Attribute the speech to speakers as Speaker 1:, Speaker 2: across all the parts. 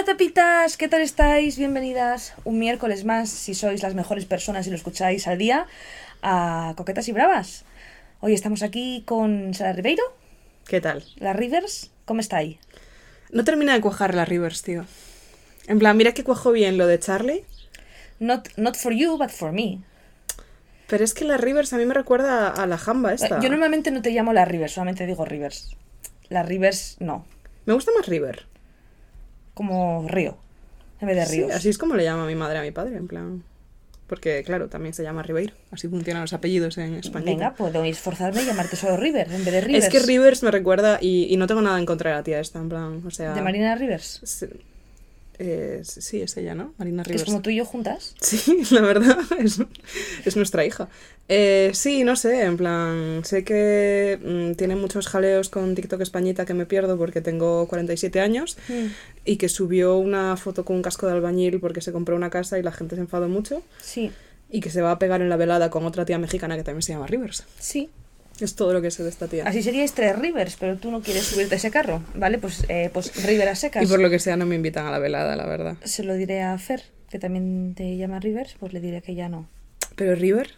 Speaker 1: Hola tapitas, ¿qué tal estáis? Bienvenidas un miércoles más, si sois las mejores personas y lo escucháis al día, a Coquetas y Bravas. Hoy estamos aquí con Sara Ribeiro,
Speaker 2: ¿Qué tal?
Speaker 1: la Rivers, ¿cómo estáis?
Speaker 2: No termina de cuajar la Rivers, tío. En plan, mira que cuajó bien lo de Charlie,
Speaker 1: Not, not for you, but for me.
Speaker 2: pero es que la Rivers a mí me recuerda a la jamba esta.
Speaker 1: Yo normalmente no te llamo la Rivers, solamente digo Rivers. La Rivers no,
Speaker 2: Me gusta más River.
Speaker 1: Como río, en vez de
Speaker 2: Sí,
Speaker 1: ríos.
Speaker 2: así es como le llama mi madre a mi padre, en plan. Porque, claro, también se llama Ribeiro. Así funcionan los apellidos en español.
Speaker 1: Venga, puedo esforzarme y llamarte solo River, en vez de Rivers.
Speaker 2: Es que Rivers me recuerda, y, y no tengo nada en contra de la tía esta, en plan, o sea...
Speaker 1: ¿De Marina Rivers?
Speaker 2: es- eh, sí, es ella, ¿no? Marina Rivers.
Speaker 1: es como tú y yo juntas.
Speaker 2: Sí, la verdad, es, es nuestra hija. Eh, sí, no sé, en plan, sé que mm, tiene muchos jaleos con TikTok Españita que me pierdo porque tengo 47 años y que subió una foto con un casco de albañil porque se compró una casa y la gente se enfadó mucho
Speaker 1: Sí,
Speaker 2: y que se va a pegar en la velada con otra tía mexicana que también se llama Rivers.
Speaker 1: sí.
Speaker 2: Es todo lo que sé de esta tía.
Speaker 1: Así seríais tres Rivers, pero tú no quieres subirte a ese carro, ¿vale? Pues, eh, pues River a secas.
Speaker 2: Y por lo que sea no me invitan a la velada, la verdad.
Speaker 1: Se lo diré a Fer, que también te llama Rivers, pues le diré que ya no.
Speaker 2: Pero River,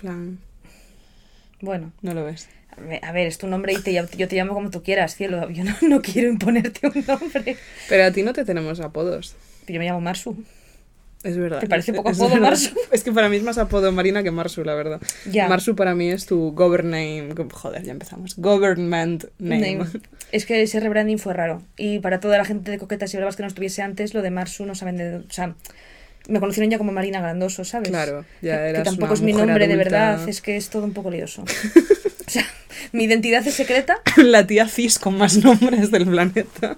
Speaker 2: plan,
Speaker 1: Bueno,
Speaker 2: no lo ves.
Speaker 1: a ver, es tu nombre y te, yo te llamo como tú quieras, cielo. Yo no, no quiero imponerte un nombre.
Speaker 2: Pero a ti no te tenemos apodos.
Speaker 1: Yo me llamo Marsu.
Speaker 2: Es verdad.
Speaker 1: ¿Te parece poco apodo. Marsu?
Speaker 2: Es que para mí es más apodo Marina que Marsu, la verdad.
Speaker 1: Ya.
Speaker 2: Marsu para mí es tu government. Joder, ya empezamos. Government name.
Speaker 1: Name. Es que ese rebranding fue raro. Y para toda la gente de Coquetas y Bravas que no estuviese antes, lo de Marsu no saben de... O sea, me conocieron ya como Marina Grandoso, ¿sabes?
Speaker 2: Claro, ya
Speaker 1: Que- que, tampoco
Speaker 2: una
Speaker 1: es mi nombre de
Speaker 2: adulta.
Speaker 1: verdad, es que es todo un poco lioso. sea, mi identidad es secreta
Speaker 2: La tía cis con más nombres del planeta.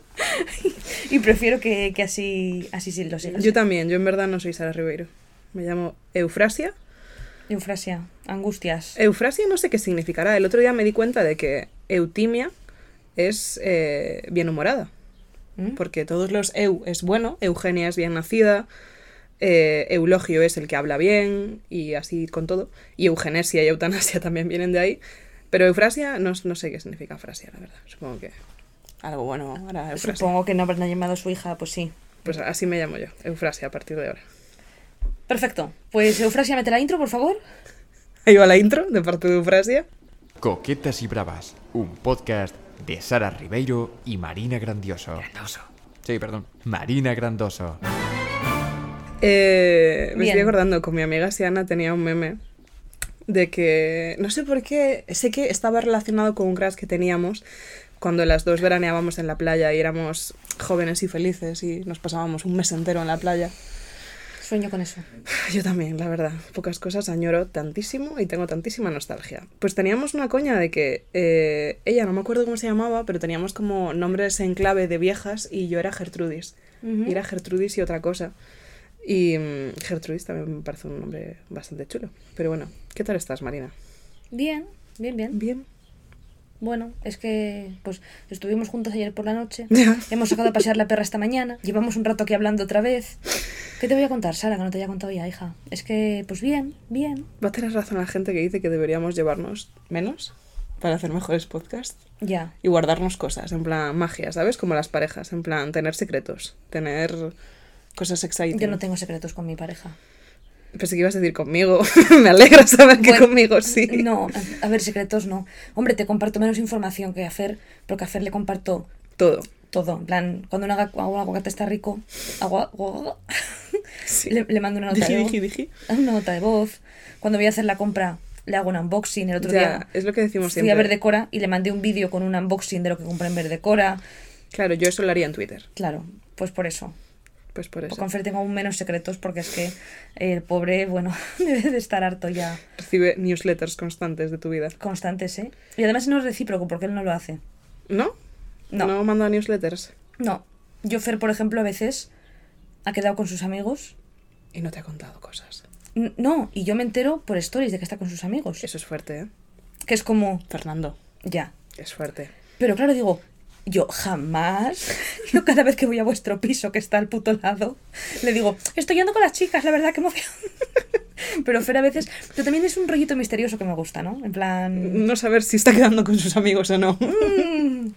Speaker 1: y prefiero que, que así, así sí lo sigas.
Speaker 2: Yo también, yo en verdad no soy Sara Ribeiro. Me llamo Eufrasia.
Speaker 1: Eufrasia, angustias.
Speaker 2: Eufrasia no sé qué significará. El otro día me di cuenta de que Eutimia es eh, bien humorada.
Speaker 1: ¿Mm?
Speaker 2: Porque todos los eu es bueno, Eugenia es bien nacida, eh, Eulogio es el que habla bien y así con todo. Y eugenesia y eutanasia también vienen de ahí. Pero eufrasia no, no sé qué significa frasia, la verdad. Supongo que algo bueno eufrasia.
Speaker 1: Supongo que no habrán llamado a su hija, pues sí.
Speaker 2: Pues así me llamo yo, eufrasia a partir de ahora.
Speaker 1: Perfecto. Pues Eufrasia, mete la intro, por favor.
Speaker 2: Ahí va la intro de parte de eufrasia.
Speaker 3: Coquetas y Bravas, un podcast de Sara Ribeiro y Marina Grandioso. Grandoso. Sí, perdón. Marina Grandoso.
Speaker 2: Eh, me
Speaker 1: Bien.
Speaker 2: estoy acordando, con mi amiga Siana tenía un meme de que, no sé por qué, sé que estaba relacionado con un crush que teníamos cuando las dos veraneábamos en la playa y éramos jóvenes y felices y nos pasábamos un mes entero en la playa.
Speaker 1: Sueño con eso.
Speaker 2: Yo también, la verdad. Pocas cosas añoro tantísimo y tengo tantísima nostalgia. Pues teníamos una coña de que eh, ella, no me acuerdo cómo se llamaba, pero teníamos como nombres en clave de viejas y yo era Gertrudis.
Speaker 1: Ujú.
Speaker 2: Y era Gertrudis y otra cosa. Y mm, Gertrudis también me parece un nombre bastante chulo. Pero bueno, ¿qué tal estás, Marina?
Speaker 1: Bien, bien, bien.
Speaker 2: Bien.
Speaker 1: Bueno, es que pues estuvimos juntos ayer por la noche. Hemos sacado a pasear la perra esta mañana. Llevamos un rato aquí hablando otra vez. ¿Qué te voy a contar, Sara, que no te haya contado ya, hija? Es que, pues bien, bien.
Speaker 2: Va a tener razón la gente que dice que deberíamos llevarnos menos para hacer mejores podcasts
Speaker 1: Ya.
Speaker 2: y guardarnos cosas, en plan magia, ¿sabes? Como las parejas, en plan tener secretos, tener cosas exciting.
Speaker 1: Yo no tengo secretos con mi pareja.
Speaker 2: Pensé que ibas a decir conmigo. me alegra saber que conmigo sí.
Speaker 1: No, a- ver, secretos no. Hombre, te comparto menos información que a Fer, porque a Fer le comparto
Speaker 2: Todo.
Speaker 1: todo. En plan, cuando un aguacate está rico, agua, agua-
Speaker 2: Sí.
Speaker 1: le, le mando una nota, de voz,
Speaker 2: dije, dije.
Speaker 1: una nota de voz. Cuando voy a hacer la compra, le hago un unboxing. El otro
Speaker 2: Ya,
Speaker 1: día
Speaker 2: es lo que decimos
Speaker 1: fui
Speaker 2: siempre.
Speaker 1: a Verdecora y le mandé un vídeo con un unboxing de lo que compré en Verdecora.
Speaker 2: Claro, yo eso lo haría en Twitter.
Speaker 1: Claro, pues por eso.
Speaker 2: Pues por eso.
Speaker 1: Con Fer tengo aún menos secretos porque es que el pobre, bueno, debe de estar harto ya.
Speaker 2: Recibe newsletters constantes de tu vida.
Speaker 1: Constantes, ¿eh? Y además no es recíproco porque él no lo hace.
Speaker 2: ¿No?
Speaker 1: No.
Speaker 2: No manda newsletters.
Speaker 1: No. Yo, Fer, por ejemplo, a veces ha quedado con sus amigos.
Speaker 2: Y no te ha contado cosas.
Speaker 1: N- No, y yo me entero por stories de que está con sus amigos.
Speaker 2: Eso es fuerte, ¿eh?
Speaker 1: Que es como,
Speaker 2: Fernando,
Speaker 1: ya.
Speaker 2: es fuerte.
Speaker 1: Pero claro, digo, yo jamás, yo cada vez que voy a vuestro piso que está al puto lado, le digo, estoy yendo con las chicas, la verdad que emoción. Pero Fer a veces, pero también es un rollito misterioso que me gusta, ¿no? En plan,
Speaker 2: No saber si está quedando con sus amigos o no.
Speaker 1: mm,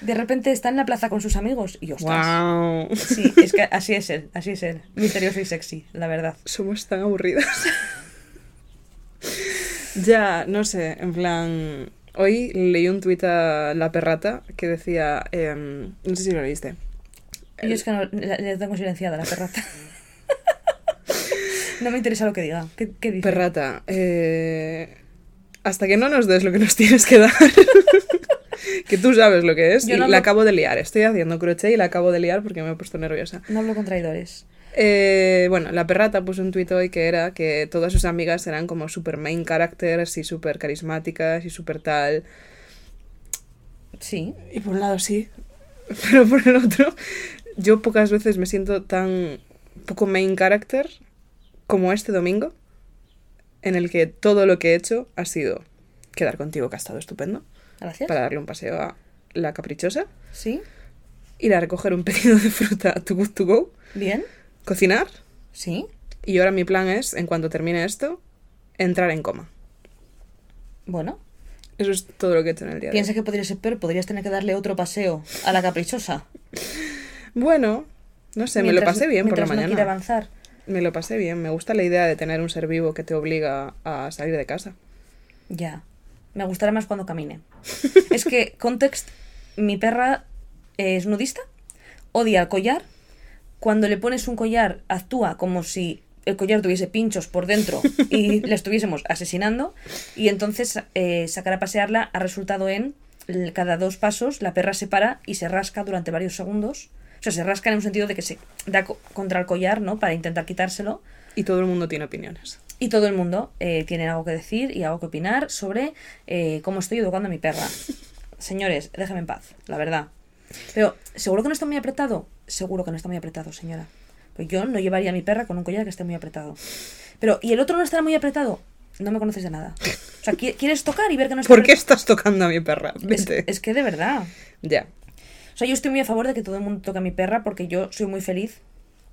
Speaker 1: De repente está en la plaza con sus amigos y ostras.
Speaker 2: ¡Wow!
Speaker 1: Sí, es que así es él, así es él. Misterioso y sexy, la verdad.
Speaker 2: Somos tan aburridas. ya, no sé, en plan. Hoy leí un tuit a La Perrata que decía. em, no sé si lo leíste.
Speaker 1: Yo es que no, le, le tengo silenciada la perrata. no me interesa lo que diga. ¿Qué, qué dice?
Speaker 2: Perrata, eh, hasta que no nos des lo que nos tienes que dar, que tú sabes lo que es,
Speaker 1: Yo
Speaker 2: y la acabo de liar. Estoy haciendo crochet y la acabo de liar porque me he puesto nerviosa.
Speaker 1: No hablo con traidores.
Speaker 2: Eh, bueno, la perrata puso un tuit hoy que era que todas sus amigas eran como super main characters y super carismáticas y super tal.
Speaker 1: Sí.
Speaker 2: Y por un lado sí, pero por el otro, yo pocas veces me siento tan poco main character como este domingo, en el que todo lo que he hecho ha sido quedar contigo, que ha estado estupendo,
Speaker 1: Gracias.
Speaker 2: para darle un paseo a la caprichosa,
Speaker 1: Sí.
Speaker 2: ir a recoger un pedido de fruta a Good To Go,
Speaker 1: Bien.
Speaker 2: Cocinar,
Speaker 1: Sí.
Speaker 2: y ahora mi plan es, en cuanto termine esto, entrar en coma.
Speaker 1: Bueno.
Speaker 2: Eso es todo lo que he hecho en el día de hoy.
Speaker 1: Piensa que podría ser peor. Podrías tener que darle otro paseo a la caprichosa.
Speaker 2: Bueno, no sé, me lo pasé bien por la
Speaker 1: no
Speaker 2: mañana.
Speaker 1: avanzar.
Speaker 2: Me lo pasé bien. Me gusta la idea de tener un ser vivo que te obliga a salir de casa.
Speaker 1: Ya. Me gustará más cuando camine. es que, context, mi perra es nudista, odia el collar. Cuando le pones un collar, actúa como si el collar tuviese pinchos por dentro y le estuviésemos asesinando. Y entonces eh, sacar a pasearla ha resultado en cada dos pasos la perra se para y se rasca durante varios segundos. O sea, se rasca en un sentido de que se da co- contra el collar, ¿no? Para intentar quitárselo.
Speaker 2: Y todo el mundo tiene opiniones.
Speaker 1: Y todo el mundo eh, tiene algo que decir y algo que opinar sobre eh, cómo estoy educando a mi perra. Señores, déjame en paz, la verdad. Pero, ¿seguro que no está muy apretado? Seguro que no está muy apretado, señora. Pues yo no llevaría a mi perra con un collar que esté muy apretado. Pero, ¿y el otro no estará muy apretado? No me conoces de nada. O sea, ¿qui- ¿quieres tocar y ver que no está
Speaker 2: ¿Por qué estás tocando a mi perra?
Speaker 1: Es,
Speaker 2: Vete.
Speaker 1: es que de verdad.
Speaker 2: Ya.
Speaker 1: O sea, yo estoy muy a favor de que todo el mundo toque a mi perra porque yo soy muy feliz,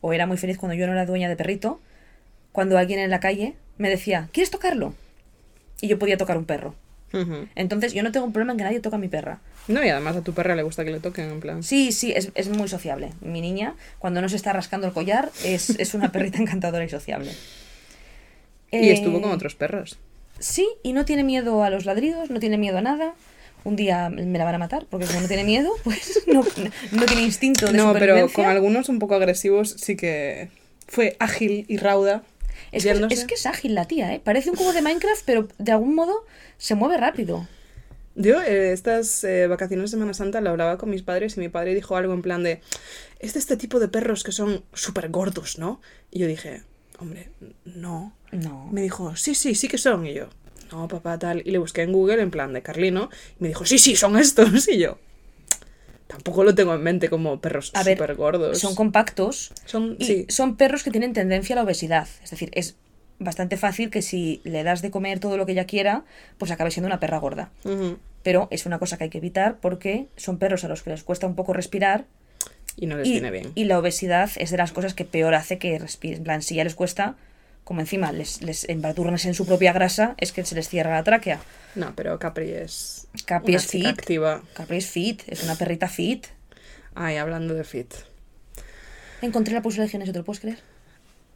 Speaker 1: o era muy feliz cuando yo no era dueña de perrito, cuando alguien en la calle me decía, ¿quieres tocarlo? Y yo podía tocar un perro. Entonces, yo no tengo un problema en que nadie toque a mi perra.
Speaker 2: No, y además a tu perra le gusta que le toquen, en plan.
Speaker 1: Sí, sí, es, es muy sociable. Mi niña, cuando no se está rascando el collar, es, es una perrita encantadora y sociable.
Speaker 2: Y
Speaker 1: Eh,
Speaker 2: estuvo con otros perros.
Speaker 1: Sí, y no tiene miedo a los ladridos, no tiene miedo a nada. Un día me la van a matar, porque como no tiene miedo, pues no, no tiene instinto de
Speaker 2: No, pero con algunos un poco agresivos sí que fue ágil y rauda.
Speaker 1: Es que, es que es ágil la tía, ¿eh? Parece un cubo de Minecraft, pero de algún modo se mueve rápido.
Speaker 2: Yo eh, estas eh, vacaciones de Semana Santa lo hablaba con mis padres y mi padre dijo algo en plan de, es de este tipo de perros que son súper gordos, ¿no? Y yo dije, hombre, no.
Speaker 1: No.
Speaker 2: Me dijo, sí, sí, sí que son. Y yo, no, papá, tal. Y le busqué en Google en plan de Carlino y me dijo, sí, sí, son estos. Y yo, tampoco lo tengo en mente como perros
Speaker 1: A ver,
Speaker 2: súper gordos.
Speaker 1: Son compactos
Speaker 2: Son,
Speaker 1: y
Speaker 2: sí.
Speaker 1: son perros que tienen tendencia a la obesidad. Es decir, es bastante fácil que si le das de comer todo lo que ella quiera, pues acabe siendo una perra gorda. Pero es una cosa que hay que evitar porque son perros a los que les cuesta un poco respirar
Speaker 2: Y no les
Speaker 1: y,
Speaker 2: viene bien.
Speaker 1: y la obesidad es de las cosas que peor hace que respiren. En plan, si ya les cuesta, como encima les, les en su propia grasa, es que se les cierra la tráquea.
Speaker 2: No, pero Capri es
Speaker 1: Capri
Speaker 2: una
Speaker 1: es fit.
Speaker 2: activa.
Speaker 1: Capri es fit, es una perrita fit.
Speaker 2: Ay, hablando de fit.
Speaker 1: Encontré la pulsera de gimnasio, ¿te lo puedes creer?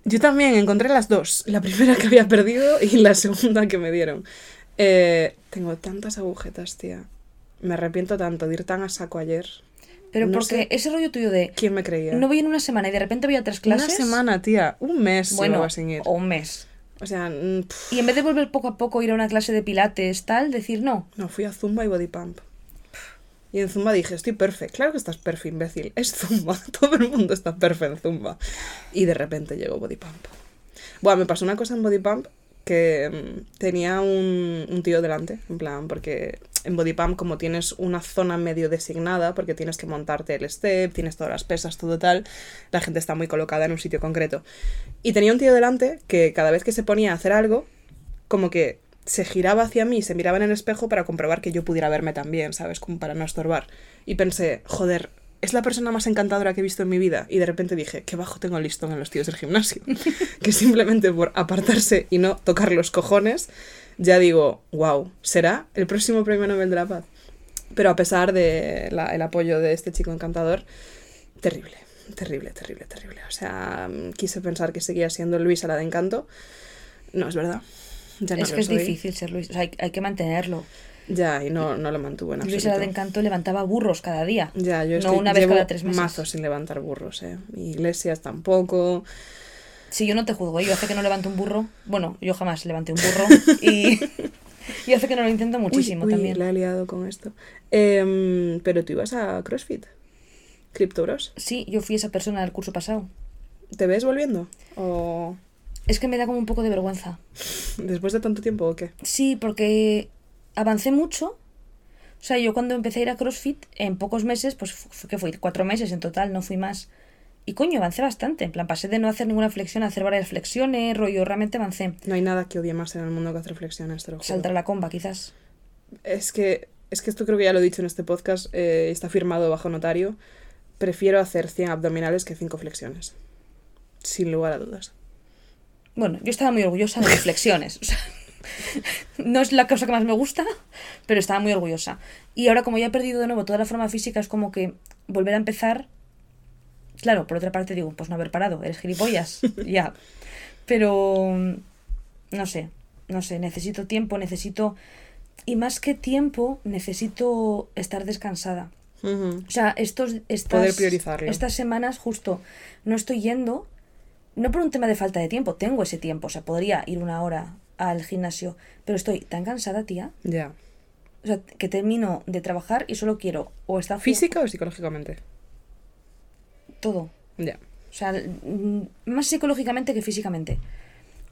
Speaker 2: Yo también encontré las dos. La primera que había perdido y la segunda que me dieron. Eh, tengo tantas agujetas, tía. Me arrepiento tanto de ir tan a saco ayer.
Speaker 1: Pero
Speaker 2: No
Speaker 1: porque ese rollo tuyo de
Speaker 2: ¿Quién me creía?
Speaker 1: no voy en una semana y de repente voy a tres
Speaker 2: Una
Speaker 1: clases.
Speaker 2: semana, tía. Un mes
Speaker 1: bueno,
Speaker 2: llevaba sin ir.
Speaker 1: o un mes.
Speaker 2: O sea,
Speaker 1: Y en vez de volver poco a poco a ir a una clase de pilates, tal, decir no.
Speaker 2: no, fui a Zumba y Body Pump. Y en Zumba dije, estoy perfecto. Claro que estás perfecto, imbécil. Es Zumba. Todo el mundo está perfecto en Zumba. Y de repente llegó Body Pump. Bueno, me pasó una cosa en Body Pump que mm, tenía un, tío delante, en plan, porque en Body Pump como tienes una zona medio designada, porque tienes que montarte el step, tienes todas las pesas, todo tal, la gente está muy colocada en un sitio concreto. Y tenía un tío delante que cada vez que se ponía a hacer algo, como que se giraba hacia mí, se miraba en el espejo para comprobar que yo pudiera verme también, ¿sabes? Como para no estorbar. Y pensé, joder, es la persona más encantadora que he visto en mi vida. Y de repente dije, qué bajo tengo el listón en los tíos del gimnasio. que simplemente por apartarse y no tocar los cojones, ya digo, wow, ¿será el próximo premio Nobel de la Paz? Pero a pesar del el apoyo de este chico encantador, terrible, terrible, terrible, terrible. O sea, mm, quise pensar que seguía siendo Luisa la de encanto. No, es verdad. Ya no
Speaker 1: es que es difícil ser Luis. O sea, hay, hay que mantenerlo.
Speaker 2: Ya, y no, no lo mantuvo en absoluto.
Speaker 1: Luisa de Encanto levantaba burros cada día.
Speaker 2: Ya, yo
Speaker 1: no
Speaker 2: estoy-
Speaker 1: una vez
Speaker 2: llevo
Speaker 1: cada tres meses.
Speaker 2: mazos sin levantar burros, eh. Iglesias tampoco.
Speaker 1: Si yo no te juzgo, ¿eh? yo hace que no levanto un burro. Bueno, yo jamás levanté un burro. Y, y hace que no lo intento muchísimo
Speaker 2: Uy, uy,
Speaker 1: también.
Speaker 2: la he liado con esto. Em, pero tú ibas a CrossFit. Crypto Bros.
Speaker 1: Sí, yo fui esa persona del curso pasado.
Speaker 2: ¿Te ves volviendo? ¿O
Speaker 1: Es que me da como un poco de vergüenza.
Speaker 2: después de tanto tiempo o qué?
Speaker 1: Sí, porque avancé mucho. O sea, yo cuando empecé a ir a CrossFit, en pocos meses, pues que fui cuatro meses en total, no fui más. Y coño, avancé bastante. En plan, pasé de no hacer ninguna flexión a hacer varias flexiones, rollo, realmente avancé.
Speaker 2: No hay nada que odie más en el mundo que hacer flexiones, te lo juro.
Speaker 1: Saltar la comba, quizás.
Speaker 2: Es que, es que esto creo que ya lo he dicho en este podcast, eh, está firmado bajo notario. Prefiero hacer 100 abdominales que 5 flexiones. Sin lugar a dudas.
Speaker 1: Bueno, yo estaba muy orgullosa de mis flexiones. o sea, no es la cosa que más me gusta, pero estaba muy orgullosa. Y ahora, como ya he perdido de nuevo toda la forma física, es como que volver a empezar. Claro, por otra parte digo, pues no haber parado, eres gilipollas. ya. Pero. No sé, no sé, necesito tiempo, necesito. Y más que tiempo, necesito estar descansada. O sea, estos, estas, estas semanas justo no estoy yendo, no por un tema de falta de tiempo, tengo ese tiempo, o sea, podría ir una hora al gimnasio, pero estoy tan cansada, tía,
Speaker 2: Ya.
Speaker 1: o sea, que termino de trabajar y solo quiero o estar
Speaker 2: ¿Física o psicológicamente?
Speaker 1: todo,
Speaker 2: Ya.
Speaker 1: o sea, mm, más psicológicamente que físicamente.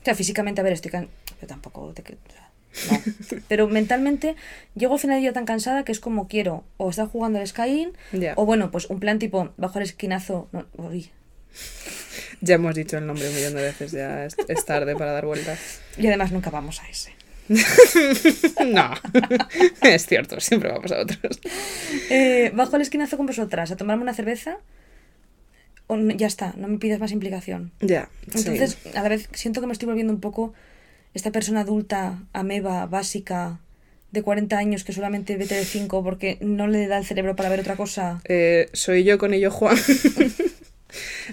Speaker 1: O sea, físicamente, a ver, estoy can... Yo tampoco te... que- o sea, no. Pero mentalmente llego al final del día tan cansada que es como quiero o estar jugando al Skyrim
Speaker 2: Ya.
Speaker 1: o bueno, pues un plan tipo bajo el esquinazo... No, uy,
Speaker 2: Ya hemos dicho el nombre un millón de veces, ya es, es tarde para dar vueltas.
Speaker 1: Y además nunca vamos a ese.
Speaker 2: no, es cierto, siempre vamos a otros.
Speaker 1: Eh, bajo el esquinazo con vosotras a tomarme una cerveza. O no- ya está, no me pidas más implicación.
Speaker 2: Ya.
Speaker 1: Entonces, a la vez siento que me estoy volviendo un poco esta persona adulta, ameba, básica, de 40 años que solamente ve de 5 porque no le da el cerebro para ver otra cosa.
Speaker 2: Eh, soy yo con ello, Juan.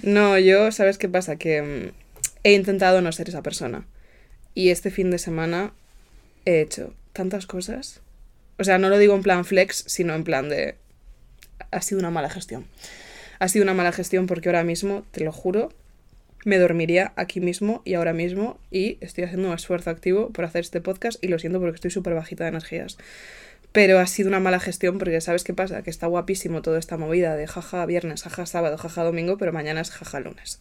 Speaker 2: No, yo, ¿sabes qué pasa? Que mm, he intentado no ser esa persona. Y este fin de semana he hecho tantas cosas. O sea, no lo digo en plan flex, sino en plan de... Ha sido una mala gestión. Ha sido una mala gestión porque ahora mismo, te lo juro, me dormiría aquí mismo y ahora mismo y estoy haciendo un esfuerzo activo por hacer este podcast y lo siento porque estoy súper bajita de energías. Pero ha sido una mala gestión porque ¿sabes qué pasa? Que está guapísimo toda esta movida de jaja viernes, jaja sábado, jaja domingo, pero mañana es jaja lunes.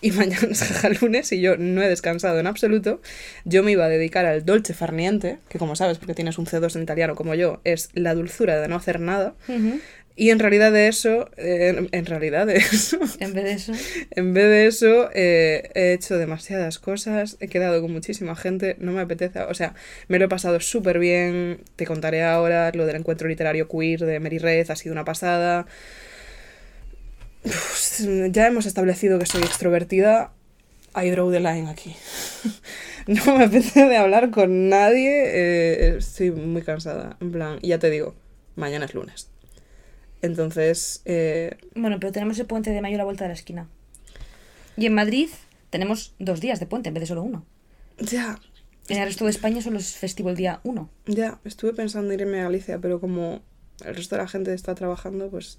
Speaker 2: Y mañana es jaja lunes y yo no he descansado en absoluto. Yo me iba a dedicar al dolce farniente, que como sabes, porque tienes un C2 en italiano como yo, es la dulzura de no hacer nada. Y en realidad de eso, eh, en, realidad de eso,
Speaker 1: En vez de eso,
Speaker 2: en vez de eso, eh, he hecho demasiadas cosas, he quedado con muchísima gente, no me apetece, o sea, me lo he pasado súper bien, te contaré ahora lo del encuentro literario queer de Mary Red, ha sido una pasada. Uf, ya hemos establecido que soy extrovertida, I draw the line aquí. no me apetece de hablar con nadie, eh, estoy muy cansada, en plan, ya te digo, mañana es lunes. Entonces, eh,
Speaker 1: bueno, pero tenemos el puente de mayo a la vuelta de la esquina. Y en Madrid tenemos dos días de puente en vez de solo uno.
Speaker 2: ya,
Speaker 1: En el resto de España solo es festivo el día 1.
Speaker 2: Ya, estuve pensando en irme a Galicia, pero como el resto de la gente está trabajando, pues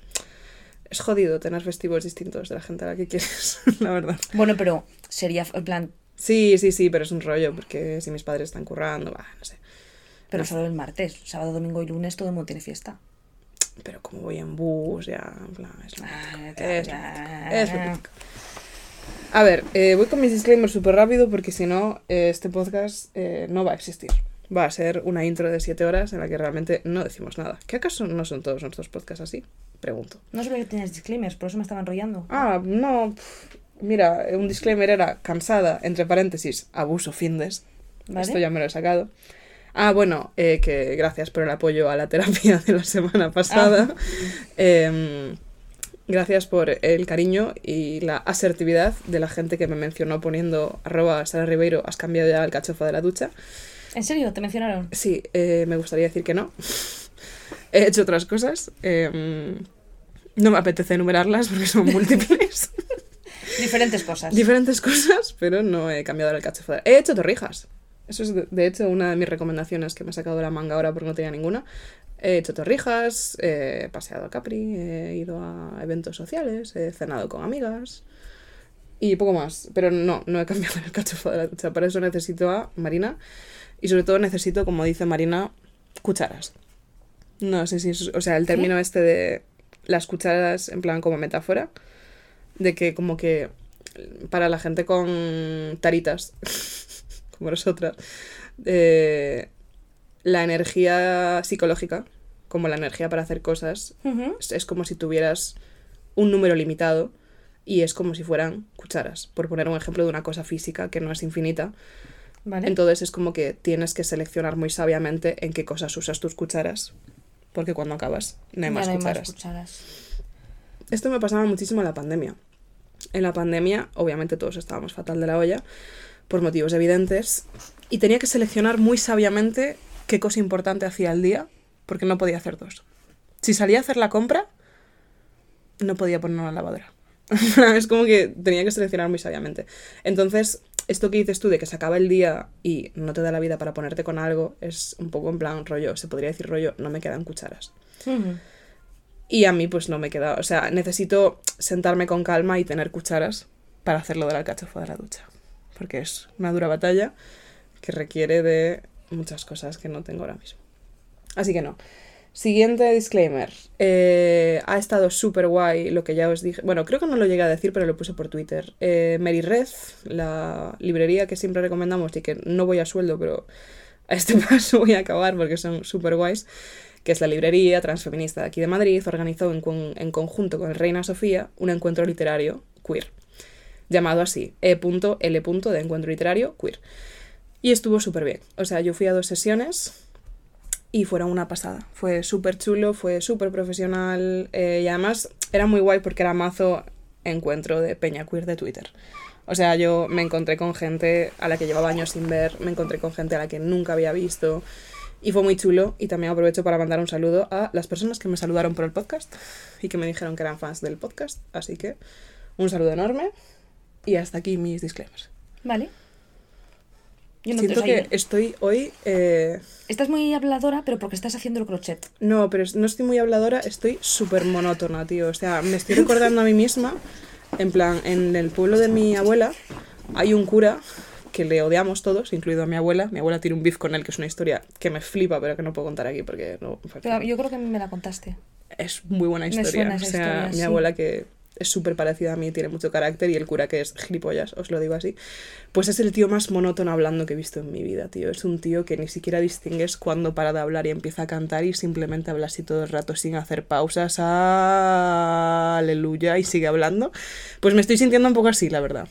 Speaker 2: es jodido tener festivos distintos de la gente a la que quieres, la verdad.
Speaker 1: Bueno, pero sería en plan,
Speaker 2: Sí, sí, sí, pero es un rollo, porque si mis padres están currando, bah, no sé.
Speaker 1: pero solo el martes. Sábado, domingo y lunes todo el mundo tiene fiesta.
Speaker 2: Pero como voy en bus, ya, en plan, es lo
Speaker 1: Ah,
Speaker 2: es es. A ver, eh, voy con mis disclaimers súper rápido porque si no, eh, este podcast eh, no va a existir. Va a ser una intro de 7 horas en la que realmente no decimos nada. ¿Qué acaso no son todos nuestros podcasts así? Pregunto.
Speaker 1: No sabía que tenías disclaimers, por eso me estaba enrollando.
Speaker 2: Ah, no. pf, Mira, un disclaimer era cansada, entre paréntesis, abuso findes.
Speaker 1: ¿Vale?
Speaker 2: Esto ya me lo he sacado. Ah, bueno, eh, que gracias por el apoyo a la terapia de la semana pasada. Em, gracias por el cariño y la asertividad de la gente que me mencionó poniendo arroba Sara Ribeiro, has cambiado ya el cachofa de la ducha.
Speaker 1: ¿En serio? ¿Te mencionaron?
Speaker 2: Sí, eh, me gustaría decir que no. He hecho otras cosas. eh, no me apetece enumerarlas porque son múltiples.
Speaker 1: Diferentes cosas.
Speaker 2: Diferentes cosas, pero no he cambiado el alcachofa. He hecho torrijas. Eso es, de, de hecho, una de mis recomendaciones que me he sacado de la manga ahora porque no tenía ninguna. He hecho torrijas, he paseado a Capri, he ido a eventos sociales, he cenado con amigas y poco más. Pero no, no he cambiado el alcachofa de la ducha. Para eso necesito a Marina y sobre todo necesito, como dice Marina, cucharas. No sé si es, o sea, el término este de las cucharas en plan como metáfora, de que como que para la gente con taritas, como nosotras, eh, la energía psicológica, como la energía para hacer cosas, es, es como si tuvieras un número limitado y es como si fueran cucharas, por poner un ejemplo de una cosa física que no es infinita.
Speaker 1: Vale.
Speaker 2: Entonces es como que tienes que seleccionar muy sabiamente en qué cosas usas tus cucharas, porque cuando acabas no hay más
Speaker 1: no hay
Speaker 2: cucharas.
Speaker 1: cucharas.
Speaker 2: Esto me pasaba muchísimo en la pandemia. En la pandemia, obviamente todos estábamos fatal de la olla, por motivos evidentes, y tenía que seleccionar muy sabiamente qué cosa importante hacía al día, porque no podía hacer dos. Si salía a hacer la compra, no podía poner una lavadora. es como que tenía que seleccionar muy sabiamente. Entonces, esto que dices tú de que se acaba el día y no te da la vida para ponerte con algo, es un poco en plan rollo, se podría decir rollo, no me quedan cucharas. Y a mí pues no me queda, o sea, necesito sentarme con calma y tener cucharas para hacerlo del alcachofa de la ducha. Porque es una dura batalla que requiere de muchas cosas que no tengo ahora mismo. Así que no. Siguiente disclaimer. Eh, ha estado súper guay lo que ya os dije. Bueno, creo que no lo llegué a decir, pero lo puse por Twitter. Eh, Mary Red, la librería que siempre recomendamos y que no voy a sueldo, pero a este paso voy a acabar porque son súper guays que es la librería transfeminista de aquí de Madrid, organizó en, en conjunto con Reina Sofía un encuentro literario queer, llamado así, E.L. de encuentro literario queer. Y estuvo súper bien. O sea, yo fui a dos sesiones y fueron una pasada. Fue súper chulo, fue súper profesional eh, y además era muy guay porque era mazo encuentro de peña queer de Twitter. O sea, yo me encontré con gente a la que llevaba años sin ver, me encontré con gente a la que nunca había visto. Y fue muy chulo y también aprovecho para mandar un saludo a las personas que me saludaron por el podcast y que me dijeron que eran fans del podcast. Así que un saludo enorme y hasta aquí mis disclaimers.
Speaker 1: Vale. Yo no
Speaker 2: Siento que estoy hoy... eh,
Speaker 1: Estás muy habladora, pero porque estás haciendo el crochet.
Speaker 2: No, pero no estoy muy habladora, estoy súper monótona, tío. O sea, me estoy recordando a mí misma, en plan, en el pueblo de mi abuela hay un cura que le odiamos todos, incluido a mi abuela. Mi abuela tiene un beef con él, que es una historia que me flipa, pero que no puedo contar aquí porque no...
Speaker 1: Pero yo creo que me la contaste.
Speaker 2: es muy buena
Speaker 1: Me
Speaker 2: historia.
Speaker 1: suena
Speaker 2: o
Speaker 1: esa
Speaker 2: sea,
Speaker 1: historia,
Speaker 2: mi
Speaker 1: sí.
Speaker 2: abuela que es súper parecida a mí, tiene mucho carácter y el cura que es gilipollas, os lo digo así. Pues es el tío más monótono hablando que he visto en mi vida, tío. Es un tío que ni siquiera distingues cuándo para de hablar y empieza a cantar y simplemente habla así todo el rato sin hacer pausas. Aleluya y sigue hablando. Pues me estoy sintiendo un poco así, la verdad.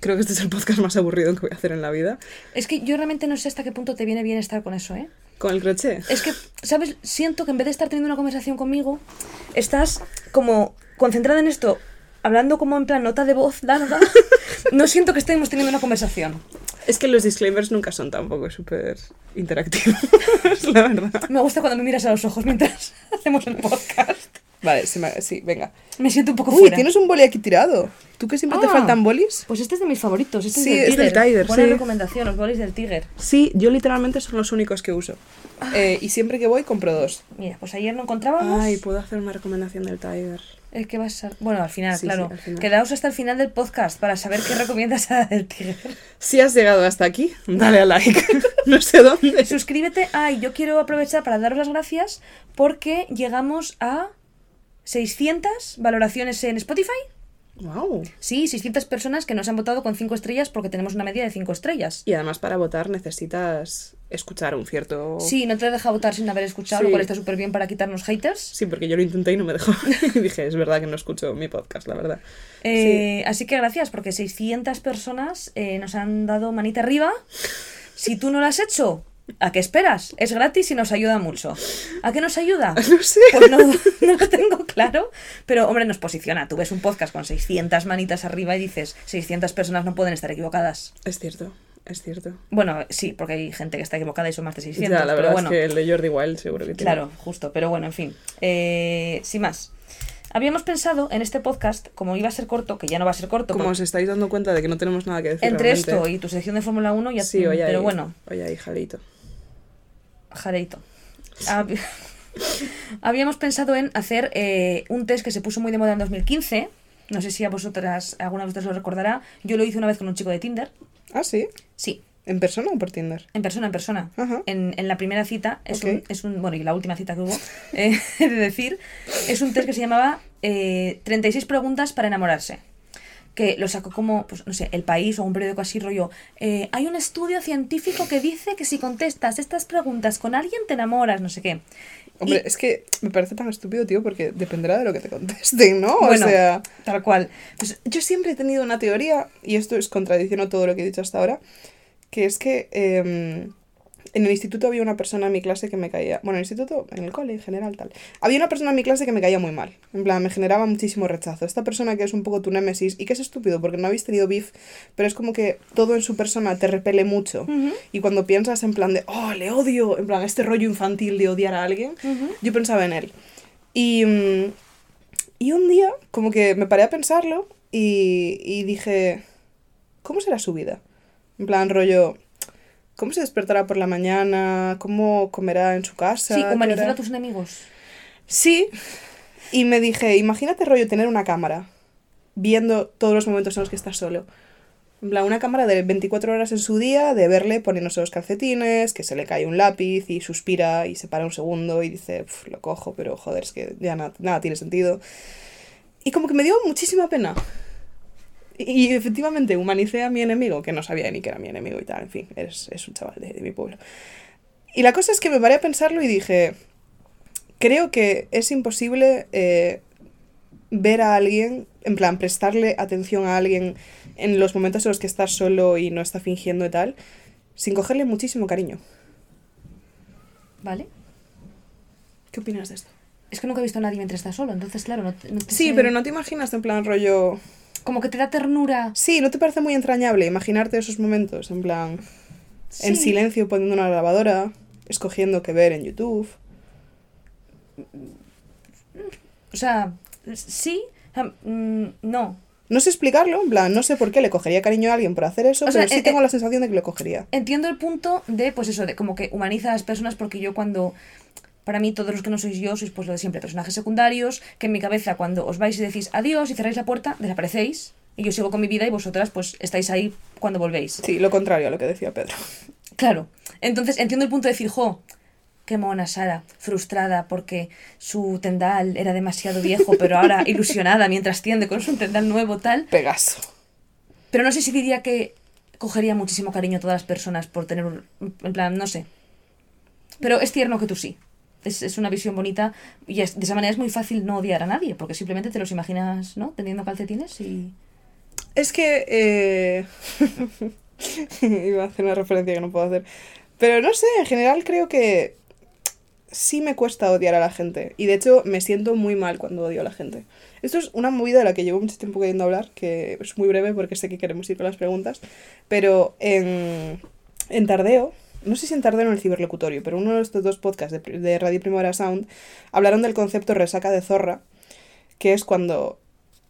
Speaker 2: Creo que este es el podcast más aburrido que voy a hacer en la vida.
Speaker 1: Es que yo realmente no sé hasta qué punto te viene bien estar con eso, ¿eh?
Speaker 2: Con el crochet.
Speaker 1: Es que, ¿sabes? Siento que en vez de estar teniendo una conversación conmigo, estás como concentrada en esto, hablando como en plan nota de voz larga. No siento que estemos teniendo una conversación.
Speaker 2: Es que los disclaimers nunca son tampoco súper interactivos, la verdad.
Speaker 1: Me gusta cuando me miras a los ojos mientras hacemos el podcast.
Speaker 2: Vale, se me- sí, venga.
Speaker 1: Me siento un poco
Speaker 2: Uy,
Speaker 1: fuera.
Speaker 2: tienes un boli aquí tirado. ¿Tú que siempre te
Speaker 1: Ah.
Speaker 2: faltan bolis?
Speaker 1: Pues este es de mis favoritos. Este
Speaker 2: Sí,
Speaker 1: es del Tiger.
Speaker 2: Tiger,
Speaker 1: Buena
Speaker 2: sí.
Speaker 1: recomendación, los bolis del Tiger.
Speaker 2: Sí, yo literalmente son los únicos que uso. Eh, y siempre que voy compro dos.
Speaker 1: Mira, pues ayer no encontrábamos.
Speaker 2: Ay, puedo hacer una recomendación del Tiger.
Speaker 1: Es que vas a... Bueno, al final,
Speaker 2: Sí,
Speaker 1: claro.
Speaker 2: sí, al final.
Speaker 1: Quedaos hasta el final del podcast para saber qué recomiendas a del Tiger.
Speaker 2: Si has llegado hasta aquí, dale a like. no sé dónde.
Speaker 1: Suscríbete. Ay, yo quiero aprovechar para daros las gracias porque llegamos a 600 valoraciones en Spotify.
Speaker 2: Wow.
Speaker 1: Sí, 600 personas que nos han votado con 5 estrellas porque tenemos una media de 5 estrellas.
Speaker 2: Y además para votar necesitas escuchar un cierto...
Speaker 1: Sí, no te deja votar sin haber escuchado, lo
Speaker 2: Sí.
Speaker 1: cual está súper bien para quitarnos haters.
Speaker 2: Sí, porque yo lo intenté y no me dejó. y dije, es verdad que no escucho mi podcast, la verdad.
Speaker 1: Eh, Así que gracias, porque 600 personas eh, nos han dado manita arriba. Si tú no lo has hecho, ¿a qué esperas? Es gratis y nos ayuda mucho. ¿A qué nos ayuda?
Speaker 2: No sé.
Speaker 1: Pues no, no lo tengo claro, pero hombre, nos posiciona. Tú ves un podcast con 600 manitas arriba y dices, 600 personas no pueden estar equivocadas.
Speaker 2: Es cierto. Es cierto.
Speaker 1: Bueno, sí, porque hay gente que está equivocada y son más de 600.
Speaker 2: ya, la
Speaker 1: pero
Speaker 2: verdad
Speaker 1: bueno,
Speaker 2: es que el de Jordi Wild seguro que tiene.
Speaker 1: Claro, justo, pero bueno, en fin. Eh, sin más. Habíamos pensado en este podcast, como iba a ser corto, que ya no va a ser corto,
Speaker 2: Como os estáis dando cuenta de que no tenemos nada que decir
Speaker 1: entre
Speaker 2: realmente.
Speaker 1: esto y tu sección de Fórmula 1 ya
Speaker 2: Sí, oye
Speaker 1: pero
Speaker 2: ahí,
Speaker 1: bueno,
Speaker 2: Oye ahí, Jalito.
Speaker 1: Jareito. Hab- Habíamos pensado en hacer eh, un test que se puso muy de moda en 2015. No sé si a vosotras, alguna de vosotras lo recordará. Yo lo hice una vez con un chico de Tinder.
Speaker 2: Ah, sí.
Speaker 1: Sí,
Speaker 2: ¿En persona o por Tinder?
Speaker 1: En persona, en persona.
Speaker 2: Ajá.
Speaker 1: En, en la primera cita, es, un, es un. Bueno, y la última cita que hubo, eh, he de decir, es un test que se llamaba eh, 36 preguntas para enamorarse. Que lo sacó como, pues no sé, El País o un periódico así rollo. eh, hay un estudio científico que dice que si contestas estas preguntas con alguien te enamoras, no sé qué.
Speaker 2: Hombre,
Speaker 1: Y-
Speaker 2: es que me parece tan estúpido, tío, porque dependerá de lo que te contesten, ¿no?
Speaker 1: Bueno,
Speaker 2: o sea,
Speaker 1: tal cual.
Speaker 2: pues yo siempre he tenido una teoría, y esto es contradicción a todo lo que he dicho hasta ahora, que es que em, en el instituto había una persona en mi clase que me caía. Bueno, en el instituto, en el cole en general, tal. Había una persona en mi clase que me caía muy mal. En plan, me generaba muchísimo rechazo. Esta persona que es un poco tu némesis y que es estúpido porque no habéis tenido beef, pero es como que todo en su persona te repele mucho. Y cuando piensas en plan de, oh, le odio, en plan, este rollo infantil de odiar a alguien, yo pensaba en él. Y, mm, y un día, como que me paré a pensarlo y, y dije, ¿cómo será su vida? En plan, rollo, ¿cómo se despertará por la mañana? ¿Cómo comerá en su casa?
Speaker 1: Sí,
Speaker 2: ¿Qué
Speaker 1: humanizar a tus enemigos.
Speaker 2: Sí, y me dije, imagínate rollo tener una cámara viendo todos los momentos en los que estás solo. Una cámara de 24 horas en su día, de verle poniéndose los calcetines, que se le cae un lápiz y suspira y se para un segundo y dice, "Pf, lo cojo, pero joder, es que ya na- nada tiene sentido. Y como que me dio muchísima pena. Y, efectivamente humanicé a mi enemigo, que no sabía ni que era mi enemigo y tal, en fin, es, es un chaval de, de mi pueblo. Y la cosa es que me paré a pensarlo y dije, creo que es imposible eh, ver a alguien, en plan, prestarle atención a alguien en los momentos en los que estás solo y no está fingiendo y tal, sin cogerle muchísimo cariño.
Speaker 1: ¿Vale?
Speaker 2: ¿Qué opinas de esto?
Speaker 1: Es que nunca he visto a nadie mientras está solo, entonces, claro, no, te- no te
Speaker 2: Sí,
Speaker 1: sé-
Speaker 2: pero no te imaginas en plan rollo...
Speaker 1: Como que te da ternura.
Speaker 2: Sí, ¿no te parece muy entrañable imaginarte esos momentos? En plan, en silencio poniendo una lavadora, escogiendo qué ver en YouTube.
Speaker 1: O sea, sí, mm, no.
Speaker 2: No sé explicarlo, en plan, no sé por qué le cogería cariño a alguien por hacer eso,
Speaker 1: O sea,
Speaker 2: pero sí
Speaker 1: eh,
Speaker 2: tengo
Speaker 1: eh,
Speaker 2: la sensación de que lo cogería.
Speaker 1: Entiendo el punto de, pues eso, de como que humaniza a las personas porque yo cuando... Para mí, todos los que no sois yo, sois pues lo de siempre, personajes secundarios, que en mi cabeza cuando os vais y decís adiós y cerráis la puerta, desaparecéis, y yo sigo con mi vida y vosotras pues estáis ahí cuando volvéis.
Speaker 2: Sí, lo contrario a lo que decía Pedro.
Speaker 1: Claro. Entonces entiendo el punto de decir, jo, qué mona Sara, frustrada porque su tendal era demasiado viejo, pero ahora ilusionada mientras tiende con su tendal nuevo, tal.
Speaker 2: Pegaso.
Speaker 1: Pero no sé si diría que cogería muchísimo cariño a todas las personas por tener un... En plan, no sé. Pero es tierno que tú sí. Es, es una visión bonita y es- de esa manera es muy fácil no odiar a nadie, porque simplemente te los imaginas, ¿no? Teniendo calcetines y...
Speaker 2: Es que... eh, Iba a hacer una referencia que no puedo hacer. Pero no sé, en general creo que sí me cuesta odiar a la gente. Y de hecho me siento muy mal cuando odio a la gente. Esto es una movida de la que llevo mucho tiempo queriendo hablar, que es muy breve porque sé que queremos ir con las preguntas. Pero en, en Tardeo, no sé si en Tardeo o en el Ciberlocutorio, pero uno de estos dos podcasts de, de Radio Primavera Sound hablaron del concepto resaca de zorra, que es cuando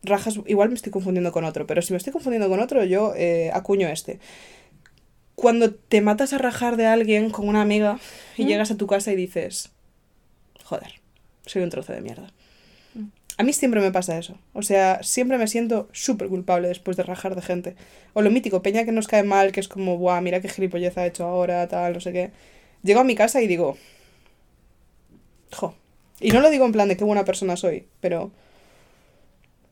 Speaker 2: rajas, igual me estoy confundiendo con otro, pero si me estoy confundiendo con otro, yo eh, acuño este. Cuando te matas a rajar de alguien con una amiga y
Speaker 1: ¿Mm?
Speaker 2: llegas a tu casa y dices, joder, soy un trozo de mierda. A mí siempre me pasa eso. O sea, siempre me siento súper culpable después de rajar de gente. O lo mítico, peña que nos cae mal, que es como, buah, mira qué gilipollez ha hecho ahora, tal, no sé qué. Llego a mi casa y digo, jo. Y no lo digo en plan de qué buena persona soy, pero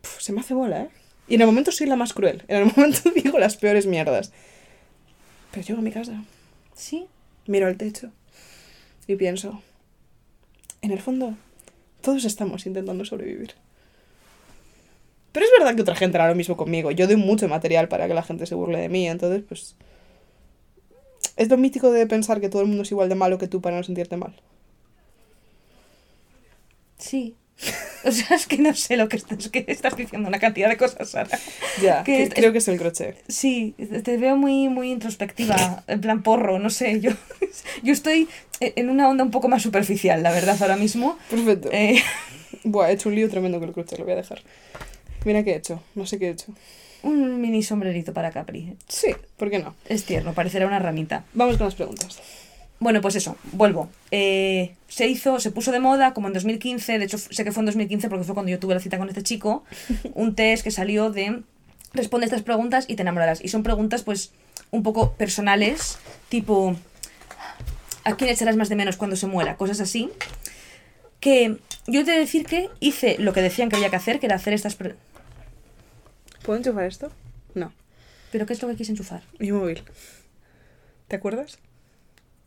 Speaker 2: pf, se me hace bola, ¿eh? Y en el momento soy la más cruel. En el momento digo las peores mierdas. Pero llego a mi casa,
Speaker 1: Sí.
Speaker 2: miro al techo y pienso, en el fondo, todos estamos intentando sobrevivir. Pero es verdad que otra gente hará lo mismo conmigo. Yo doy mucho material para que la gente se burle de mí, entonces, pues... Es lo mítico de pensar que todo el mundo es igual de malo que tú para no sentirte mal.
Speaker 1: Sí. O sea, es que no sé lo que estás, que estás diciendo, una cantidad de cosas, Sara.
Speaker 2: Ya,
Speaker 1: Que
Speaker 2: que- creo que es el crochet.
Speaker 1: Sí, te veo muy, muy introspectiva, en plan porro, no sé, yo, yo estoy en una onda un poco más superficial, la verdad, ahora mismo.
Speaker 2: Perfecto.
Speaker 1: Eh,
Speaker 2: Buah, he hecho un lío tremendo con el crochet, lo voy a dejar. Mira qué he hecho, no sé qué he hecho.
Speaker 1: un mini sombrerito para Capri.
Speaker 2: Sí, ¿por qué no?
Speaker 1: Es tierno, parecerá una ramita.
Speaker 2: Vamos con las preguntas.
Speaker 1: Bueno, pues eso, vuelvo. Eh, se hizo, se puso de moda como en 2015, de hecho sé que fue en 2015 porque fue cuando yo tuve la cita con este chico, un test que salió de responde estas preguntas y te enamorarás. Y son preguntas pues un poco personales, tipo ¿a quién echarás más de menos cuando se muera? Cosas así. Que yo he de decir que hice lo que decían que había que hacer, que era hacer estas... pre-
Speaker 2: ¿Puedo enchufar esto? No,
Speaker 1: ¿Pero qué es lo que quise enchufar?
Speaker 2: mi móvil. ¿Te acuerdas?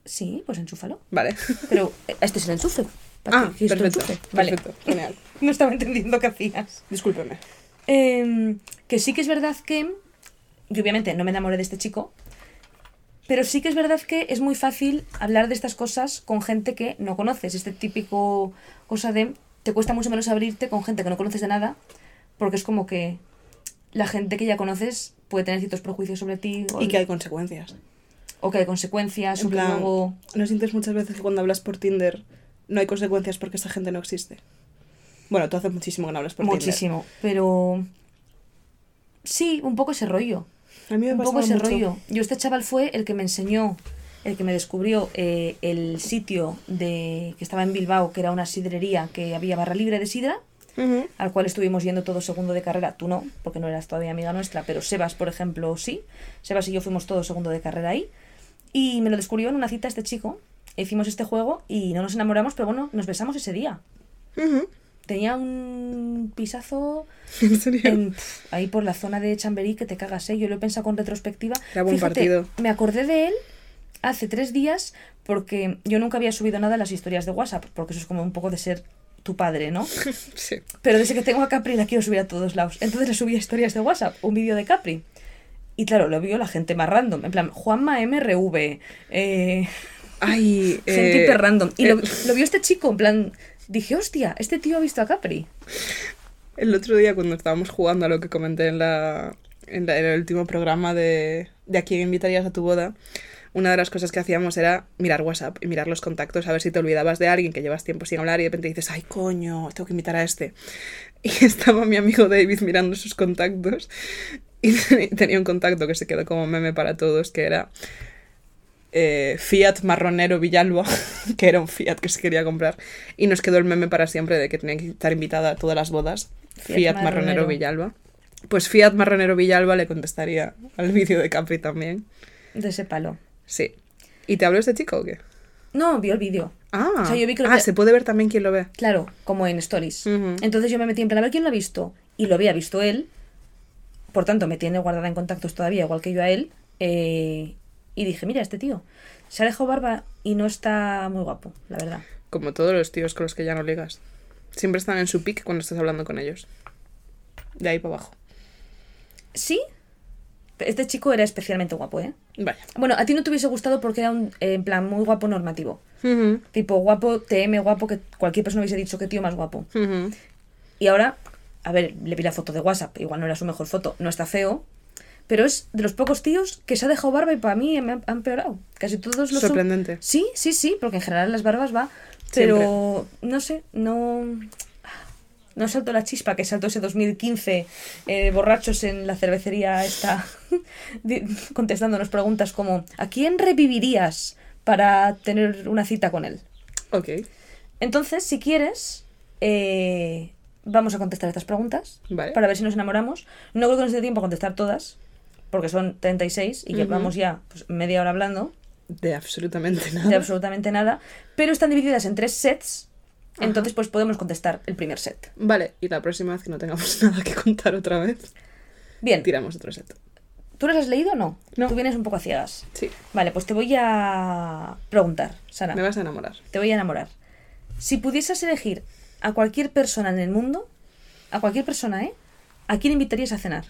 Speaker 1: Sí, pues enchúfalo.
Speaker 2: Vale.
Speaker 1: Pero eh, este es el enchufe. ¿Para
Speaker 2: Ah, perfecto.
Speaker 1: enchufe? Vale.
Speaker 2: Perfecto, genial.
Speaker 1: No estaba entendiendo qué hacías.
Speaker 2: Discúlpeme.
Speaker 1: Eh, que sí que es verdad que. Yo obviamente no me enamoré de este chico. Pero sí que es verdad que es muy fácil hablar de estas cosas con gente que no conoces. Este típico cosa de. Te cuesta mucho menos abrirte con gente que no conoces de nada. Porque es como que. La gente que ya conoces puede tener ciertos prejuicios sobre ti. O,
Speaker 2: Y que hay consecuencias.
Speaker 1: O que hay consecuencias.
Speaker 2: En
Speaker 1: o que luego.
Speaker 2: ¿no sientes muchas veces que cuando hablas por Tinder no hay consecuencias porque esa gente no existe? Bueno, tú haces muchísimo que no hablas por
Speaker 1: Muchísimo. Pero. Sí, un poco ese rollo.
Speaker 2: Tinder. A mí me
Speaker 1: un poco ese
Speaker 2: mucho.
Speaker 1: rollo. Yo, este chaval fue el que me enseñó, el que me descubrió eh, el sitio de que estaba en Bilbao, que era una sidrería que había barra libre de sidra, al cual estuvimos yendo todo segundo de carrera. Tú no, porque no eras todavía amiga nuestra, pero Sebas, por ejemplo, sí. Sebas y yo fuimos todos segundo de carrera ahí. Y me lo descubrió en una cita este chico. Hicimos este juego y no nos enamoramos, pero bueno, nos besamos ese día. Tenía un pisazo
Speaker 2: ¿En serio?
Speaker 1: en- ahí por la zona de Chamberí que te cagas, ¿eh? Yo lo he pensado con retrospectiva.
Speaker 2: Era buen partido.
Speaker 1: Me acordé de él hace tres días porque yo nunca había subido nada a las historias de WhatsApp, porque eso es como un poco de ser tu padre, ¿no?
Speaker 2: Sí.
Speaker 1: Pero desde que tengo a Capri la quiero subir a todos lados. Entonces le subí a historias de WhatsApp, un vídeo de Capri. Y claro, lo vio la gente más random. En plan, Juanma MRV. Eh,
Speaker 2: Ay,
Speaker 1: gente
Speaker 2: eh,
Speaker 1: hiper random. Y
Speaker 2: eh,
Speaker 1: lo, lo vio este chico, en plan. Dije, hostia, este tío ha visto a Capri.
Speaker 2: El otro día cuando estábamos jugando a lo que comenté en, la, en, la- en el último programa de, de a quién invitarías a tu boda, una de las cosas que hacíamos era mirar WhatsApp y mirar los contactos a ver si te olvidabas de alguien que llevas tiempo sin hablar y de repente dices, ay coño, tengo que invitar a este. Y estaba mi amigo David mirando sus contactos y tenía un contacto que se quedó como meme para todos que era eh, Fiat Marronero Villalba, que era un Fiat que se quería comprar. Y nos quedó el meme para siempre de que tenía que estar invitada a todas las bodas.
Speaker 1: Fiat
Speaker 2: Fiat, Marronero.
Speaker 1: Marronero.
Speaker 2: Villalba. Pues Fiat Marronero Villalba le contestaría al vídeo de Capri también.
Speaker 1: De ese palo.
Speaker 2: Sí. ¿Y te habló este chico o qué?
Speaker 1: No, vio el vídeo.
Speaker 2: Ah,
Speaker 1: O sea, yo vi que lo
Speaker 2: ah
Speaker 1: que-
Speaker 2: se puede ver también quién lo ve.
Speaker 1: Claro, como en Stories. Entonces yo me metí en plan a ver quién lo ha visto. Y lo había visto él. Por tanto, me tiene guardada en contactos todavía, igual que yo a él. eh, y dije, mira, este tío se ha dejado barba y no está muy guapo, la verdad.
Speaker 2: Como todos los tíos con los que ya no ligas. Siempre están en su pick cuando estás hablando con ellos. De ahí para abajo.
Speaker 1: Sí, este chico era especialmente guapo, ¿eh?
Speaker 2: Vaya.
Speaker 1: Bueno, a ti no te hubiese gustado porque era un, eh, en plan, muy guapo normativo. Tipo, guapo, TM, guapo, que cualquier persona hubiese dicho que tío más guapo. Y ahora, a ver, le vi la foto de WhatsApp, igual no era su mejor foto, no está feo, pero es de los pocos tíos que se ha dejado barba y para mí me han, han empeorado. Casi todos los son-
Speaker 2: Sorprendente.
Speaker 1: Sí, sí, sí, porque en general las barbas va, pero no sé, no no saltó la chispa que saltó ese 2015 eh, borrachos en la cervecería esta di- contestándonos preguntas como ¿a quién revivirías para tener una cita con él?
Speaker 2: Ok.
Speaker 1: Entonces, si quieres, eh, vamos a contestar estas preguntas
Speaker 2: Vale.
Speaker 1: para ver si nos enamoramos. No creo que nos dé tiempo a contestar todas, porque son 36 y
Speaker 2: Ujú.
Speaker 1: llevamos ya pues, media hora hablando
Speaker 2: De absolutamente nada.
Speaker 1: de absolutamente nada, pero están divididas en tres sets, entonces pues podemos contestar el primer set.
Speaker 2: Vale, y la próxima vez que no tengamos nada que contar otra vez,
Speaker 1: Bien,
Speaker 2: tiramos otro set.
Speaker 1: ¿tú las has leído o no?
Speaker 2: No.
Speaker 1: Tú vienes un poco a ciegas.
Speaker 2: Sí,
Speaker 1: Vale, pues te voy a preguntar, Sara.
Speaker 2: me vas a enamorar.
Speaker 1: Te voy a enamorar. Si pudieses elegir a cualquier persona en el mundo, a cualquier persona, ¿eh? ¿A quién invitarías a cenar?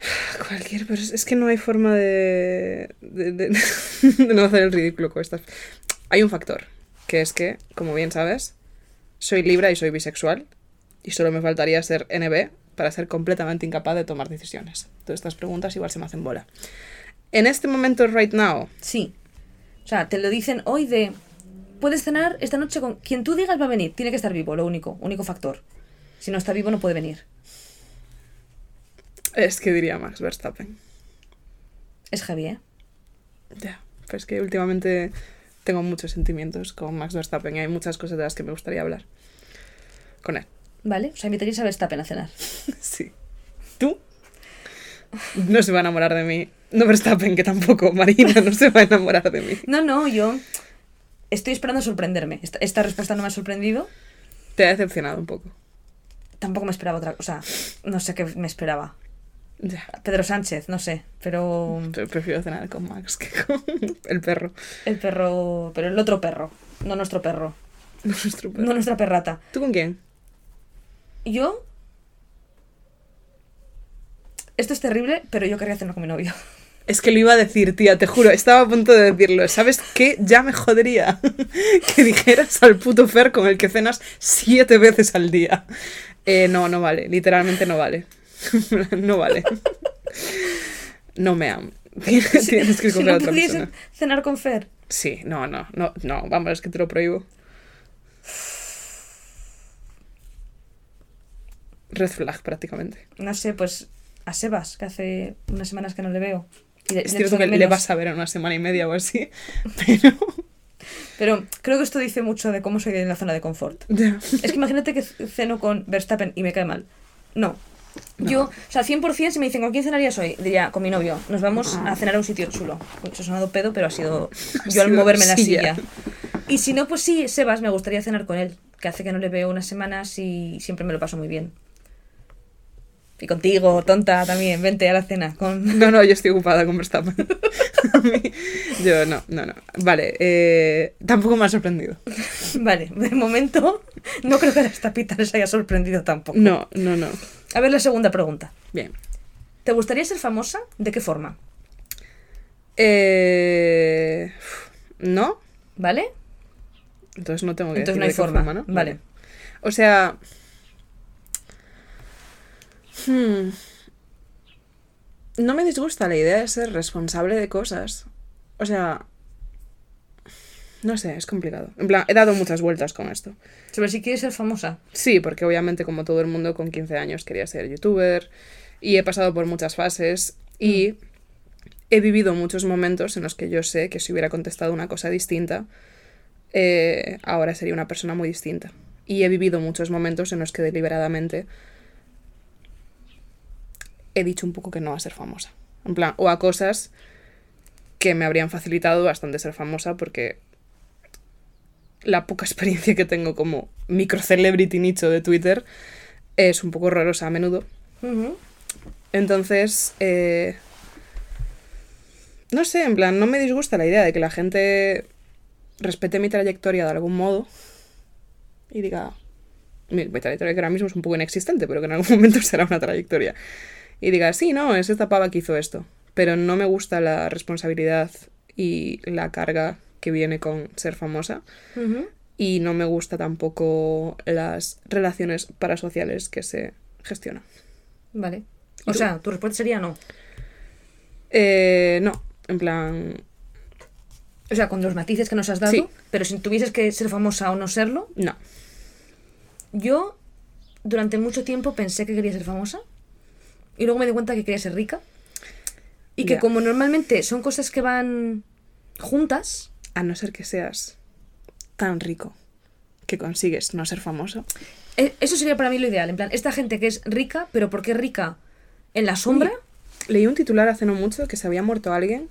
Speaker 2: Cualquier persona. Es que no hay forma de, de, de- de no hacer el ridículo con estas. Hay un factor, que es que, como bien sabes, soy Libra y soy bisexual. Y solo me faltaría ser NB para ser completamente incapaz de tomar decisiones. Todas estas preguntas igual se me hacen bola. En este momento, right now,
Speaker 1: Sí. O sea, te lo dicen hoy de... Puedes cenar esta noche con... Quien tú digas va a venir. Tiene que estar vivo, lo único. Único factor. Si no está vivo no puede venir.
Speaker 2: es que diría Max Verstappen.
Speaker 1: Es heavy, ¿eh?
Speaker 2: Ya, pues que últimamente tengo muchos sentimientos con Max Verstappen y hay muchas cosas de las que me gustaría hablar con él.
Speaker 1: ¿Vale? O sea, invitarías a Verstappen a cenar.
Speaker 2: Sí. ¿Tú? No se va a enamorar de mí. No Verstappen, que tampoco. Marina no se va a enamorar de mí.
Speaker 1: No, no, yo... Estoy esperando sorprenderme. Esta, esta respuesta no me ha sorprendido.
Speaker 2: Te ha decepcionado un poco.
Speaker 1: Tampoco me esperaba otra... O sea, no sé qué me esperaba.
Speaker 2: Ya.
Speaker 1: Pedro Sánchez, no sé. Pero...
Speaker 2: Prefiero cenar con Max que con el perro.
Speaker 1: El perro... Pero el otro perro. No nuestro perro.
Speaker 2: No nuestro perro.
Speaker 1: No nuestra perrata.
Speaker 2: ¿Tú con quién?
Speaker 1: Yo. Esto es terrible, pero yo querría cenar con mi novio.
Speaker 2: Es que lo iba a decir, tía, te juro, estaba a punto de decirlo. ¿Sabes qué? Ya me jodería que dijeras al puto Fer con el que cenas siete veces al día. Eh, no, no vale, literalmente no vale. no vale. No me amo. Tienes que
Speaker 1: si
Speaker 2: escoger
Speaker 1: no
Speaker 2: a otra persona.
Speaker 1: cenar con Fer.
Speaker 2: Sí, no, no, no, no, vamos, es que te lo prohíbo. Red flag prácticamente.
Speaker 1: No sé, pues a Sebas, que hace unas semanas que no le veo. Y le-
Speaker 2: Es cierto que
Speaker 1: de
Speaker 2: le vas a ver en una semana y media o así, pero...
Speaker 1: Pero creo que esto dice mucho de cómo soy en la zona de confort. Es que imagínate que ceno con Verstappen y me cae mal. No. Yo, o sea, 100% si me dicen con quién cenarías hoy, diría con mi novio. Nos vamos a cenar a un sitio chulo. Se ha sonado pedo, pero ha sido yo al moverme la
Speaker 2: silla.
Speaker 1: silla. Y si no, pues sí, Sebas, me gustaría cenar con él. Que hace que no le veo unas semanas y siempre me lo paso muy bien. Y contigo, tonta, también. Vente a la cena. Con...
Speaker 2: No, no, yo estoy ocupada con Verstappen. Yo no, no, no. Vale, eh, tampoco me ha sorprendido.
Speaker 1: Vale, de momento no creo que a las tapitas les haya sorprendido tampoco.
Speaker 2: No, no, no.
Speaker 1: A ver la segunda pregunta.
Speaker 2: Bien.
Speaker 1: ¿Te gustaría ser famosa? ¿De qué forma?
Speaker 2: Eh, no,
Speaker 1: ¿Vale?
Speaker 2: entonces no tengo que
Speaker 1: Entonces
Speaker 2: decir
Speaker 1: no hay
Speaker 2: de qué
Speaker 1: forma.
Speaker 2: ¿no?
Speaker 1: Vale.
Speaker 2: O sea... hmm, no me disgusta la idea de ser responsable de cosas. O sea... No sé, es complicado. En plan, he dado muchas vueltas con esto.
Speaker 1: Sobre si quieres ser famosa.
Speaker 2: Sí, porque obviamente como todo el mundo con 15 años quería ser youtuber y he pasado por muchas fases y he vivido muchos momentos en los que yo sé que si hubiera contestado una cosa distinta, eh, ahora sería una persona muy distinta. Y he vivido muchos momentos en los que deliberadamente he dicho un poco que no a ser famosa. En plan, o a cosas que me habrían facilitado bastante ser famosa porque la poca experiencia que tengo como micro celebrity nicho de Twitter es un poco horrorosa a menudo. Entonces, eh, no sé, en plan, no me disgusta la idea de que la gente respete mi trayectoria de algún modo y diga, mi, mi trayectoria que ahora mismo es un poco inexistente, pero que en algún momento será una trayectoria. Y diga, sí, no, es esta pava que hizo esto. Pero no me gusta la responsabilidad y la carga que viene con ser famosa. Y no me gusta tampoco las relaciones parasociales que se gestionan.
Speaker 1: Vale.
Speaker 2: ¿Y
Speaker 1: O
Speaker 2: tú?
Speaker 1: sea, tu respuesta sería no.
Speaker 2: Eh, no, en plan,
Speaker 1: O sea, con los matices que nos has dado.
Speaker 2: Sí.
Speaker 1: Pero si tuvieses que ser famosa o no serlo,
Speaker 2: no.
Speaker 1: yo durante mucho tiempo pensé que quería ser famosa. Y luego me di cuenta que quería ser rica. Y que como normalmente son cosas que van juntas,
Speaker 2: A no ser que seas tan rico que consigues no ser famoso.
Speaker 1: eh, eso sería para mí lo ideal. En plan, esta gente que es rica, pero ¿por qué rica? En la sombra.
Speaker 2: Leí un titular hace no mucho que se había muerto alguien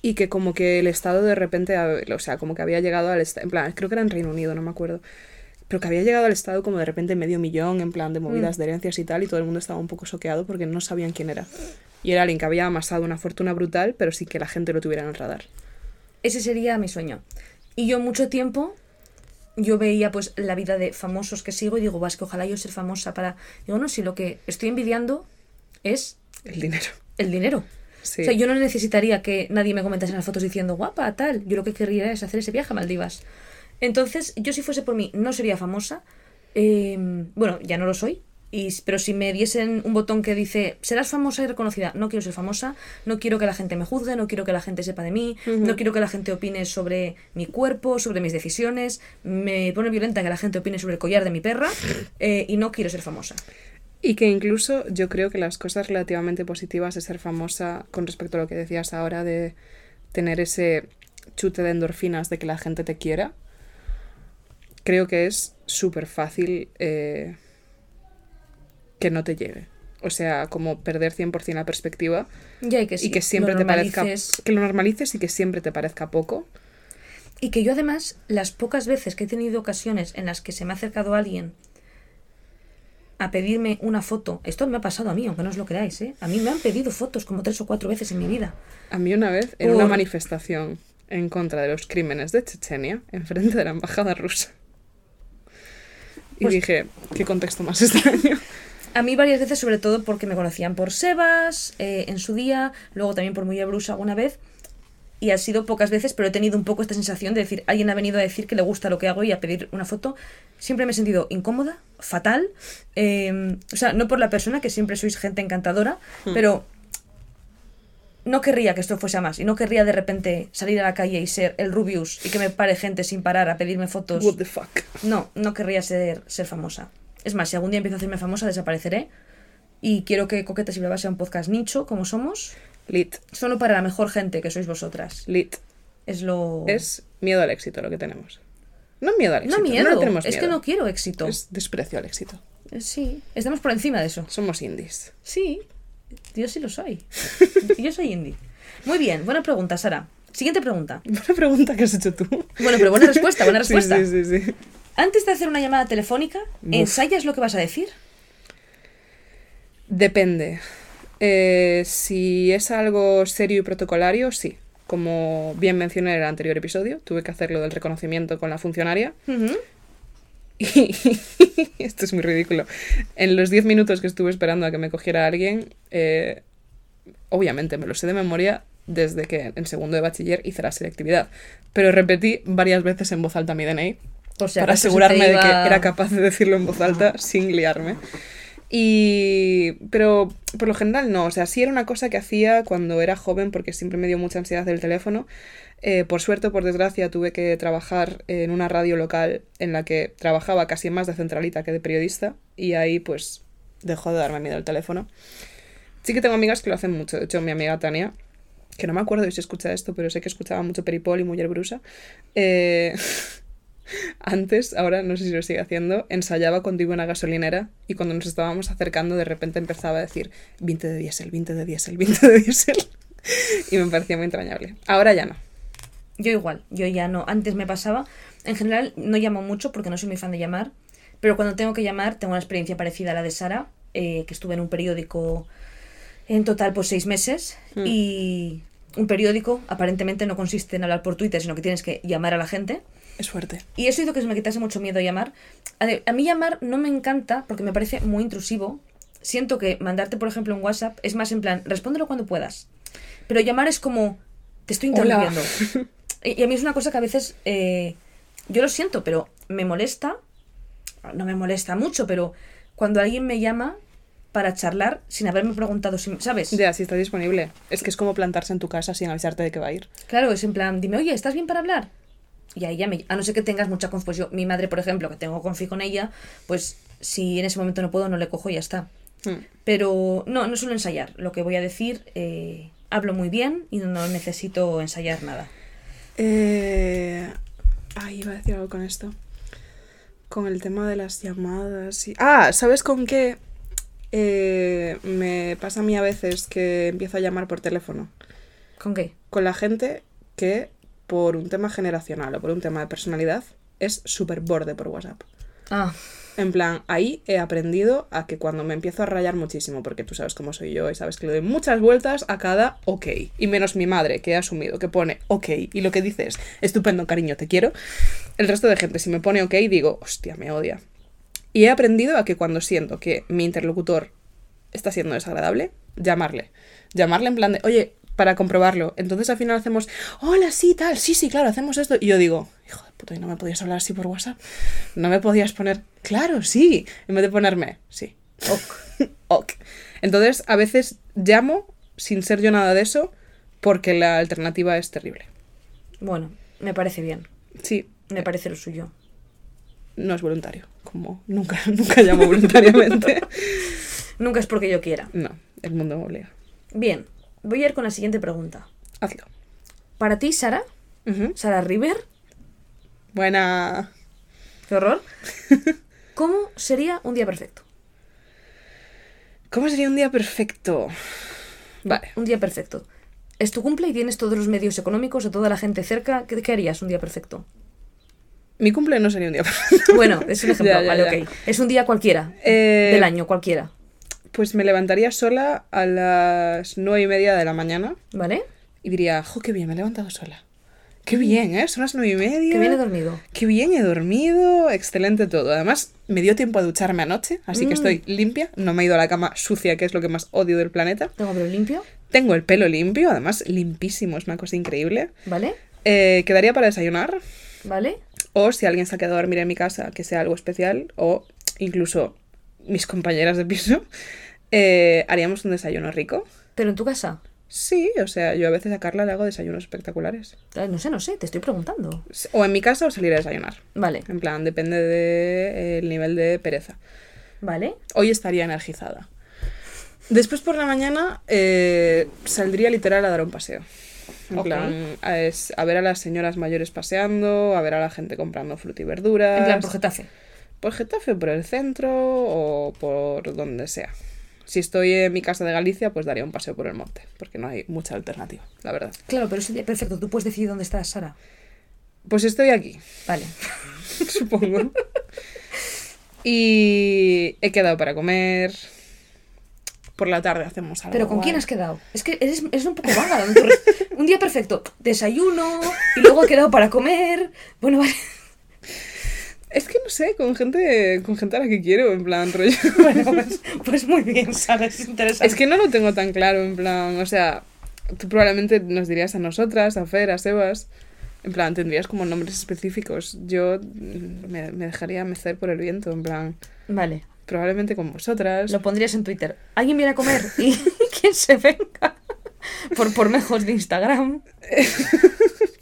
Speaker 2: y que como que el Estado de repente, o sea, como que había llegado al Estado, en plan, creo que era en Reino Unido, no me acuerdo, pero que había llegado al Estado como de repente medio millón, en plan de movidas de herencias y tal, y todo el mundo estaba un poco choqueado porque no sabían quién era. Y era alguien que había amasado una fortuna brutal, pero sí que la gente lo tuviera en el radar.
Speaker 1: Ese sería mi sueño. Y yo mucho tiempo, yo veía pues la vida de famosos que sigo y digo, vas que ojalá yo ser famosa para... Digo, no, si lo que estoy envidiando es
Speaker 2: El dinero.
Speaker 1: el dinero.
Speaker 2: Sí.
Speaker 1: O sea, yo no necesitaría que nadie me comentase en las fotos diciendo, guapa, tal. Yo lo que querría es hacer ese viaje a Maldivas. Entonces, yo si fuese por mí, no sería famosa. Eh, bueno, ya no lo soy. Y, pero si me diesen un botón que dice, serás famosa y reconocida, no quiero ser famosa, no quiero que la gente me juzgue, no quiero que la gente sepa de mí, no quiero que la gente opine sobre mi cuerpo, sobre mis decisiones, me pone violenta que la gente opine sobre el collar de mi perra eh, y no quiero ser famosa.
Speaker 2: Y que incluso yo creo que las cosas relativamente positivas de ser famosa con respecto a lo que decías ahora de tener ese chute de endorfinas de que la gente te quiera, creo que es súper fácil eh, que no te llegue. O sea, como perder 100% la perspectiva
Speaker 1: Ya, y que, sí,
Speaker 2: y que siempre te parezca... Que lo normalices y que siempre te parezca poco.
Speaker 1: Y que yo además, las pocas veces que he tenido ocasiones en las que se me ha acercado alguien a pedirme una foto, esto me ha pasado a mí, aunque no os lo creáis, ¿eh? A mí me han pedido fotos como tres o cuatro veces en mi vida.
Speaker 2: A mí una vez, en
Speaker 1: Por-
Speaker 2: una manifestación en contra de los crímenes de Chechenia, enfrente de la embajada rusa. Y
Speaker 1: Pues-
Speaker 2: dije, qué contexto más extraño.
Speaker 1: A mí varias veces, sobre todo porque me conocían por Sebas eh, en su día, luego también por Muy Brusa alguna vez. Y ha sido pocas veces, pero he tenido un poco esta sensación de decir, alguien ha venido a decir que le gusta lo que hago y a pedir una foto. Siempre me he sentido incómoda, fatal. eh, o sea, no por la persona, que siempre sois gente encantadora, pero no querría que esto fuese a más. Y no querría de repente salir a la calle y ser el Rubius y que me pare gente sin parar a pedirme fotos.
Speaker 2: What the fuck.
Speaker 1: No, no querría ser, ser famosa. Es más, si algún día empiezo a hacerme famosa, desapareceré. Y quiero que Coquetas y Bravas sea un podcast nicho, como somos,
Speaker 2: Lit,
Speaker 1: solo para la mejor gente que sois vosotras.
Speaker 2: lit.
Speaker 1: Es lo...
Speaker 2: Es miedo al éxito lo que tenemos. No miedo al
Speaker 1: No
Speaker 2: éxito.
Speaker 1: miedo,
Speaker 2: le tenemos
Speaker 1: es que
Speaker 2: miedo.
Speaker 1: no quiero éxito.
Speaker 2: Es desprecio al éxito.
Speaker 1: Eh, Sí, estamos por encima de eso.
Speaker 2: Somos indies.
Speaker 1: Sí, yo sí lo soy. Yo soy indie. Muy bien, buena pregunta, Sara. Siguiente pregunta.
Speaker 2: Buena pregunta que has hecho tú.
Speaker 1: Bueno, pero buena respuesta, buena respuesta.
Speaker 2: Sí, sí, sí.
Speaker 1: Antes de hacer una llamada telefónica,
Speaker 2: Uf.
Speaker 1: ¿ensayas lo que vas a decir?
Speaker 2: Depende. Eh, si es algo serio y protocolario, sí. Como bien mencioné en el anterior episodio, tuve que hacer lo del reconocimiento con la funcionaria. Y esto es muy ridículo. En los 10 minutos que estuve esperando a que me cogiera alguien, eh, obviamente me lo sé de memoria desde que en segundo de bachiller hice la selectividad. Pero repetí varias veces en voz alta mi DNI para asegurarme de que era capaz de decirlo en voz alta sin liarme. Y. Pero por lo general no. O sea, sí era una cosa que hacía cuando era joven porque siempre me dio mucha ansiedad el teléfono. Eh, por suerte o por desgracia tuve que trabajar en una radio local en la que trabajaba casi más de centralita que de periodista. Y ahí pues dejó de darme miedo el teléfono. Sí que tengo amigas que lo hacen mucho. De hecho, mi amiga Tania, que no me acuerdo si escucha esto, pero sé que escuchaba mucho Peripol y Mujer Brusa. Eh, antes, ahora no sé si lo sigue haciendo, ensayaba cuando iba a una gasolinera y cuando nos estábamos acercando de repente empezaba a decir 20 de diésel, 20 de diésel, 20 de diésel. y me parecía muy entrañable. Ahora ya no.
Speaker 1: Yo igual, yo ya no. Antes me pasaba. En general no llamo mucho porque no soy muy fan de llamar. Pero cuando tengo que llamar, tengo una experiencia parecida a la de Sara, eh, que estuve en un periódico en total por seis meses.
Speaker 2: Mm.
Speaker 1: Y un periódico aparentemente no consiste en hablar por Twitter, sino que tienes que llamar a la gente.
Speaker 2: Es fuerte.
Speaker 1: Y eso hizo que se me quitase mucho miedo llamar. A, ver, a mí llamar no me encanta porque me parece muy intrusivo. Siento que mandarte, por ejemplo, un WhatsApp es más en plan, respóndelo cuando puedas. Pero llamar es como, te estoy interrumpiendo. Y, a mí es una cosa que a veces, eh, yo lo siento, pero me molesta. No me molesta mucho, pero cuando alguien me llama para charlar sin haberme preguntado, si, ¿sabes?
Speaker 2: Ya, si está disponible. Es que es como plantarse en tu casa sin avisarte de que va a ir.
Speaker 1: Claro, es en plan, dime, oye, ¿estás bien para hablar? Y ahí ya me... A no ser que tengas mucha confusión. Mi madre, por ejemplo, que tengo confi con ella, pues si en ese momento no puedo, no le cojo y ya está.
Speaker 2: Hmm.
Speaker 1: Pero no, no suelo ensayar. Lo que voy a decir, eh, hablo muy bien y no necesito ensayar nada.
Speaker 2: Eh... Ay, iba a decir algo con esto. Con el tema de las llamadas y... Ah, ¿sabes con qué? Eh, me pasa a mí a veces que empiezo a llamar por teléfono.
Speaker 1: ¿Con qué?
Speaker 2: Con la gente que, por un tema generacional o por un tema de personalidad, es súper borde por WhatsApp.
Speaker 1: Ah,
Speaker 2: En plan, ahí he aprendido a que cuando me empiezo a rayar muchísimo, porque tú sabes cómo soy yo y sabes que le doy muchas vueltas a cada ok. Y menos mi madre, que he asumido, que pone ok. Y lo que dice es, estupendo, cariño, te quiero. El resto de gente, si me pone ok, digo, hostia, me odia. Y he aprendido a que cuando siento que mi interlocutor está siendo desagradable, llamarle. Llamarle en plan de, oye, para comprobarlo. Entonces al final hacemos, hola, sí, tal, sí, sí, claro, hacemos esto. Y yo digo, hijo de ¿y no me podías hablar así por WhatsApp? No me podías poner, claro, sí, en vez de ponerme, sí, ok, ok. Entonces a veces llamo sin ser yo nada de eso porque la alternativa es terrible.
Speaker 1: Bueno, me parece bien.
Speaker 2: Sí,
Speaker 1: Me parece lo suyo.
Speaker 2: no es voluntario, como nunca, nunca llamo voluntariamente.
Speaker 1: Nunca es porque yo quiera.
Speaker 2: No, el mundo me obliga.
Speaker 1: Bien, voy a ir con la siguiente pregunta.
Speaker 2: Hazlo.
Speaker 1: Para ti, Sara. Sara River,
Speaker 2: Buena.
Speaker 1: qué horror. ¿Cómo sería un día perfecto?
Speaker 2: ¿Cómo sería un día perfecto? Vale.
Speaker 1: Un día perfecto. Es tu cumple y tienes todos los medios económicos o toda la gente cerca. ¿Qué, qué harías un día perfecto?
Speaker 2: Mi cumple no sería un día perfecto.
Speaker 1: Bueno, es un ejemplo.
Speaker 2: Ya, ya,
Speaker 1: vale,
Speaker 2: ya.
Speaker 1: ok. Es un día cualquiera.
Speaker 2: Eh,
Speaker 1: Del año, cualquiera.
Speaker 2: Pues me levantaría sola a las nueve y media de la mañana
Speaker 1: ¿Vale?
Speaker 2: y diría, jo, qué bien, me he levantado sola. Qué bien, ¿eh? Son las nueve y media.
Speaker 1: Que viene dormido.
Speaker 2: Qué bien, he dormido, excelente todo. Además, me dio tiempo a ducharme anoche, así que
Speaker 1: Mm.
Speaker 2: estoy limpia. No me he ido a la cama sucia, que es lo que más odio del planeta.
Speaker 1: Tengo pelo limpio.
Speaker 2: Tengo el pelo limpio, además limpísimo, es una cosa increíble.
Speaker 1: ¿Vale?
Speaker 2: Eh, quedaría para desayunar,
Speaker 1: ¿Vale?
Speaker 2: o si alguien se ha quedado a dormir en mi casa, que sea algo especial, o incluso mis compañeras de piso, eh, haríamos un desayuno rico.
Speaker 1: Pero en tu casa.
Speaker 2: Sí, o sea, yo a veces a Carla le hago desayunos espectaculares.
Speaker 1: Ay, No sé, no sé, te estoy preguntando.
Speaker 2: O en mi casa o salir a desayunar.
Speaker 1: Vale,
Speaker 2: En plan, depende del nivel de pereza.
Speaker 1: vale.
Speaker 2: Hoy estaría energizada. Después por la mañana eh, saldría literal a dar un paseo. En plan, a, es- a ver a las señoras mayores paseando, a ver a la gente comprando fruta y verduras.
Speaker 1: En plan, por Getafe.
Speaker 2: Por Getafe, por el centro o por donde sea. Si estoy en mi casa de Galicia, pues daría un paseo por el monte, porque no hay mucha alternativa, la verdad.
Speaker 1: Claro, pero día perfecto. Tú puedes decidir dónde estás, Sara.
Speaker 2: Pues estoy aquí,
Speaker 1: Vale.
Speaker 2: supongo. y he quedado para comer. Por la tarde hacemos algo.
Speaker 1: Pero ¿con quién has quedado? Es que eres, eres un poco vaga. Un día perfecto. Desayuno y luego he quedado para comer. Bueno, vale.
Speaker 2: Es que no sé, con gente, con gente a la que quiero, en plan, rollo.
Speaker 1: Bueno, pues, pues muy bien, Sara. Es interesante.
Speaker 2: Es que no lo tengo tan claro, en plan, o sea, tú probablemente nos dirías a nosotras, a Fer, a Sebas, en plan, tendrías como nombres específicos. Yo mm, me, me dejaría mecer por el viento, en plan,
Speaker 1: Vale.
Speaker 2: probablemente con vosotras.
Speaker 1: Lo pondrías en Twitter. ¿Alguien viene a comer? Y quien se venga. Por, por mejos de Instagram.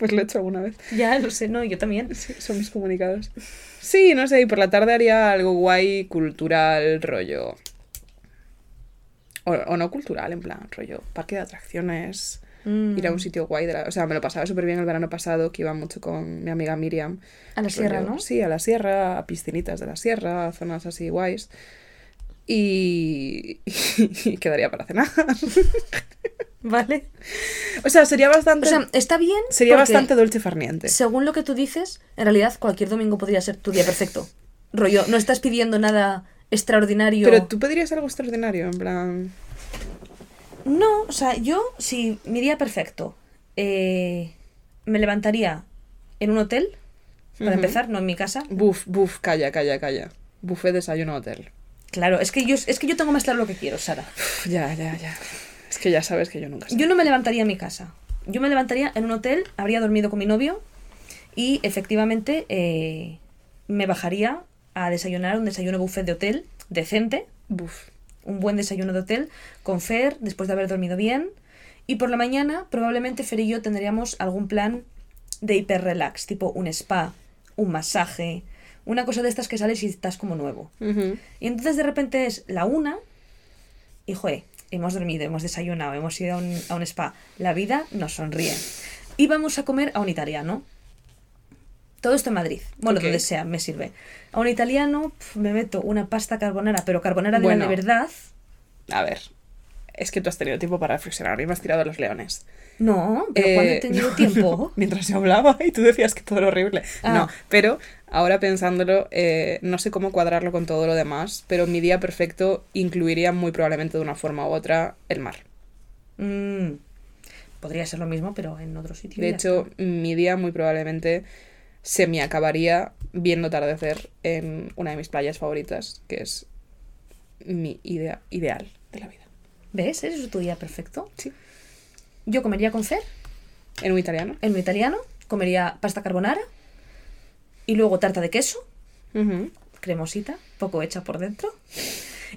Speaker 2: Pues lo he hecho alguna vez.
Speaker 1: Ya lo sé, no, yo también.
Speaker 2: Sí, son mis comunicados. Sí, no sé, y por la tarde haría algo guay, cultural, rollo. O, o no cultural, en plan, rollo, parque de atracciones.
Speaker 1: Mm.
Speaker 2: Ir a un sitio guay de la... O sea, me lo pasaba súper bien el verano pasado, que iba mucho con mi amiga Miriam.
Speaker 1: A la sierra, ¿no?
Speaker 2: Sí, a la sierra, a piscinitas de la sierra, a zonas así guays. Y, y quedaría para cenar.
Speaker 1: Vale.
Speaker 2: O sea, sería
Speaker 1: O
Speaker 2: bastante...
Speaker 1: sea, está bien.
Speaker 2: sería bastante dolce farniente.
Speaker 1: Según lo que tú dices, en realidad cualquier domingo podría ser tu día perfecto. Rollo, no estás pidiendo nada extraordinario.
Speaker 2: Pero tú pedirías algo extraordinario, en plan...
Speaker 1: No, o sea, yo, si mi día perfecto, eh, me levantaría en un hotel, para empezar, no en mi casa.
Speaker 2: Buf, buf, calla, calla, calla. Buffet, desayuno, hotel.
Speaker 1: Claro, es que yo, es que yo tengo más claro lo que quiero, Sara.
Speaker 2: Ya, ya, ya. Es que ya sabes que yo nunca sé.
Speaker 1: Yo no me levantaría en mi casa. Yo me levantaría en un hotel, habría dormido con mi novio y efectivamente eh, me bajaría a desayunar un desayuno buffet de hotel decente,
Speaker 2: Buf.
Speaker 1: un buen desayuno de hotel con Fer después de haber dormido bien. Y por la mañana probablemente Fer y yo tendríamos algún plan de hiper relax, tipo un spa, un masaje, una cosa de estas que sales y estás como nuevo. Y entonces de repente es la una y, joder, hemos dormido, hemos desayunado, hemos ido a un, a un spa. La vida nos sonríe. Y vamos a comer a un italiano. Todo esto en Madrid. Bueno,
Speaker 2: Ok.
Speaker 1: donde sea, me sirve. A un italiano pf, me meto una pasta carbonara, pero carbonara de la
Speaker 2: Bueno.
Speaker 1: de verdad.
Speaker 2: A ver. Es que tú has tenido tiempo para reflexionar y me has tirado a los leones.
Speaker 1: No, pero
Speaker 2: Eh,
Speaker 1: cuando he tenido
Speaker 2: no,
Speaker 1: tiempo.
Speaker 2: Mientras yo hablaba y tú decías que todo era horrible.
Speaker 1: Ah.
Speaker 2: No, pero ahora pensándolo, eh, no sé cómo cuadrarlo con todo lo demás, pero mi día perfecto incluiría muy probablemente de una forma u otra el mar.
Speaker 1: Mm, podría ser lo mismo, pero en otro sitio.
Speaker 2: De hecho, mi día muy probablemente se me acabaría viendo atardecer en una de mis playas favoritas, que es mi idea ideal de la vida.
Speaker 1: ¿Ves? ¿Ese es tu día perfecto?
Speaker 2: Sí.
Speaker 1: yo comería con Fer,
Speaker 2: En un italiano.
Speaker 1: en un italiano, comería pasta carbonara y luego tarta de queso, cremosita, poco hecha por dentro.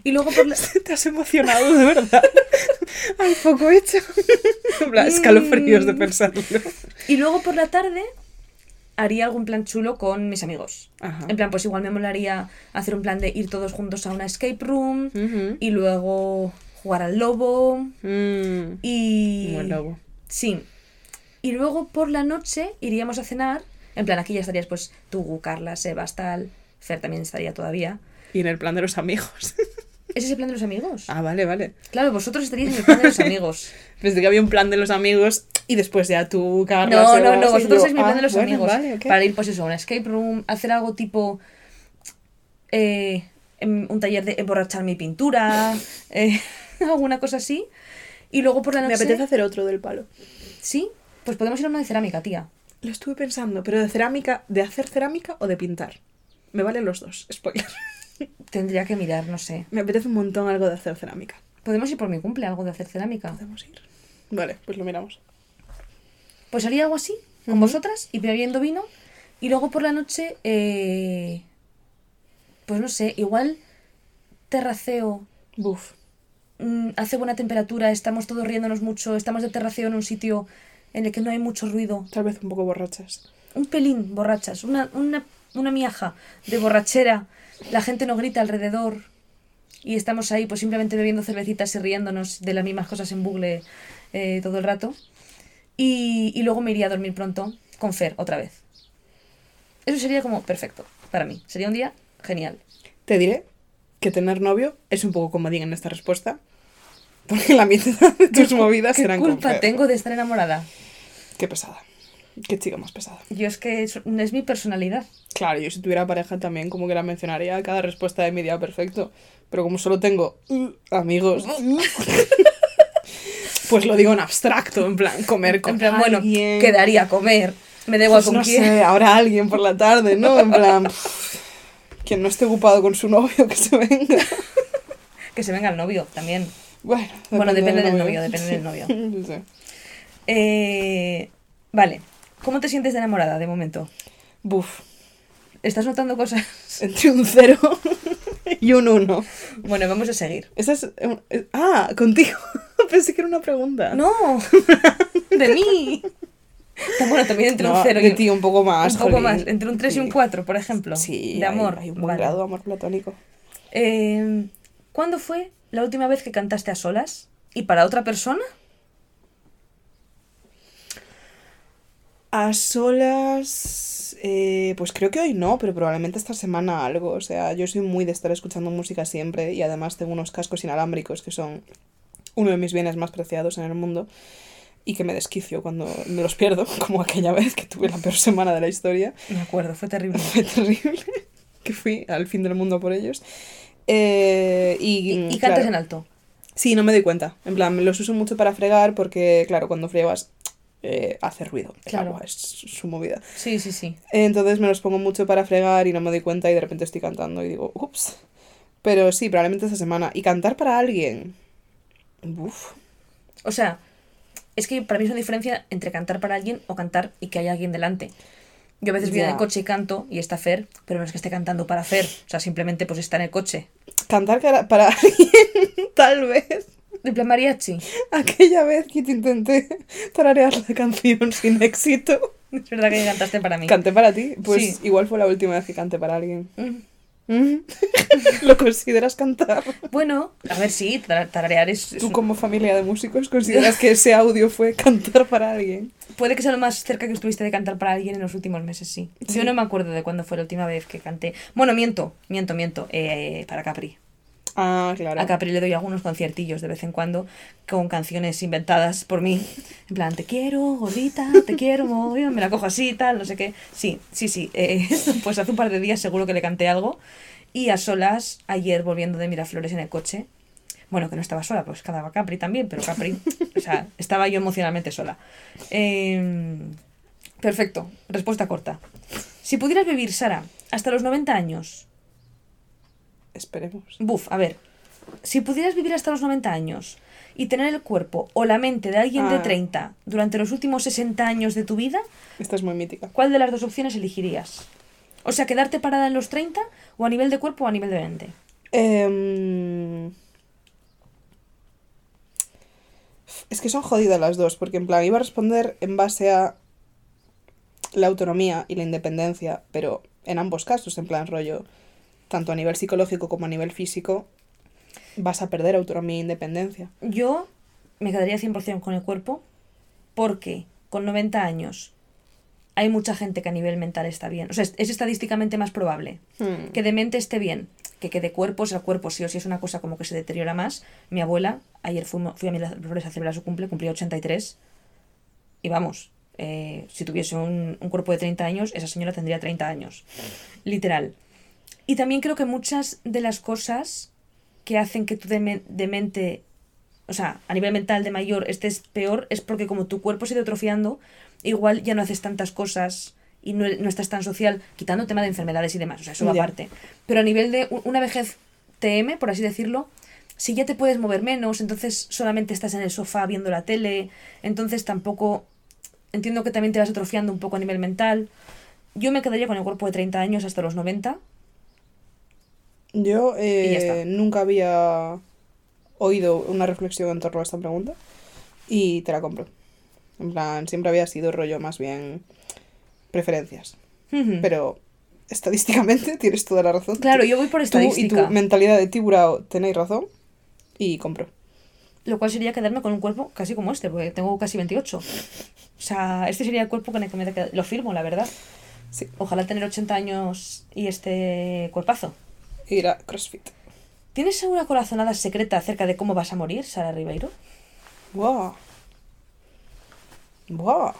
Speaker 1: Y luego por la...
Speaker 2: Te has emocionado, de verdad. Ay, poco hecho. Escalofríos de pensarlo.
Speaker 1: Y luego por la tarde haría algún plan chulo con mis amigos.
Speaker 2: Ajá.
Speaker 1: En plan, pues igual me molaría hacer un plan de ir todos juntos a una escape room y luego jugar al lobo
Speaker 2: Mm,
Speaker 1: y...
Speaker 2: El lobo.
Speaker 1: Sí. Y luego por la noche iríamos a cenar. En plan, aquí ya estarías pues tú, Carla, Sebas, tal. Fer también estaría todavía.
Speaker 2: Y en el plan de los amigos.
Speaker 1: ¿Es ese plan de los amigos?
Speaker 2: ah, vale, vale.
Speaker 1: Claro, vosotros estaríais en el plan de los amigos.
Speaker 2: Pensé que había un plan de los amigos y después ya tú, Carla,
Speaker 1: No, no,
Speaker 2: Sebas,
Speaker 1: no, vosotros
Speaker 2: yo,
Speaker 1: sois mi plan
Speaker 2: ah,
Speaker 1: de los
Speaker 2: bueno,
Speaker 1: amigos.
Speaker 2: vale.
Speaker 1: Para ir, pues eso, a una escape room, hacer algo tipo. eh, em, un taller de emborrachar mi pintura, eh, alguna cosa así. Y luego por la noche.
Speaker 2: Me apetece hacer otro del palo.
Speaker 1: Sí, pues podemos ir a una de cerámica, tía.
Speaker 2: Lo estuve pensando, pero de cerámica, ¿de hacer cerámica o de pintar? Me valen los dos, spoiler.
Speaker 1: Tendría que mirar, no sé.
Speaker 2: Me apetece un montón algo de hacer cerámica.
Speaker 1: Podemos ir por mi cumple, algo de hacer cerámica.
Speaker 2: Podemos ir. Vale, pues lo miramos.
Speaker 1: Pues haría algo así, con vosotras, y bebiendo vino. Y luego por la noche, eh, pues no sé, igual terraceo,
Speaker 2: Buf.
Speaker 1: mm, hace buena temperatura, estamos todos riéndonos mucho, estamos de terraceo en un sitio en el que no hay mucho ruido.
Speaker 2: Tal vez un poco borrachas.
Speaker 1: Un pelín borrachas, una, una, una miaja de borrachera, la gente no grita alrededor. Y estamos ahí, pues simplemente bebiendo cervecitas y riéndonos de las mismas cosas en bucle eh, todo el rato. Y, y luego me iría a dormir pronto con Fer otra vez. Eso sería como perfecto para mí. Sería un día genial.
Speaker 2: Te diré que tener novio es un poco comodín en esta respuesta. Porque la mitad de tus movidas
Speaker 1: ¿Qué
Speaker 2: serán con
Speaker 1: culpa
Speaker 2: Fer.
Speaker 1: tengo de estar enamorada?
Speaker 2: Qué pesada. Qué chica más pesada.
Speaker 1: Yo es que es, es mi personalidad.
Speaker 2: Claro, yo si tuviera pareja también como que la mencionaría cada respuesta de mi día perfecto. Pero como solo tengo uh, amigos, pues lo digo en abstracto, en plan, comer con
Speaker 1: En plan, bueno,
Speaker 2: alguien.
Speaker 1: quedaría a comer. Me da igual
Speaker 2: Pues
Speaker 1: con
Speaker 2: no
Speaker 1: quién.
Speaker 2: sé, ahora alguien por la tarde, ¿no? En plan, pff, quien no esté ocupado con su novio, que se venga.
Speaker 1: Que se venga el novio también.
Speaker 2: Bueno,
Speaker 1: Bueno, depende del novio, depende del novio.
Speaker 2: Sí.
Speaker 1: Eh, vale. ¿Cómo te sientes de enamorada de momento?
Speaker 2: Buf,
Speaker 1: ¿Estás notando cosas?
Speaker 2: entre un cero y un uno.
Speaker 1: Bueno, vamos a seguir.
Speaker 2: Esa es... Ah, contigo. Pensé que era una pregunta.
Speaker 1: ¡No! ¡De mí! Bueno, también entre
Speaker 2: No,
Speaker 1: un 0
Speaker 2: de
Speaker 1: y un,
Speaker 2: ti un poco más.
Speaker 1: un poco
Speaker 2: jolín.
Speaker 1: más. Entre un 3 y un
Speaker 2: Sí.
Speaker 1: 4, por ejemplo.
Speaker 2: Sí,
Speaker 1: De
Speaker 2: hay-
Speaker 1: amor.
Speaker 2: Hay, un buen
Speaker 1: Vale.
Speaker 2: grado de amor platónico.
Speaker 1: Eh, ¿Cuándo fue la última vez que cantaste a solas? ¿Y para otra persona?
Speaker 2: A solas, eh, pues creo que hoy no, pero probablemente esta semana algo. O sea, yo soy muy de estar escuchando música siempre y además tengo unos cascos inalámbricos que son uno de mis bienes más preciados en el mundo y que me desquicio cuando me los pierdo, como aquella vez que tuve la peor semana de la historia.
Speaker 1: Me acuerdo, fue terrible.
Speaker 2: Fue terrible, que fui al fin del mundo por ellos. Eh, y,
Speaker 1: Y, y
Speaker 2: claro,
Speaker 1: cantas en alto.
Speaker 2: Sí, no me doy cuenta. En plan, los uso mucho para fregar porque, claro, cuando friegas eh, hace ruido. El
Speaker 1: Claro.
Speaker 2: agua es su movida.
Speaker 1: Sí, sí, sí.
Speaker 2: Entonces me los pongo mucho para fregar y no me doy cuenta y de repente estoy cantando y digo, ups. Pero sí, probablemente esta semana. Y cantar para alguien. Uf.
Speaker 1: O sea, es que para mí es una diferencia entre cantar para alguien o cantar y que haya alguien delante. Yo a veces voy en el coche y canto y está Fer, pero no es que esté cantando para Fer. O sea, simplemente pues está en el coche.
Speaker 2: Cantar para alguien, tal vez.
Speaker 1: De plan mariachi.
Speaker 2: Aquella vez que te intenté tararear la canción sin éxito.
Speaker 1: Es verdad que cantaste para mí.
Speaker 2: Canté para ti. Pues
Speaker 1: Sí.
Speaker 2: igual fue la última vez que canté para alguien.
Speaker 1: Mm.
Speaker 2: Mm. ¿Lo consideras cantar?
Speaker 1: Bueno, a ver, sí, tar- tararear es... es
Speaker 2: ¿Tú
Speaker 1: un-
Speaker 2: como familia de músicos consideras que ese audio fue cantar para alguien?
Speaker 1: Puede que sea lo más cerca que estuviste de cantar para alguien en los últimos meses, sí.
Speaker 2: Sí.
Speaker 1: Yo no me acuerdo de cuándo fue la última vez que canté. Bueno, miento, miento, miento. eh, para Capri.
Speaker 2: Ah, claro.
Speaker 1: A Capri le doy algunos conciertillos de vez en cuando con canciones inventadas por mí. En plan, te quiero, gordita, te quiero, me la cojo así, tal, no sé qué. Sí, sí, sí. eh, pues hace un par de días seguro que le canté algo. Y a solas, ayer volviendo de Miraflores en el coche. Bueno, que no estaba sola, pues estaba Capri también, pero Capri, o sea, estaba yo emocionalmente sola. Em, perfecto, respuesta corta. Si pudieras vivir, Sara, hasta los 90 años,
Speaker 2: Esperemos.
Speaker 1: Buf, a ver. si pudieras vivir hasta los 90 años y tener el cuerpo o la mente de alguien de
Speaker 2: Ah.
Speaker 1: 30 durante los últimos 60 años de tu vida,
Speaker 2: Esta es muy mítica.
Speaker 1: ¿cuál de las dos opciones elegirías? O sea, quedarte parada en los 30 o a nivel de cuerpo o a nivel de mente.
Speaker 2: Em, Es que son jodidas las dos, porque en plan iba a responder en base a la autonomía y la independencia, pero en ambos casos, en plan rollo, tanto a nivel psicológico como a nivel físico, vas a perder autonomía e independencia.
Speaker 1: Yo me quedaría 100% con el cuerpo porque con 90 años hay mucha gente que a nivel mental está bien. O sea, es, es estadísticamente más probable
Speaker 2: Hmm.
Speaker 1: que de mente esté bien que que de cuerpo, o sea, el cuerpo sí o sí es una cosa como que se deteriora más. Mi abuela, ayer fui, fui a Miraflores a celebrar su cumple, cumplía 83 y vamos, eh, si tuviese un, un cuerpo de 30 años, esa señora tendría 30 años. Literal. Y también creo que muchas de las cosas que hacen que tú de, de mente, o sea, a nivel mental de mayor estés peor, es porque como tu cuerpo se ha ido atrofiando, igual ya no haces tantas cosas y no, no estás tan social, quitando el tema de enfermedades y demás, o sea, eso va aparte. Pero a nivel de una vejez TM, por así decirlo, si ya te puedes mover menos, entonces solamente estás en el sofá viendo la tele, entonces tampoco entiendo que también te vas atrofiando un poco a nivel mental. Yo me quedaría con el cuerpo de 30 años hasta los 90.
Speaker 2: Yo eh, nunca había oído una reflexión en torno a esta pregunta y te la compro. En plan, siempre había sido rollo más bien preferencias. Pero estadísticamente tienes toda la razón.
Speaker 1: claro, yo voy por
Speaker 2: Tú y
Speaker 1: estadística,
Speaker 2: tu mentalidad de tiburao tenéis razón y compro.
Speaker 1: lo cual sería quedarme con un cuerpo casi como este, porque tengo casi 28. O sea, este sería el cuerpo con el que me qued- Lo firmo, la verdad.
Speaker 2: Sí,
Speaker 1: Ojalá tener 80 años y este cuerpazo.
Speaker 2: Ir a CrossFit.
Speaker 1: ¿Tienes alguna corazonada secreta acerca de cómo vas a morir, Sara Ribeiro?
Speaker 2: ¡Buah! ¡Buah!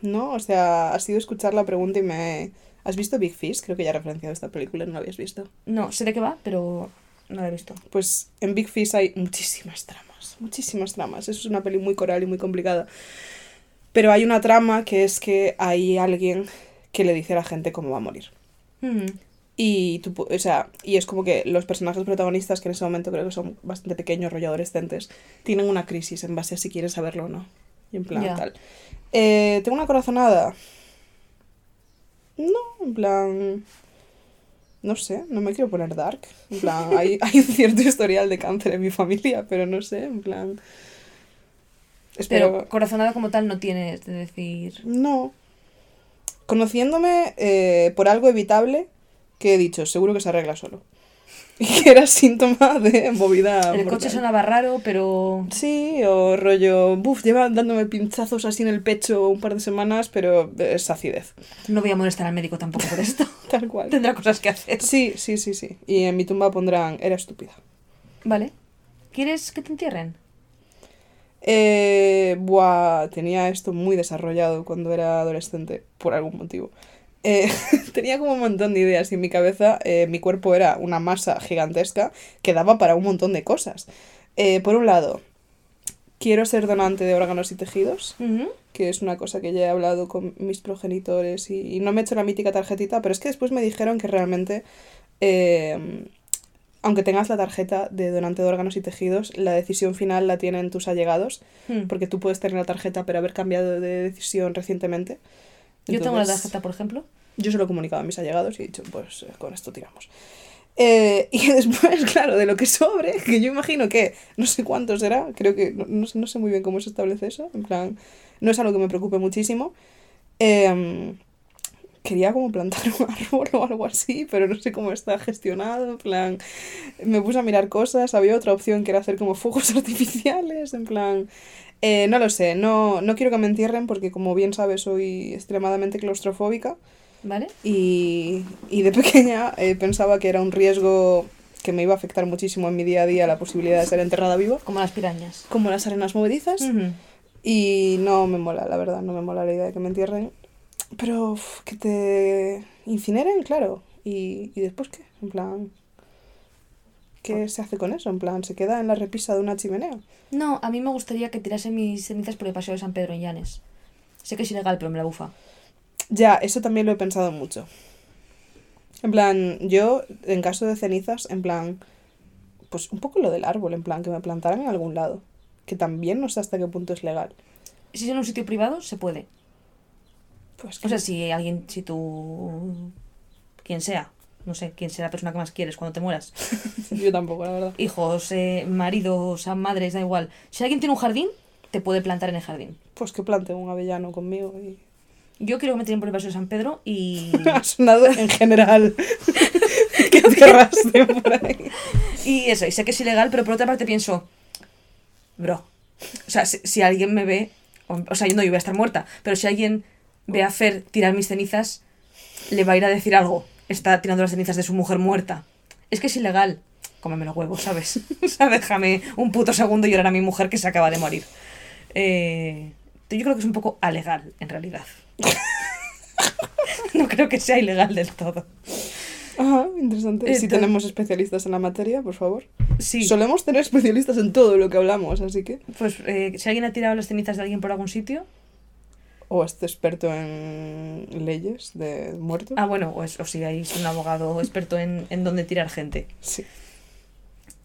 Speaker 2: No, o sea, has ido a escuchar la pregunta y me... ¿Has visto Big Fish? Creo que ya he referenciado esta película, no la habías visto.
Speaker 1: No, sé de qué va, pero no la he visto.
Speaker 2: Pues en Big Fish hay muchísimas tramas, muchísimas tramas. Es una peli muy coral y muy complicada. Pero hay una trama que es que hay alguien que le dice a la gente cómo va a morir.
Speaker 1: Ujú.
Speaker 2: Y, tú, o sea, y es como que los personajes protagonistas, que en ese momento creo que son bastante pequeños, rollo adolescentes, tienen una crisis en base a si quieren saberlo o no. Y en plan tal. Eh, ¿Tengo una corazonada? No, en plan... No sé, no me quiero poner dark. En plan, hay, hay un cierto historial de cáncer en mi familia, pero no sé, en plan... Espero...
Speaker 1: Pero corazonada como tal no tienes de decir.
Speaker 2: No. Conociéndome eh, por algo evitable que he dicho, seguro que se arregla solo. Y que era síntoma de movida.
Speaker 1: El
Speaker 2: brutal.
Speaker 1: coche sonaba raro, pero.
Speaker 2: Sí, o rollo, buf, lleva dándome pinchazos así en el pecho un par de semanas, pero es acidez.
Speaker 1: No voy a molestar al médico tampoco por esto.
Speaker 2: Tal cual.
Speaker 1: Tendrá cosas que hacer.
Speaker 2: Sí, sí, sí, sí. Y en mi tumba pondrán, era estúpida.
Speaker 1: Vale. ¿Quieres que te entierren?
Speaker 2: Eh, buah, tenía esto muy desarrollado cuando era adolescente, por algún motivo. Eh, tenía como un montón de ideas y en mi cabeza eh, mi cuerpo era una masa gigantesca que daba para un montón de cosas. Eh, por un lado, quiero ser donante de órganos y tejidos, que es una cosa que ya he hablado con mis progenitores y, y no me he hecho la mítica tarjetita, pero es que después me dijeron que realmente, eh, aunque tengas la tarjeta de donante de órganos y tejidos, la decisión final la tienen tus allegados,
Speaker 1: Mm.
Speaker 2: porque tú puedes tener la tarjeta pero haber cambiado de decisión recientemente.
Speaker 1: Yo tengo la
Speaker 2: Entonces,
Speaker 1: tarjeta, por ejemplo.
Speaker 2: Yo se lo he comunicado a mis allegados y he dicho, pues eh, con esto tiramos. Eh, y después, claro, de lo que sobre, que yo imagino que no sé cuánto será, creo que no, no sé- no sé muy bien cómo se establece eso, en plan, no es algo que me preocupe muchísimo. Em, quería como plantar un árbol o algo así, pero no sé cómo está gestionado, en plan, me puse a mirar cosas, había otra opción que era hacer como fuegos artificiales, en plan, eh, no lo sé, no, no quiero que me entierren porque como bien sabes soy extremadamente claustrofóbica.
Speaker 1: ¿Vale?
Speaker 2: Y, y de pequeña eh, pensaba que era un riesgo que me iba a afectar muchísimo en mi día a día la posibilidad de ser enterrada viva,
Speaker 1: Como las pirañas.
Speaker 2: como las arenas movedizas. Y no me mola, la verdad, no me mola la idea de que me entierren. Pero uf, que te incineren, claro. ¿Y, y después qué? En plan... ¿Qué se hace con eso? En plan, ¿se queda en la repisa de una chimenea?
Speaker 1: No, a mí me gustaría que tirase mis cenizas por el paseo de San Pedro en Llanes. Sé que es ilegal, pero me la bufa.
Speaker 2: Ya, eso también lo he pensado mucho. En plan, yo, en caso de cenizas, en plan, pues un poco lo del árbol, en plan, que me plantaran en algún lado. Que también no sé hasta qué punto es legal.
Speaker 1: Si es en un sitio privado, se puede.
Speaker 2: Pues
Speaker 1: O sea, si alguien, si tú, quien sea, no sé, quién sea la persona que más quieres cuando te mueras,
Speaker 2: yo tampoco, la verdad.
Speaker 1: hijos, eh, maridos, madres, da igual. Si alguien tiene un jardín, te puede plantar en el jardín.
Speaker 2: Pues que plante un avellano conmigo y...
Speaker 1: Yo quiero que me tiren por el paso de San Pedro y,
Speaker 2: ha sonado en general. ¿Qué cerraste por ahí?
Speaker 1: y eso, y sé que es ilegal, pero por otra parte pienso, bro, o sea, si, si alguien me ve, o, o sea, yo no, yo voy a estar muerta, pero si alguien ve a Fer tirar mis cenizas, le va a ir a decir algo. Está tirando las cenizas de su mujer muerta. Es que es ilegal. Cómeme los huevos, ¿sabes? o sea, déjame un puto segundo llorar a mi mujer que se acaba de morir. Eh, yo creo que es un poco alegal, en realidad. no creo que sea ilegal del todo.
Speaker 2: Ajá, interesante. Si tenemos especialistas en la materia, por favor.
Speaker 1: Sí,
Speaker 2: Solemos tener especialistas en todo lo que hablamos, así que...
Speaker 1: pues eh, si alguien ha tirado las cenizas de alguien por algún sitio,
Speaker 2: O este experto en leyes de muertos.
Speaker 1: Ah, bueno, o, es- o si hay un abogado experto en, en dónde tirar gente.
Speaker 2: Sí.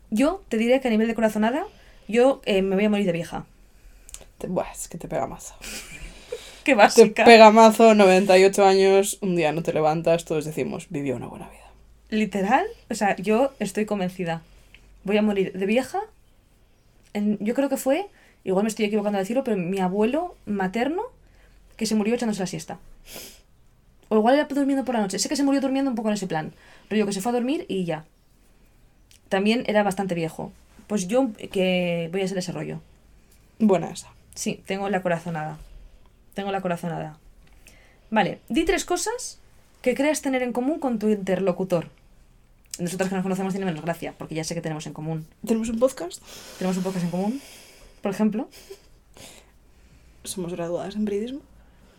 Speaker 1: Yo te diré que a nivel de corazonada, yo eh, me voy a morir de vieja.
Speaker 2: Te- buah, es que te pega mazo.
Speaker 1: Qué
Speaker 2: Te
Speaker 1: básica.
Speaker 2: pega mazo, 98 años, un día no te levantas, todos decimos, vivió una buena vida.
Speaker 1: Literal, o sea, yo estoy convencida. Voy a morir de vieja. En- yo creo que fue, igual me estoy equivocando al decirlo, pero mi abuelo materno que se murió echándose la siesta. O igual era durmiendo por la noche. Sé que se murió durmiendo un poco en ese plan. Rollo que se fue a dormir y ya. También era bastante viejo. Pues yo que voy a ser ese rollo.
Speaker 2: Buena esa.
Speaker 1: Sí, tengo la corazonada. Tengo la corazonada. Vale, di tres cosas que creas tener en común con tu interlocutor. Nosotras que nos conocemos tiene menos gracia, porque ya sé que tenemos en común.
Speaker 2: ¿Tenemos un podcast?
Speaker 1: Tenemos un podcast en común, por ejemplo.
Speaker 2: Somos graduadas en periodismo.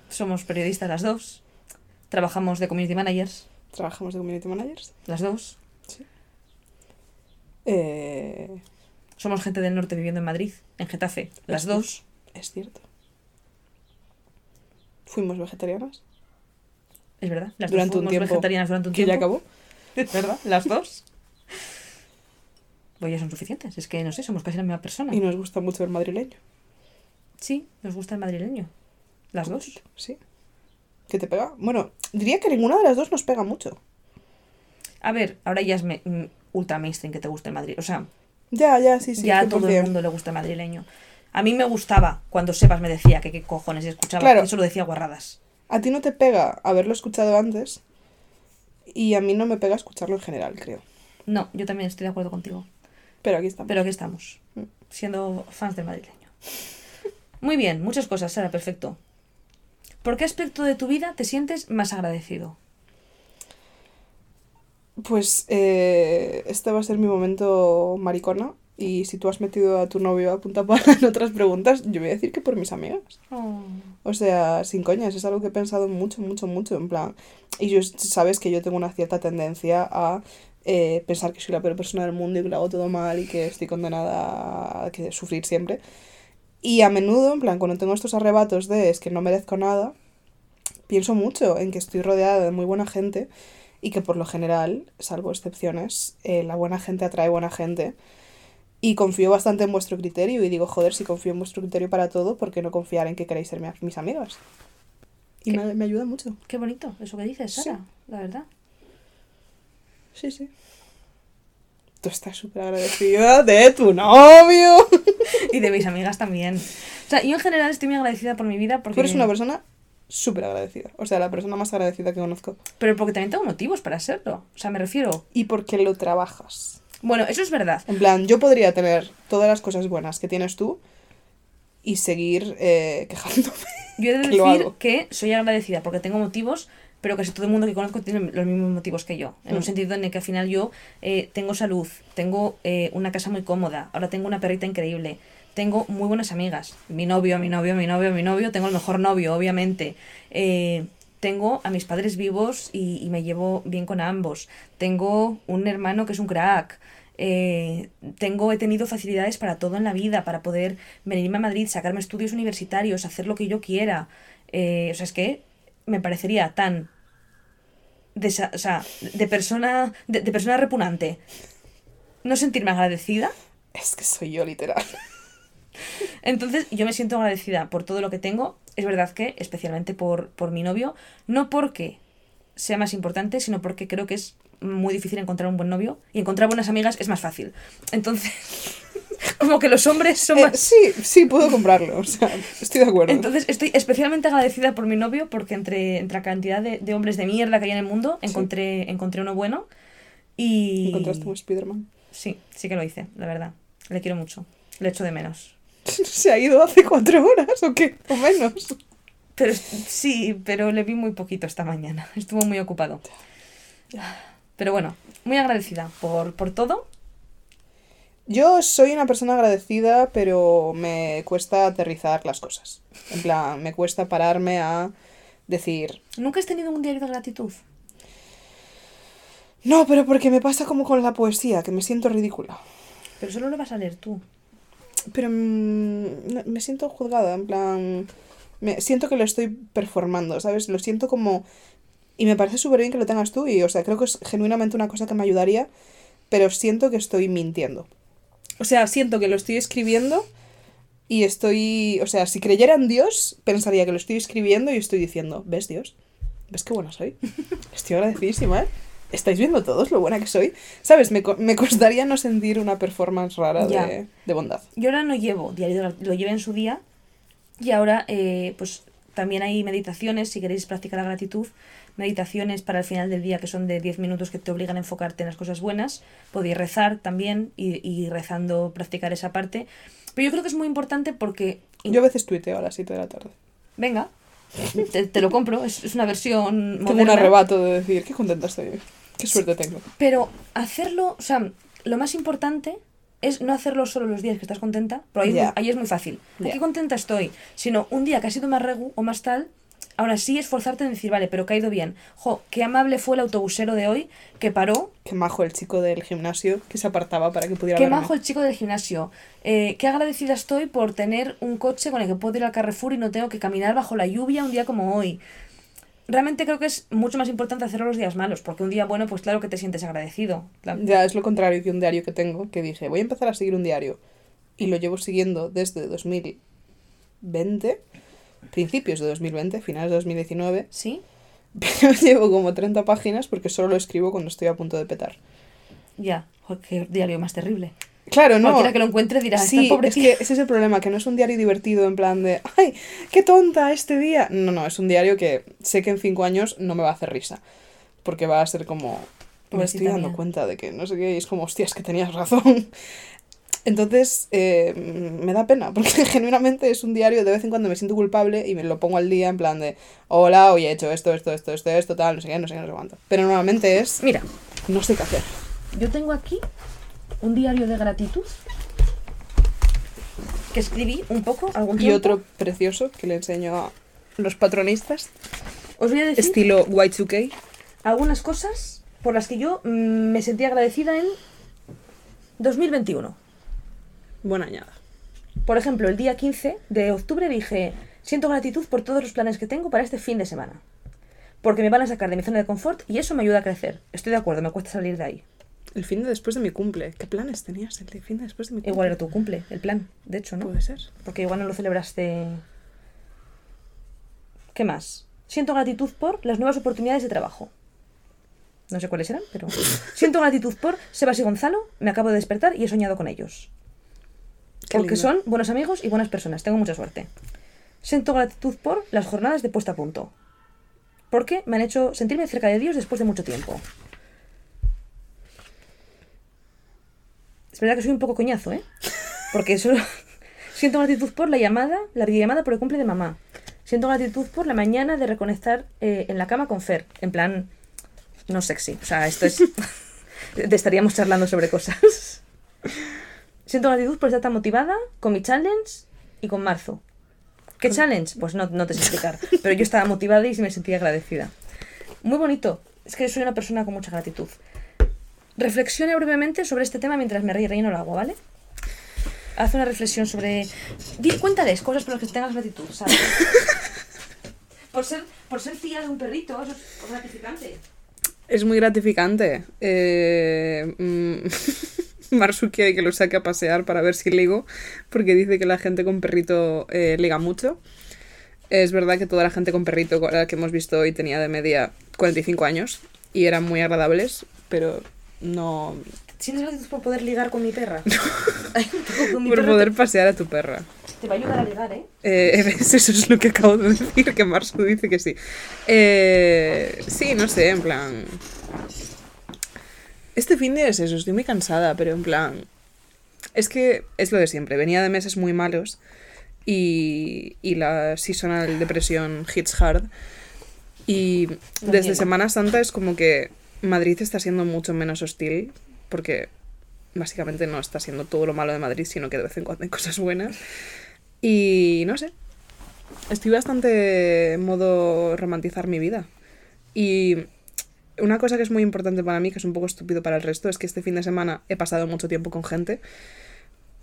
Speaker 1: Somos periodistas las dos. Trabajamos de community managers,
Speaker 2: Trabajamos de community managers.
Speaker 1: las dos.
Speaker 2: Eh,
Speaker 1: Somos gente del norte viviendo en Madrid, en Getafe, las
Speaker 2: Es
Speaker 1: dos.
Speaker 2: es cierto. Fuimos vegetarianas.
Speaker 1: Es verdad, las
Speaker 2: Durante
Speaker 1: dos
Speaker 2: un
Speaker 1: fuimos
Speaker 2: tiempo
Speaker 1: vegetarianas durante un
Speaker 2: Que
Speaker 1: tiempo.
Speaker 2: ya acabó.
Speaker 1: Es verdad, las dos. Pues ya son suficientes. Es que no sé, somos casi la misma persona.
Speaker 2: Y nos gusta mucho el madrileño.
Speaker 1: Sí, nos gusta el madrileño. Las dos.
Speaker 2: Sí. ¿Qué te pega? Bueno, diría que ninguna de las dos nos pega mucho.
Speaker 1: A ver, ahora ya es me- mm, ultra mainstream que te guste el Madrid. O sea,
Speaker 2: Ya, ya, sí, sí.
Speaker 1: ya a todo
Speaker 2: 100%.
Speaker 1: el mundo le gusta el madrileño. A mí me gustaba cuando Sebas me decía que qué cojones escuchaba
Speaker 2: Claro.
Speaker 1: que solo decía guarradas.
Speaker 2: A ti no te pega haberlo escuchado antes. Y a mí no me pega escucharlo en general, creo.
Speaker 1: No, yo también estoy de acuerdo contigo.
Speaker 2: Pero aquí estamos.
Speaker 1: Pero aquí estamos,
Speaker 2: Mm.
Speaker 1: siendo fans del madrileño. Muy bien, muchas cosas, Sara, perfecto. ¿Por qué aspecto de tu vida te sientes más agradecido?
Speaker 2: Pues eh, este va a ser mi momento maricona. Y si tú has metido a tu novio a punta pala en otras preguntas, yo voy a decir que por mis amigas. O sea, sin coñas, es algo que he pensado mucho, mucho, mucho, en plan... Y yo, sabes que yo tengo una cierta tendencia a eh, pensar que soy la peor persona del mundo y que lo hago todo mal y que estoy condenada a que sufrir siempre. Y a menudo, en plan, cuando tengo estos arrebatos de es que no merezco nada, pienso mucho en que estoy rodeada de muy buena gente y que por lo general, salvo excepciones, eh, la buena gente atrae buena gente. Y confío bastante en vuestro criterio y digo, joder, si confío en vuestro criterio para todo, ¿por qué no confiar en que queréis ser mi- mis amigas? Y me, me ayuda mucho.
Speaker 1: Qué bonito eso que dices,
Speaker 2: Sí.
Speaker 1: Sara, la verdad.
Speaker 2: Sí, sí. Tú estás súper agradecida de tu novio.
Speaker 1: Y de mis amigas también. O sea, yo en general estoy muy agradecida por mi vida porque...
Speaker 2: Tú eres una persona súper agradecida. O sea, la persona más agradecida que conozco.
Speaker 1: Pero porque también tengo motivos para serlo. O sea, me refiero...
Speaker 2: Y porque lo trabajas.
Speaker 1: Bueno, eso es verdad.
Speaker 2: En plan, yo podría tener todas las cosas buenas que tienes tú y seguir eh, quejándome.
Speaker 1: Yo he de
Speaker 2: Que
Speaker 1: decir que soy agradecida porque tengo motivos, pero casi todo el mundo que conozco tiene los mismos motivos que yo. En un
Speaker 2: Mm.
Speaker 1: sentido en el que al final yo eh, tengo salud, tengo eh, una casa muy cómoda, ahora tengo una perrita increíble, tengo muy buenas amigas. Mi novio, mi novio, mi novio, mi novio, tengo el mejor novio, obviamente. Eh, tengo a mis padres vivos y, y me llevo bien con ambos. Tengo un hermano que es un crack. Tengo, he tenido facilidades para todo en la vida, para poder venirme a Madrid, sacarme estudios universitarios, hacer lo que yo quiera. O sea, es que me parecería tan de, o sea, de persona de, de persona repugnante no sentirme agradecida.
Speaker 2: Es que soy yo, literal.
Speaker 1: Entonces, yo me siento agradecida por todo lo que tengo. Es verdad que, especialmente por, por mi novio, no porque sea más importante, sino porque creo que es muy difícil encontrar un buen novio y encontrar buenas amigas es más fácil. Entonces, como que los hombres son
Speaker 2: Eh,
Speaker 1: más...
Speaker 2: sí, sí, puedo comprarlo. O sea, estoy de acuerdo.
Speaker 1: Entonces estoy especialmente agradecida por mi novio porque entre, entre la cantidad de, de hombres de mierda que hay en el mundo encontré, encontré uno bueno y...
Speaker 2: ¿Encontraste un Spider-Man?
Speaker 1: Sí, sí que lo hice, la verdad. Le quiero mucho. Le echo de menos.
Speaker 2: ¿Se ha ido hace cuatro horas o qué? O menos.
Speaker 1: Pero sí, pero le vi muy poquito esta mañana. Estuvo muy ocupado. Pero bueno, muy agradecida por, por todo.
Speaker 2: Yo soy una persona agradecida, pero me cuesta aterrizar las cosas. En plan, me cuesta pararme a decir,
Speaker 1: ¿Nunca has tenido un diario de gratitud?
Speaker 2: no, pero porque me pasa como con la poesía, que me siento ridícula.
Speaker 1: Pero solo lo vas a leer tú.
Speaker 2: Pero mm, no, me siento juzgada, en plan, me siento que lo estoy performando, ¿sabes? Lo siento como... Y me parece súper bien que lo tengas tú y, o sea, creo que es genuinamente una cosa que me ayudaría, pero siento que estoy mintiendo. O sea, siento que lo estoy escribiendo y estoy... O sea, si creyera en Dios, pensaría que lo estoy escribiendo y estoy diciendo, ¿ves Dios? ¿Ves qué buena soy? Estoy agradecidísima, ¿eh? ¿Estáis viendo todos lo buena que soy? ¿Sabes? Me, co- me costaría no sentir una performance rara de, de bondad.
Speaker 1: Yo ahora no llevo diario lo llevé en su día. Y ahora, eh, pues también hay meditaciones, si queréis practicar la gratitud, meditaciones para el final del día que son de 10 minutos que te obligan a enfocarte en las cosas buenas. Podéis rezar también y, y rezando practicar esa parte. Pero yo creo que es muy importante porque...
Speaker 2: Yo a veces tuiteo a las 7 de la tarde.
Speaker 1: Venga, te, te lo compro, es, es una versión
Speaker 2: Tengo un
Speaker 1: moderna.
Speaker 2: arrebato de decir, qué contenta estoy. Qué suerte tengo.
Speaker 1: Pero hacerlo, o sea, lo más importante es no hacerlo solo los días que estás contenta, pero ahí, muy- ahí es muy fácil. ¿A
Speaker 2: Ya.
Speaker 1: qué contenta estoy? Sino un día que ha sido más regu o más tal, ahora sí esforzarte en decir, vale, pero que ha ido bien. Jo, qué amable fue el autobusero de hoy que paró.
Speaker 2: Qué majo el chico del gimnasio que se apartaba para que pudiera
Speaker 1: Qué
Speaker 2: verme.
Speaker 1: majo el chico del gimnasio. Eh, qué agradecida estoy por tener un coche con el que puedo ir al Carrefour y no tengo que caminar bajo la lluvia un día como hoy. Realmente creo que es mucho más importante hacerlo los días malos, porque un día bueno, pues claro que te sientes agradecido. Claro.
Speaker 2: Ya es lo contrario que un diario que tengo, que dije, voy a empezar a seguir un diario. Y lo llevo siguiendo desde 2020, principios de 2020, finales de 2019.
Speaker 1: ¿Sí?
Speaker 2: Pero llevo como 30 páginas porque solo lo escribo cuando estoy a punto de petar.
Speaker 1: Ya, qué diario más terrible.
Speaker 2: Claro, no.
Speaker 1: Cualquiera que lo encuentre dirá,
Speaker 2: Sí,
Speaker 1: pobre
Speaker 2: es
Speaker 1: tía".
Speaker 2: que ese es el problema, que no es un diario divertido en plan de, ay, qué tonta este día. No, no, es un diario que sé que en cinco años no me va a hacer risa. Porque va a ser como, me estoy dando
Speaker 1: mía.
Speaker 2: cuenta de que no sé qué, y es como, hostias, que tenías razón. Entonces, eh, me da pena, porque genuinamente es un diario, de vez en cuando me siento culpable y me lo pongo al día en plan de, hola, hoy he hecho esto, esto, esto, esto, esto, tal, no sé qué, no sé qué, no sé cuánto. Pero normalmente es,
Speaker 1: Mira,
Speaker 2: no sé qué hacer.
Speaker 1: yo tengo aquí un diario de gratitud que escribí un poco, algún
Speaker 2: Y
Speaker 1: tiempo.
Speaker 2: otro precioso que le enseño a los patronistas.
Speaker 1: Os voy a decir
Speaker 2: estilo Y2K.
Speaker 1: algunas cosas por las que yo mm, me sentí agradecida en 2021.
Speaker 2: Buena añada.
Speaker 1: Por ejemplo, el día 15 de octubre dije, siento gratitud por todos los planes que tengo para este fin de semana. Porque me van a sacar de mi zona de confort y eso me ayuda a crecer. Estoy de acuerdo, me cuesta salir de ahí.
Speaker 2: El fin de después de mi cumple. ¿Qué planes tenías el fin de después de mi cumple?
Speaker 1: Igual era tu cumple, el plan, de hecho, ¿no?
Speaker 2: Puede ser.
Speaker 1: Porque igual no lo celebraste. ¿Qué más? Siento gratitud por las nuevas oportunidades de trabajo. No sé cuáles eran, pero. Siento gratitud por Sebas y Gonzalo. Me acabo de despertar y he soñado con ellos. Porque
Speaker 2: lindo.
Speaker 1: son buenos amigos y buenas personas. Tengo mucha suerte. Siento gratitud por las jornadas de puesta a punto. Porque me han hecho sentirme cerca de Dios después de mucho tiempo. Es verdad que soy un poco coñazo, ¿eh? Porque solo siento gratitud por la llamada, la videollamada por el cumple de mamá. Siento gratitud por la mañana de reconectar eh, en la cama con Fer. En plan, no sexy. O sea, esto es... Te estaríamos charlando sobre cosas. Siento gratitud por estar tan motivada con mi challenge y con marzo. ¿Qué challenge? Pues no, no te sé explicar. Pero yo estaba motivada y me sentía agradecida. Muy bonito. Es que soy una persona con mucha gratitud. Reflexiona brevemente sobre este tema mientras me re- relleno el agua, ¿vale? Haz una reflexión sobre... Di, cuéntales cosas por las que tengas gratitud, ¿sabes? por, ser, por ser tía de un perrito, eso es gratificante.
Speaker 2: Es muy gratificante. Eh, mm, Marsu quiere que lo saque a pasear para ver si ligo, porque dice que la gente con perrito eh, liga mucho. Es verdad que toda la gente con perrito la que hemos visto hoy tenía de media 45 años y eran muy agradables, pero no
Speaker 1: ¿Tienes gratitud por poder ligar con mi perra? Con mi
Speaker 2: por
Speaker 1: perra
Speaker 2: poder pasear a tu perra.
Speaker 1: te, va a ayudar a ligar, ¿eh?
Speaker 2: Eh. Eso es lo que acabo de decir, que Marsu dice que sí. Eh, sí, no sé, en plan... Este fin de es eso, estoy muy cansada, pero en plan... Es que es lo de siempre, venía de meses muy malos y, y la seasonal depresión hits hard. Y desde. Semana Santa es como que Madrid está siendo mucho menos hostil, porque básicamente no está siendo todo lo malo de Madrid, sino que de vez en cuando hay cosas buenas. Y no sé, estoy bastante en modo romantizar mi vida. Y una cosa que es muy importante para mí, que es un poco estúpido para el resto, es que este fin de semana he pasado mucho tiempo con gente,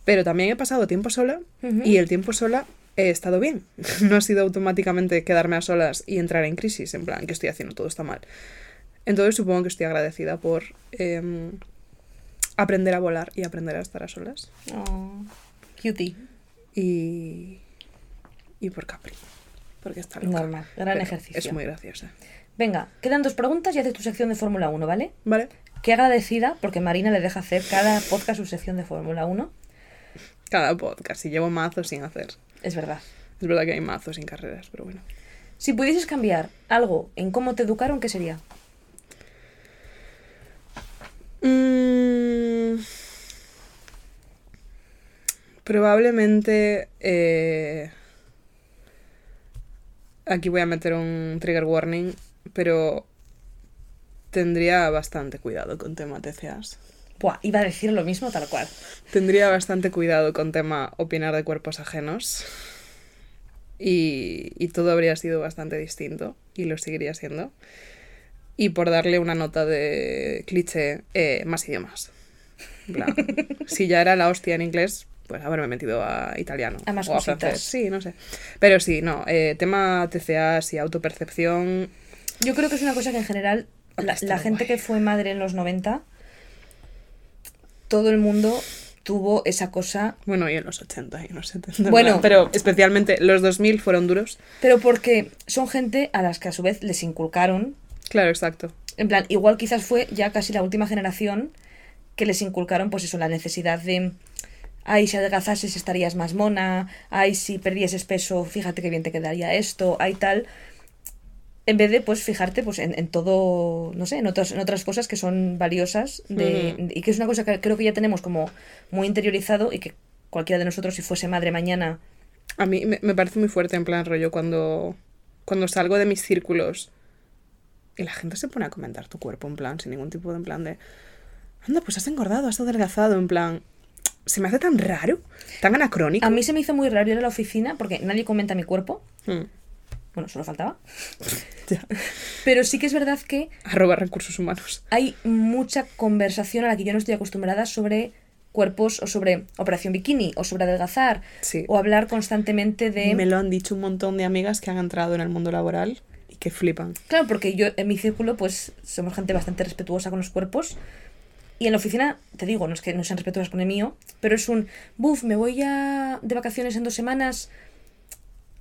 Speaker 2: pero también he pasado tiempo sola y el tiempo sola he estado bien. No ha sido automáticamente quedarme a solas y entrar en crisis, en plan, que estoy haciendo? Todo está mal. Entonces supongo que estoy agradecida por em, aprender a volar y aprender a estar a solas.
Speaker 1: Oh, cutie.
Speaker 2: Y, y por Capri. Porque está loca.
Speaker 1: Normal, gran
Speaker 2: Pero
Speaker 1: ejercicio.
Speaker 2: Es muy graciosa.
Speaker 1: Venga, quedan dos preguntas y haces tu sección de Fórmula 1, ¿vale?
Speaker 2: Vale.
Speaker 1: Qué agradecida, porque Marina le deja hacer cada podcast su sección de Fórmula 1.
Speaker 2: Cada podcast. Y llevo mazos sin hacer.
Speaker 1: Es verdad.
Speaker 2: Es verdad que hay mazos sin carreras, pero bueno.
Speaker 1: Si pudieses cambiar algo en cómo te educaron, ¿qué sería?
Speaker 2: Mm, probablemente. eh, aquí voy a meter un trigger warning, pero tendría bastante cuidado con tema TCAs.
Speaker 1: Buah, iba a decir lo mismo tal cual.
Speaker 2: Tendría bastante cuidado con tema opinar de cuerpos ajenos. Y, y todo habría sido bastante distinto. Y lo seguiría siendo. Y por darle una nota de cliché, eh, más idiomas. Plan, si ya era la hostia en inglés, pues haberme metido a italiano.
Speaker 1: A más
Speaker 2: o a francés. Sí, no sé. Pero sí, no. eh, tema TCAs y autopercepción.
Speaker 1: Yo creo que es una cosa que en general la, gente que fue madre en los 90, todo el mundo tuvo esa cosa,
Speaker 2: Bueno, y en los 80 y en los 70.
Speaker 1: Bueno.
Speaker 2: Pero especialmente los 2000 fueron duros.
Speaker 1: pero porque son gente a las que a su vez les inculcaron,
Speaker 2: Claro, exacto.
Speaker 1: en plan, igual quizás fue ya casi la última generación que les inculcaron pues eso, la necesidad de, ay, si adelgazases estarías más mona, ay, si perdieses peso, fíjate qué bien te quedaría esto, ay tal. En vez de, pues, fijarte pues, en, en todo, no sé, en, otras en otras cosas que son valiosas de, y que es una cosa que creo que ya tenemos como muy interiorizado y que cualquiera de nosotros, si fuese madre mañana,
Speaker 2: A mí me, me parece muy fuerte en plan rollo cuando, cuando salgo de mis círculos y la gente se pone a comentar tu cuerpo en plan, sin ningún tipo de en plan de, anda, pues has engordado, has adelgazado, en plan, se me hace tan raro, tan anacrónico.
Speaker 1: a mí se me hizo muy raro ir a la oficina porque nadie comenta mi cuerpo.
Speaker 2: Mm,
Speaker 1: Bueno, solo faltaba. Pero sí que es verdad que
Speaker 2: Arroba recursos humanos.
Speaker 1: hay mucha conversación a la que yo no estoy acostumbrada sobre cuerpos o sobre operación bikini o sobre adelgazar
Speaker 2: Sí.
Speaker 1: o hablar constantemente de...
Speaker 2: Me lo han dicho un montón de amigas que han entrado en el mundo laboral y que flipan.
Speaker 1: Claro, porque yo en mi círculo pues somos gente bastante respetuosa con los cuerpos y en la oficina, te digo, no es que no sean respetuosas con el mío, pero es un, buf, me voy a de vacaciones en dos semanas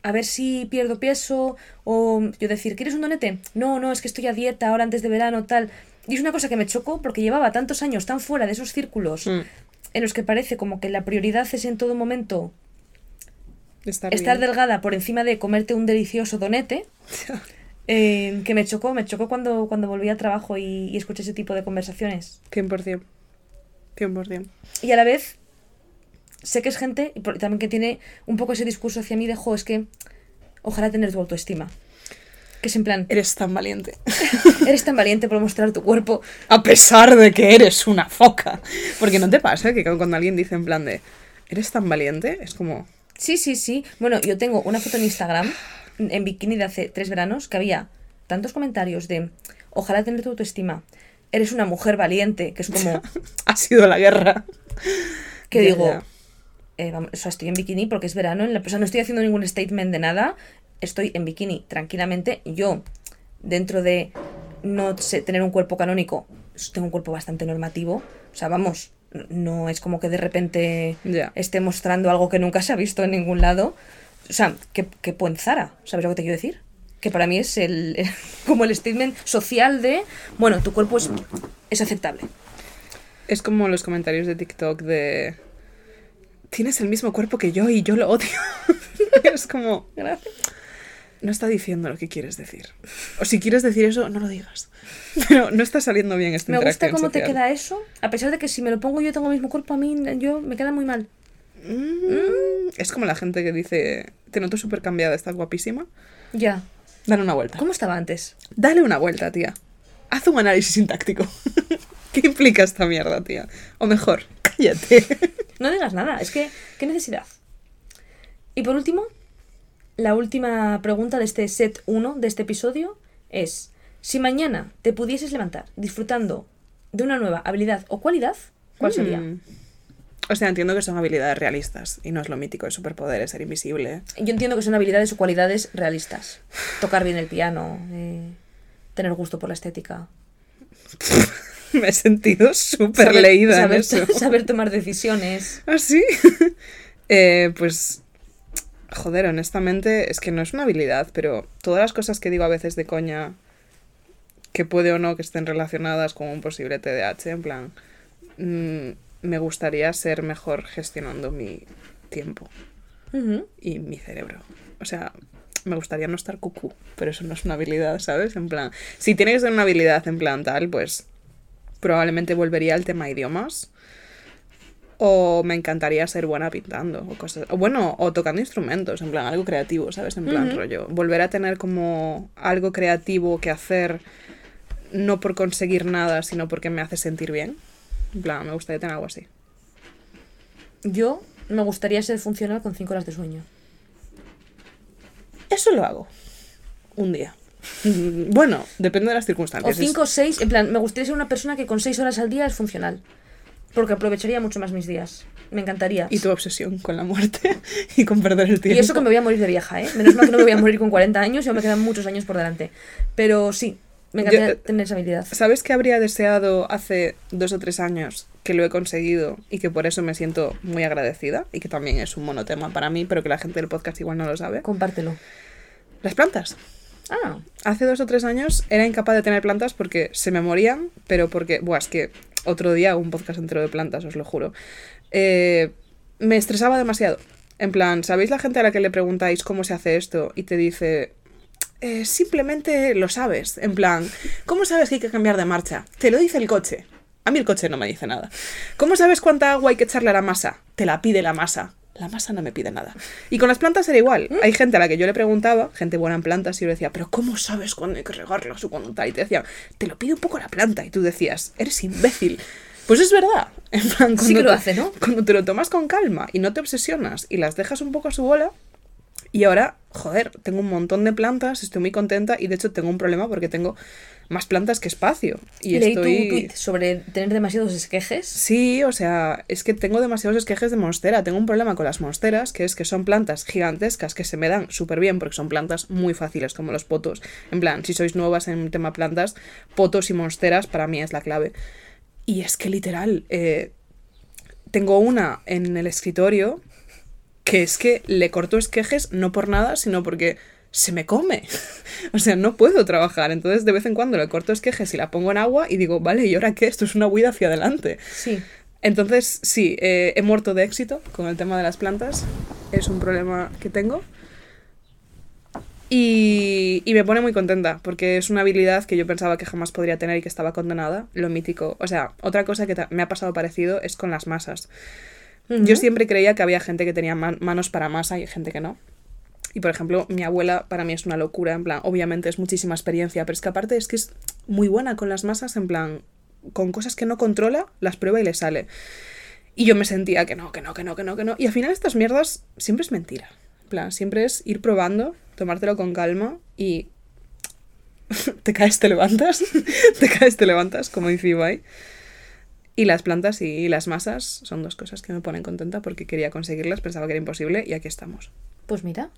Speaker 1: a ver si pierdo peso o yo decir, ¿quieres un donete? No, no, es que estoy a dieta ahora antes de verano, tal. Y es una cosa que me chocó porque llevaba tantos años tan fuera de esos círculos
Speaker 2: Mm,
Speaker 1: en los que parece como que la prioridad es en todo momento
Speaker 2: estar
Speaker 1: delgada por encima de comerte un delicioso donete. eh, que me chocó, me chocó cuando, cuando volví al trabajo y, y escuché ese tipo de conversaciones.
Speaker 2: 100%. 100%.
Speaker 1: Y a la vez, sé que es gente y también que tiene un poco ese discurso hacia mí de, jo, es que ojalá tener tu autoestima. Que es en plan,
Speaker 2: Eres tan valiente.
Speaker 1: eres tan valiente por mostrar tu cuerpo.
Speaker 2: A pesar de que eres una foca. Porque no te pasa que cuando alguien dice en plan de, eres tan valiente, es como,
Speaker 1: Sí, sí, sí. Bueno, yo tengo una foto en Instagram en bikini de hace tres veranos que había tantos comentarios de, ojalá tener tu autoestima. Eres una mujer valiente, que es como,
Speaker 2: ha sido la guerra.
Speaker 1: que digo. Eh, vamos, o sea, estoy en bikini porque es verano, en la, o sea, no estoy haciendo ningún statement de nada, estoy en bikini tranquilamente. Yo, dentro de no sé, tener un cuerpo canónico, tengo un cuerpo bastante normativo. O sea, vamos, no es como que de repente esté mostrando algo que nunca se ha visto en ningún lado. O sea, que, que pone Zara, ¿sabes lo que te quiero decir? Que para mí es el, como el statement social de, bueno, tu cuerpo es, es aceptable.
Speaker 2: Es como los comentarios de TikTok de... Tienes el mismo cuerpo que yo y yo lo odio. es como...
Speaker 1: Gracias.
Speaker 2: No está diciendo lo que quieres decir. O si quieres decir eso, no lo digas. Pero no está saliendo bien esta
Speaker 1: Me gusta cómo te queda eso, a pesar de que si me lo pongo yo tengo el mismo cuerpo, a mí yo me queda muy mal.
Speaker 2: Mm, Es como la gente que dice, te noto súper cambiada, estás guapísima.
Speaker 1: Ya.
Speaker 2: Dale una vuelta.
Speaker 1: ¿Cómo estaba antes?
Speaker 2: Dale una vuelta, tía. Haz un análisis sintáctico. ¿Qué implica esta mierda, tía? O mejor, cállate.
Speaker 1: No digas nada, es que, ¿qué necesidad? Y por último, la última pregunta de este set 1 de este episodio es, si mañana te pudieses levantar disfrutando de una nueva habilidad o cualidad, ¿cuál sería?
Speaker 2: Mm. O sea, entiendo que son habilidades realistas y no es lo mítico de superpoderes, ser invisible.
Speaker 1: Yo entiendo que son habilidades o cualidades realistas. Tocar bien el piano, eh, tener gusto por la estética.
Speaker 2: Me he sentido súper leída
Speaker 1: saber,
Speaker 2: en eso.
Speaker 1: saber tomar decisiones.
Speaker 2: ¿Ah, sí? Eh, pues, joder, honestamente, es que no es una habilidad, pero todas las cosas que digo a veces de coña, que puede o no que estén relacionadas con un posible TDAH, en plan, mm, me gustaría ser mejor gestionando mi tiempo y mi cerebro. O sea, me gustaría no estar cucú, pero eso no es una habilidad, ¿sabes? En plan, si tiene que ser una habilidad en plan tal, pues probablemente volvería al tema idiomas. O me encantaría ser buena pintando o cosas. O bueno, o tocando instrumentos, en plan algo creativo, ¿sabes? En plan rollo. Volver a tener como algo creativo que hacer, no por conseguir nada, sino porque me hace sentir bien. En plan, me gustaría tener algo así.
Speaker 1: Yo me gustaría ser funcional con 5 horas de sueño.
Speaker 2: Eso lo hago. Un día. Mm, Bueno, depende de las
Speaker 1: O
Speaker 2: circunstancias.
Speaker 1: 5 o 6, en plan, me gustaría ser una persona que con 6 horas al día es funcional. Porque aprovecharía mucho más mis días. Me encantaría.
Speaker 2: Y tu obsesión con la muerte y con perder el tiempo.
Speaker 1: Y eso que me voy a morir de vieja, ¿eh? Menos mal que no me voy a morir con 40 años y aún me quedan muchos años por delante. Pero sí, me encantaría
Speaker 2: Yo-
Speaker 1: tener esa habilidad.
Speaker 2: ¿Sabes qué habría deseado hace dos o tres años que lo he conseguido y que por eso me siento muy agradecida? Y que también es un monotema para mí, pero que la gente del podcast igual no lo sabe.
Speaker 1: Compártelo.
Speaker 2: Las plantas.
Speaker 1: Ah,
Speaker 2: Hace dos o tres años era incapaz de tener plantas porque se me morían, pero porque, buah, es que otro día un podcast entero de plantas, os lo juro. Eh, me estresaba demasiado. En plan, ¿sabéis la gente a la que le preguntáis cómo se hace esto y te dice, "Eh, simplemente lo sabes? En plan, ¿cómo sabes que hay que cambiar de marcha? Te lo dice el coche. A mí el coche no me dice nada. ¿Cómo sabes cuánta agua hay que echarle a la masa? Te la pide la masa. La masa no me pide nada. Y con las plantas era igual. Hay gente a la que yo le preguntaba, gente buena en plantas, y yo le decía, pero ¿cómo sabes cuándo hay que regarlas o cuándo tal? Y te decían, te lo pide un poco la planta. Y tú decías, eres imbécil. Pues es verdad. En plan,
Speaker 1: Sí que lo
Speaker 2: te-
Speaker 1: hace, ¿no?
Speaker 2: Cuando te lo tomas con calma y no te obsesionas y las dejas un poco a su bola, y ahora, joder, tengo un montón de plantas, estoy muy contenta y de hecho tengo un problema porque tengo más plantas que espacio. Y
Speaker 1: leí
Speaker 2: estoy...
Speaker 1: tu tweet sobre tener demasiados esquejes.
Speaker 2: Sí, o sea, es que tengo demasiados esquejes de monstera. Tengo un problema con las monsteras, que es que son plantas gigantescas que se me dan súper bien porque son plantas muy fáciles, como los potos. En plan, si sois nuevas en tema plantas, potos y monsteras para mí es la clave. Y es que literal, eh, tengo una en el escritorio que es que le corto esquejes no por nada, sino porque se me come. o sea, no puedo trabajar. Entonces, de vez en cuando le corto esquejes y la pongo en agua y digo, vale, ¿y ahora qué? Esto es una huida hacia adelante.
Speaker 1: Sí.
Speaker 2: Entonces, sí, eh, he muerto de éxito con el tema de las plantas. Es un problema que tengo. Y, y me pone muy contenta, porque es una habilidad que yo pensaba que jamás podría tener y que estaba condenada. Lo mítico. O sea, otra cosa que me ha pasado parecido es con las masas. Yo siempre creía que había gente que tenía man- manos para masa y gente que no. Y por ejemplo, mi abuela para mí es una locura, en plan, obviamente es muchísima experiencia, pero es que aparte es que es muy buena con las masas, en plan, con cosas que no controla, las prueba y le sale. Y yo me sentía que no, que no, que no, que no, que no. Y al final estas mierdas siempre es mentira. En plan, siempre es ir probando, tomártelo con calma y te caes, te levantas, te caes, te levantas, como dice Ibai. Y las plantas y las masas son dos cosas que me ponen contenta porque quería conseguirlas, pensaba que era imposible y aquí estamos.
Speaker 1: Pues mira,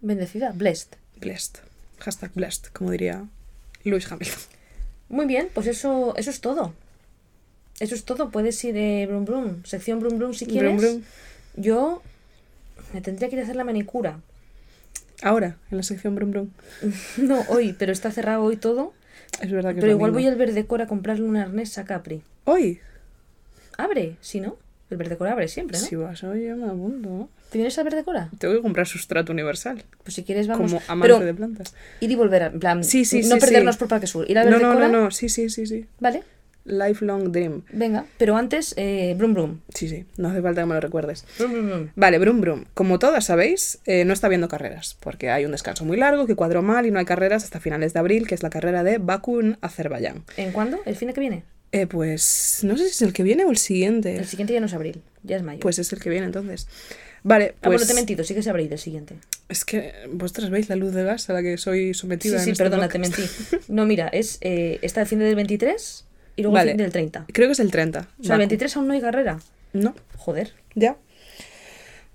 Speaker 1: bendecida, blessed.
Speaker 2: Blessed. Hashtag blessed, como diría Lewis Hamilton.
Speaker 1: Muy bien, pues eso, eso es todo. Eso es todo. Puedes ir eh, Brum Brum. Sección Brum Brum si quieres.
Speaker 2: brum.
Speaker 1: Yo me tendría que ir a hacer la manicura.
Speaker 2: Ahora, en la sección Brum Brum.
Speaker 1: No, hoy, pero está cerrado hoy todo.
Speaker 2: Es verdad que
Speaker 1: Pero igual voy al Verdecor a comprarle un arnés a Capri.
Speaker 2: Hoy.
Speaker 1: Abre, si no. El Verdecor abre siempre, ¿no?
Speaker 2: Si vas hoy, yo me apunto.
Speaker 1: ¿Te vienes al Verdecora?
Speaker 2: Tengo que comprar sustrato universal.
Speaker 1: Pues si quieres vamos.
Speaker 2: Como amante
Speaker 1: Pero
Speaker 2: de plantas.
Speaker 1: ir y volver, en plan,
Speaker 2: Sí, sí,
Speaker 1: no
Speaker 2: sí,
Speaker 1: perdernos por Parque Sur. Ir al
Speaker 2: No, no,
Speaker 1: Verdecora,
Speaker 2: no, no. Sí, sí, sí, sí.
Speaker 1: ¿vale?
Speaker 2: Lifelong dream.
Speaker 1: Venga, pero antes, eh, Brum Brum.
Speaker 2: Sí, sí. No hace falta que me lo recuerdes.
Speaker 1: Brum Brum Brum.
Speaker 2: Vale, Brum Brum. Como todas sabéis, eh, no está habiendo carreras, porque hay un descanso muy largo que cuadró mal y no hay carreras hasta finales de abril, que es la carrera de Baku en Azerbaiyán.
Speaker 1: ¿En cuándo? ¿El fin de que viene?
Speaker 2: Eh, pues no sé si es el que viene o el siguiente.
Speaker 1: El siguiente ya no es abril, ya es mayo.
Speaker 2: Pues es el que viene entonces. Vale,
Speaker 1: ah, bueno,
Speaker 2: pues
Speaker 1: te he mentido, sí que es abril el siguiente.
Speaker 2: es que vosotras veis la luz de gas a la que soy
Speaker 1: Sí,
Speaker 2: sometida.
Speaker 1: sí,
Speaker 2: en este
Speaker 1: perdona, te mentí. No, mira, es eh, está el fin del 23 y luego
Speaker 2: Vale.
Speaker 1: el fin del 30.
Speaker 2: Creo que es el 30.
Speaker 1: O sea, el
Speaker 2: Baku.
Speaker 1: 23 aún no hay carrera.
Speaker 2: No,
Speaker 1: Joder.
Speaker 2: ya.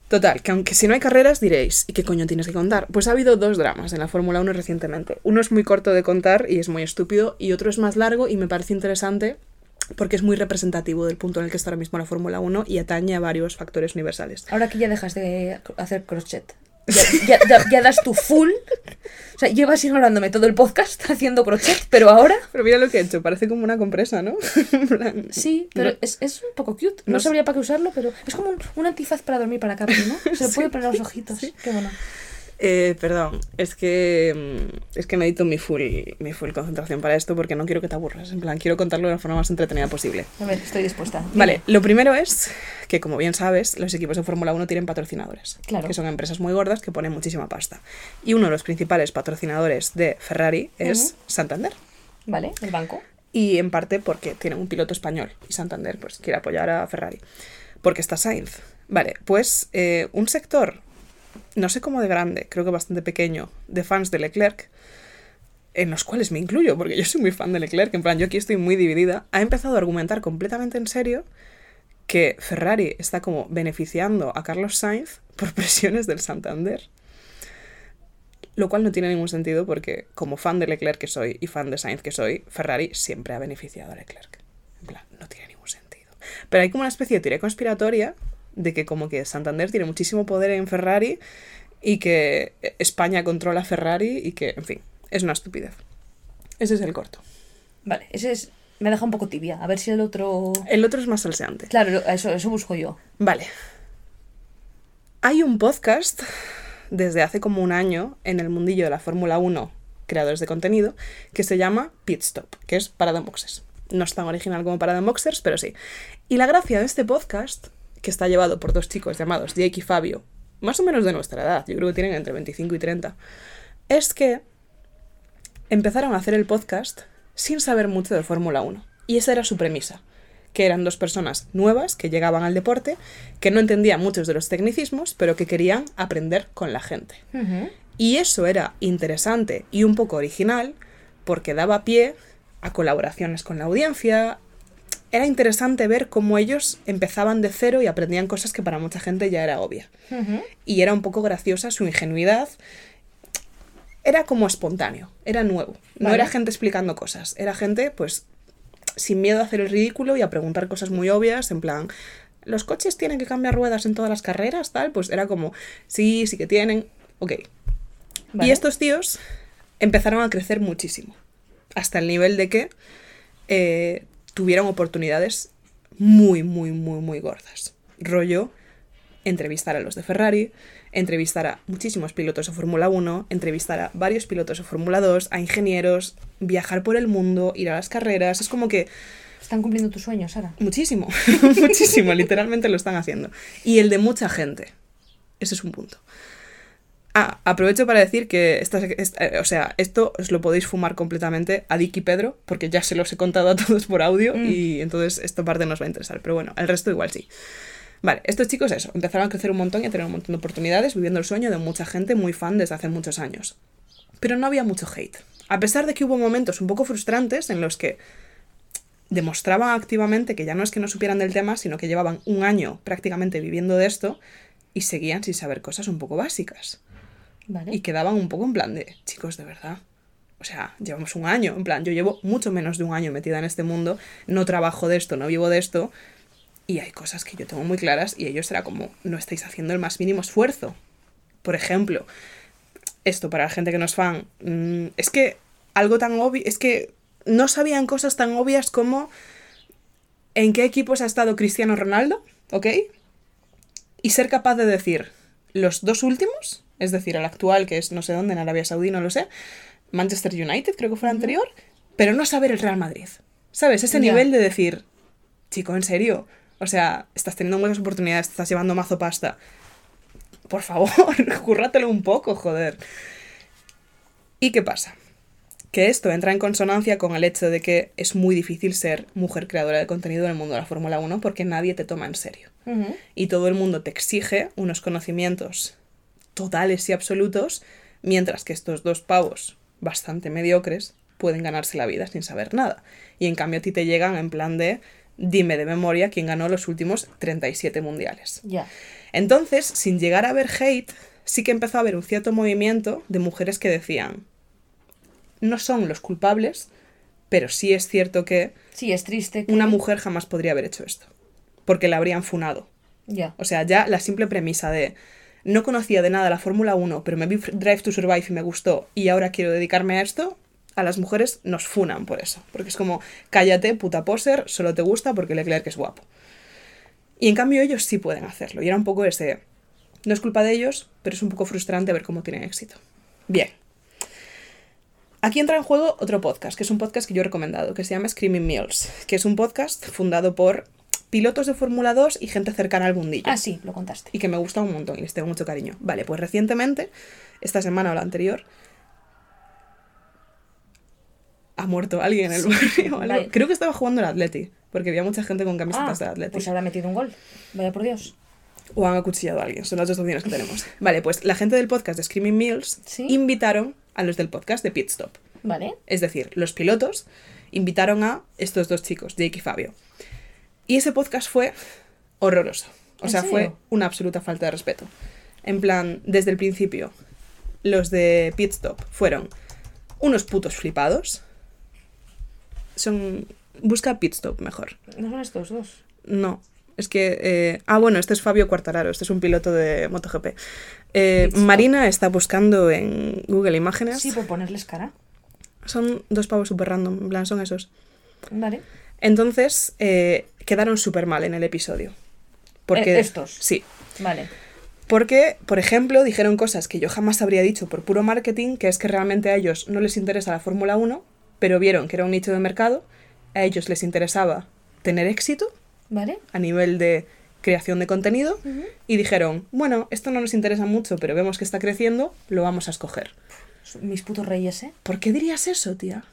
Speaker 2: Total, que aunque si no hay carreras diréis, ¿y qué coño tienes que contar? Pues ha habido dos dramas en la Fórmula 1 recientemente. Uno es muy corto de contar y es muy estúpido, y otro es más largo y me parece interesante porque es muy representativo del punto en el que está ahora mismo la Fórmula 1 y atañe a varios factores universales.
Speaker 1: Ahora que ya dejas de hacer crochet, ya, ya, ya- ya das tu full. O sea, llevas ignorándome todo el podcast haciendo crochet, pero ahora
Speaker 2: Pero mira lo que he hecho, parece como una compresa, ¿no? Plan,
Speaker 1: sí, pero
Speaker 2: No.
Speaker 1: es, es un poco cute. No,
Speaker 2: No
Speaker 1: sabría para qué usarlo, pero es como un, un antifaz para dormir para Capri, ¿no? Se le puede poner los ojitos. Qué bueno.
Speaker 2: Eh, perdón, es que mm, es que necesito mi full, mi full concentración para esto porque no quiero que te aburras. En plan, quiero contarlo de la forma más entretenida posible.
Speaker 1: A ver, estoy dispuesta.
Speaker 2: Vale, lo primero es que, como bien sabes, los equipos de Fórmula 1 tienen patrocinadores,
Speaker 1: Claro.
Speaker 2: que son empresas muy gordas que ponen muchísima pasta. Y uno de los principales patrocinadores de Ferrari es. Santander.
Speaker 1: Vale, el banco.
Speaker 2: Y en parte porque tienen un piloto español y Santander pues quiere apoyar a Ferrari. Porque está Sainz. Vale, pues eh, un sector, no sé cómo de grande, creo que bastante pequeño, de fans de Leclerc, en los cuales me incluyo, porque yo soy muy fan de Leclerc, en plan, yo aquí estoy muy dividida, ha empezado a argumentar completamente en serio que Ferrari está como beneficiando a Carlos Sainz por presiones del Santander. Lo cual no tiene ningún sentido porque, como fan de Leclerc que soy y fan de Sainz que soy, Ferrari siempre ha beneficiado a Leclerc. En plan, no tiene ningún sentido. Pero hay como una especie de teoría conspiratoria de que como que Santander tiene muchísimo poder en Ferrari y que España controla Ferrari y que, en fin, es una estupidez. Ese es el corto.
Speaker 1: Vale, ese es. Me deja un poco tibia. A ver si el otro.
Speaker 2: El otro es más salseante.
Speaker 1: Claro, eso, eso busco yo.
Speaker 2: Vale. Hay un podcast desde hace como un año en el mundillo de la Fórmula 1, creadores de contenido, que se llama Pit Stop, que es Parada en Boxes. No es tan original como Parada en Boxers, pero sí. Y la gracia de este podcast, que está llevado por dos chicos llamados Jake y Fabio, más o menos de nuestra edad, yo creo que tienen entre 25 y 30, es que empezaron a hacer el podcast sin saber mucho de Fórmula 1. Y esa era su premisa, que eran dos personas nuevas que llegaban al deporte, que no entendían muchos de los tecnicismos, pero que querían aprender con la gente. Y eso era interesante y un poco original porque daba pie a colaboraciones con la audiencia. Era interesante ver cómo ellos empezaban de cero y aprendían cosas que para mucha gente ya era obvia. Y era un poco graciosa su ingenuidad. Era como espontáneo, era nuevo. No
Speaker 1: Vale.
Speaker 2: era gente explicando cosas, era gente pues sin miedo a hacer el ridículo y a preguntar cosas muy obvias, en plan, ¿los coches tienen que cambiar ruedas en todas las carreras? Tal, pues era como, sí, sí que tienen, ok.
Speaker 1: Vale.
Speaker 2: Y estos tíos empezaron a crecer muchísimo, hasta el nivel de que eh, tuvieron oportunidades muy, muy, muy, muy gordas. Rollo, entrevistar a los de Ferrari, entrevistar a muchísimos pilotos de Fórmula 1, entrevistar a varios pilotos de Fórmula 2, a ingenieros, viajar por el mundo, ir a las carreras, es como que
Speaker 1: Están cumpliendo tus sueños, Sara.
Speaker 2: muchísimo, muchísimo, literalmente lo están haciendo. Y el de mucha gente, ese es un punto. Ah, aprovecho para decir que esta, esta- eh, o sea, esto os lo podéis fumar completamente a Dick y Pedro, porque ya se los he contado a todos por audio
Speaker 1: Mm.
Speaker 2: y entonces esta parte nos va a interesar, pero bueno, el resto igual sí. Vale, estos chicos eso, empezaron a crecer un montón y a tener un montón de oportunidades, viviendo el sueño de mucha gente muy fan desde hace muchos años. Pero no había mucho hate. A pesar de que hubo momentos un poco frustrantes en los que demostraban activamente que ya no es que no supieran del tema, sino que llevaban un año prácticamente viviendo de esto y seguían sin saber cosas un poco básicas. Y quedaban un poco en plan de, chicos, de verdad, O sea, llevamos un año, en plan, yo llevo mucho menos de un año metida en este mundo, no trabajo de esto, no vivo de esto, y hay cosas que yo tengo muy claras y ellos será como, no estáis haciendo el más mínimo esfuerzo. Por ejemplo, esto para la gente que no es fan, mm, es que algo tan obvio, es que no sabían cosas tan obvias como en qué equipos ha estado Cristiano Ronaldo, ¿ok? Y ser capaz de decir los dos últimos, es decir, el actual, que es no sé dónde, en Arabia Saudí, no lo sé, Manchester United, creo que fue el anterior, pero no saber el Real Madrid. ¿Sabes? Ese nivel de decir, chico, en serio, o sea, estás teniendo buenas oportunidades, estás llevando mazo pasta. Por favor, currátelo un poco, joder. ¿Y qué pasa? Que esto entra en consonancia con el hecho de que es muy difícil ser mujer creadora de contenido en el mundo de la Fórmula 1 porque nadie te toma en serio. Y todo el mundo te exige unos conocimientos totales y absolutos, mientras que estos dos pavos bastante mediocres pueden ganarse la vida sin saber nada. Y en cambio a ti te llegan en plan de dime de memoria quién ganó los últimos 37 mundiales.
Speaker 1: Ya.
Speaker 2: Entonces, sin llegar a haber hate, sí que empezó a haber un cierto movimiento de mujeres que decían, no son los culpables, pero sí es cierto que
Speaker 1: Sí, es triste. que-
Speaker 2: una mujer jamás podría haber hecho esto, porque la habrían funado.
Speaker 1: Ya.
Speaker 2: O sea, ya la simple premisa de no conocía de nada la Fórmula 1, pero me vi Drive to Survive y me gustó y ahora quiero dedicarme a esto, a las mujeres nos funan por eso. Porque es como, cállate, puta poser, solo te gusta porque Leclerc es guapo. Y en cambio ellos sí pueden hacerlo. Y era un poco ese... No es culpa de ellos, pero es un poco frustrante ver cómo tienen éxito. Bien. Aquí entra en juego otro podcast, que es un podcast que yo he recomendado, que se llama Screaming Meals, que es un podcast fundado por pilotos de Fórmula 2 y gente cercana al mundillo
Speaker 1: Ah, sí, lo contaste.
Speaker 2: y que me gusta un montón y les tengo mucho cariño. Vale, pues recientemente, esta semana o la anterior, ha muerto alguien en el barrio. o algo.
Speaker 1: vale.
Speaker 2: Creo que estaba jugando el Atleti, porque había mucha gente con camisetas
Speaker 1: Ah,
Speaker 2: del Atleti.
Speaker 1: pues habrá metido un gol. Vaya por Dios.
Speaker 2: O han acuchillado a alguien, son las dos opciones que tenemos. Vale, pues la gente del podcast de Screaming Meals
Speaker 1: Sí.
Speaker 2: invitaron a los del podcast de Pit Stop.
Speaker 1: Vale.
Speaker 2: Es decir, los pilotos invitaron a estos dos chicos, Jake y Fabio. Y ese podcast fue horroroso. O
Speaker 1: ¿En
Speaker 2: sea, fue una absoluta falta de respeto. En plan, desde el principio, los de Pit Stop fueron unos putos flipados. Son... Busca Pit Stop mejor.
Speaker 1: No son estos dos.
Speaker 2: No, es que... eh, Ah, bueno, este es Fabio Quartararo, este es un piloto de MotoGP. Eh. Marina está buscando en Google Imágenes.
Speaker 1: Sí, por ponerles cara.
Speaker 2: Son dos pavos super random, en plan, son esos.
Speaker 1: Vale.
Speaker 2: Entonces, eh, quedaron súper mal en el episodio. Porque,
Speaker 1: Eh, estos.
Speaker 2: Sí.
Speaker 1: Vale.
Speaker 2: Porque, por ejemplo, dijeron cosas que yo jamás habría dicho por puro marketing, que es que realmente a ellos no les interesa la Fórmula 1, pero vieron que era un nicho de mercado, a ellos les interesaba tener éxito
Speaker 1: Vale.
Speaker 2: a nivel de creación de contenido, y dijeron, bueno, esto no nos interesa mucho, pero vemos que está creciendo, lo vamos a escoger.
Speaker 1: Mis putos reyes, ¿eh?
Speaker 2: ¿Por qué dirías eso, tía?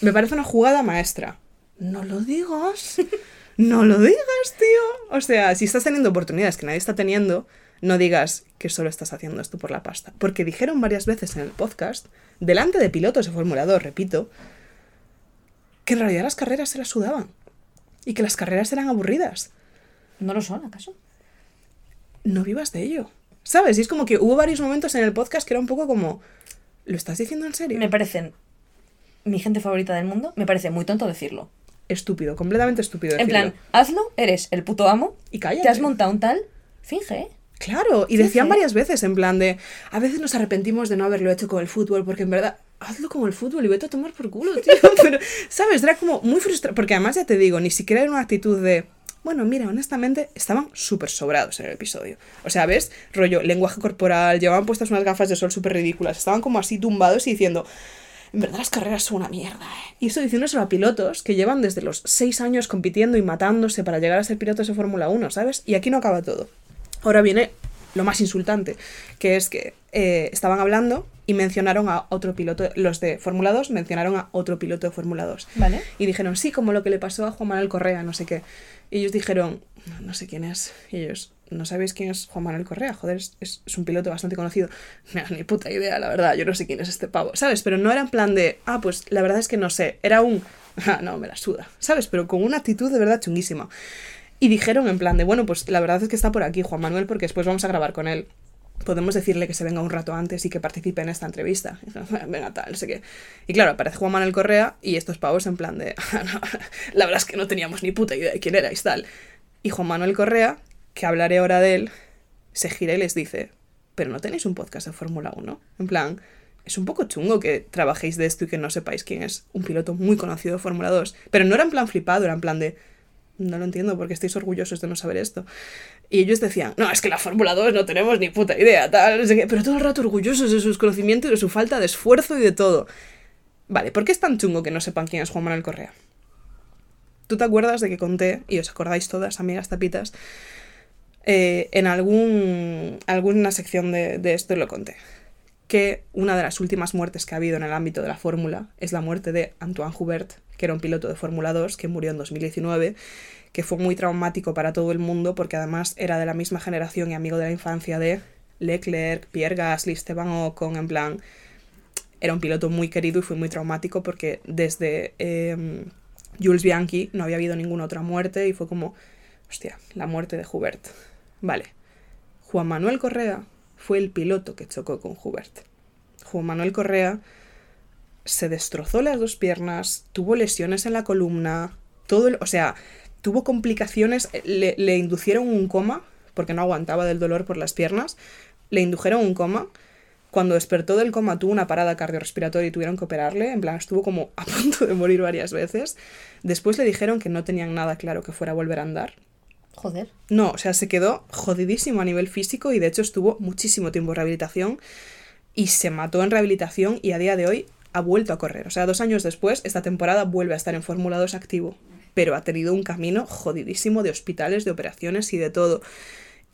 Speaker 2: Me parece una jugada maestra. No lo digas. No lo digas, tío. O sea, si estás teniendo oportunidades que nadie está teniendo, no digas que solo estás haciendo esto por la pasta. Porque dijeron varias veces en el podcast, delante de pilotos de Fórmula 2, repito, que en realidad las carreras se las sudaban. Y que las carreras eran aburridas.
Speaker 1: ¿No lo son, acaso?
Speaker 2: No vivas de ello. ¿Sabes? Y es como que hubo varios momentos en el podcast que era un poco como, ¿lo estás diciendo en serio?
Speaker 1: Me parecen mi gente favorita del mundo. Me parece muy tonto decirlo.
Speaker 2: Estúpido, completamente estúpido.
Speaker 1: En
Speaker 2: decirlo.
Speaker 1: plan, hazlo, eres el puto amo.
Speaker 2: Y cállate.
Speaker 1: Te has montado un tal. Finge, ¿eh?
Speaker 2: Claro, y decían varias veces en plan de, a veces nos arrepentimos de no haberlo hecho con el fútbol, porque en verdad, hazlo con el fútbol y vete a tomar por culo, tío. Pero, ¿sabes? Era como muy frustrante, porque además ya te digo, ni siquiera era una actitud de, bueno, mira, honestamente, estaban súper sobrados en el episodio. O sea, ¿ves? Rollo, lenguaje corporal, llevaban puestas unas gafas de sol súper ridículas, estaban como así tumbados y diciendo, en verdad las carreras son una mierda, ¿eh? Y esto diciéndoselo a pilotos que llevan desde los 6 años compitiendo y matándose para llegar a ser pilotos de Fórmula 1, ¿sabes? Y aquí no acaba todo. Ahora viene lo más insultante, que es que eh, estaban hablando y mencionaron a otro piloto, los de Fórmula 2 mencionaron a otro piloto de Fórmula 2.
Speaker 1: Vale.
Speaker 2: Y dijeron, sí, como lo que le pasó a Juan Manuel Correa, no sé qué. Y ellos dijeron, no, no sé quién es. Y ellos, ¿no sabéis quién es Juan Manuel Correa? Joder, es, es- un piloto bastante conocido. No, ni puta idea, la verdad, yo no sé quién es este pavo, ¿sabes? Pero no era en plan de, ah, pues la verdad es que no sé. Era un, ah, no, me la suda, ¿sabes? Pero con una actitud de verdad chunguísima. Y dijeron en plan de, bueno, pues la verdad es que está por aquí Juan Manuel porque después vamos a grabar con él. podemos decirle que se venga un rato antes y que participe en esta entrevista. venga, tal, no sé qué. Y claro, aparece Juan Manuel Correa y estos pavos en plan de, la verdad es que no teníamos ni puta idea de quién erais, tal. Y Juan Manuel Correa, que hablaré ahora de él, se gira y les dice, pero no tenéis un podcast de Fórmula 1. En plan, es un poco chungo que trabajéis de esto y que no sepáis quién es un piloto muy conocido de Fórmula 2. Pero no era en plan flipado, era en plan de, no lo entiendo porque estáis orgullosos de no saber esto. Y ellos decían, no, es que la Fórmula 2 no tenemos ni puta idea, tal, no sé qué, pero todo el rato orgullosos de sus conocimientos de su falta de esfuerzo y de todo. Vale, ¿por qué es tan chungo que no sepan quién es Juan Manuel Correa? ¿Tú te acuerdas de que conté, y os acordáis todas, amigas tapitas, eh, en algún, alguna sección de, esto lo conté? que una de las últimas muertes que ha habido en el ámbito de la fórmula es la muerte de Antoine Hubert, que era un piloto de Fórmula 2 que murió en 2019, que fue muy traumático para todo el mundo porque además era de la misma generación y amigo de la infancia de Leclerc, Pierre Gasly, Esteban Ocon, en plan, era un piloto muy querido y fue muy traumático porque desde em, Jules Bianchi no había habido ninguna otra muerte y fue como, hostia, la muerte de Hubert. Vale. Juan Manuel Correa fue el piloto que chocó con Hubert. Juan Manuel Correa se destrozó las dos piernas, tuvo lesiones en la columna, todo el, o sea, tuvo complicaciones, le, le indujeron un coma, porque no aguantaba del dolor por las piernas, le indujeron un coma. Cuando despertó del coma tuvo una parada cardiorrespiratoria y tuvieron que operarle, en plan estuvo como a punto de morir varias veces. Después le dijeron que no tenían nada claro que fuera a volver a andar.
Speaker 1: Joder.
Speaker 2: No, o sea, se quedó jodidísimo a nivel físico y de hecho estuvo muchísimo tiempo en rehabilitación y se mató en rehabilitación y a día de hoy ha vuelto a correr. O sea, dos años después, esta temporada vuelve a estar en Fórmula 2 activo. Pero ha tenido un camino jodidísimo de hospitales, de operaciones y de todo.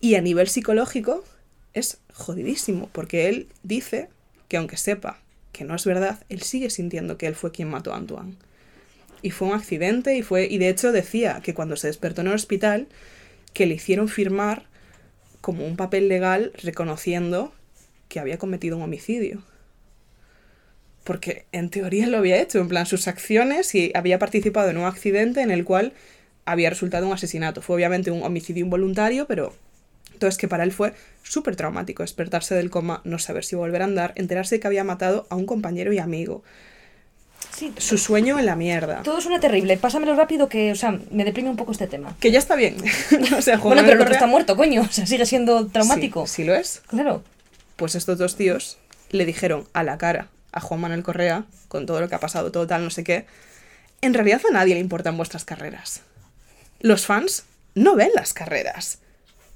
Speaker 2: Y a nivel psicológico es jodidísimo, porque él dice que aunque sepa que no es verdad, él sigue sintiendo que él fue quien mató a Antoine. Y fue un accidente y fue y de hecho decía que cuando se despertó en el hospital que le hicieron firmar como un papel legal reconociendo que había cometido un homicidio porque en teoría lo había hecho, en plan sus acciones y había participado en un accidente en el cual había resultado un asesinato. Fue obviamente un homicidio involuntario, pero entonces que para él fue súper traumático despertarse del coma, no saber si volver a andar, enterarse que había matado a un compañero y amigo.
Speaker 1: Sí,
Speaker 2: Su sueño en la mierda.
Speaker 1: todo suena terrible. Pásamelo rápido que, o sea, me deprime un poco este tema.
Speaker 2: Que ya está bien. o sea, Juan
Speaker 1: bueno, pero el otro está muerto, coño. O sea, sigue siendo traumático.
Speaker 2: Sí, sí lo es.
Speaker 1: Claro.
Speaker 2: Pues estos dos tíos le dijeron a la cara a Juan Manuel Correa, con todo lo que ha pasado, todo tal, no sé qué, en realidad a nadie le importan vuestras carreras. Los fans no ven las carreras.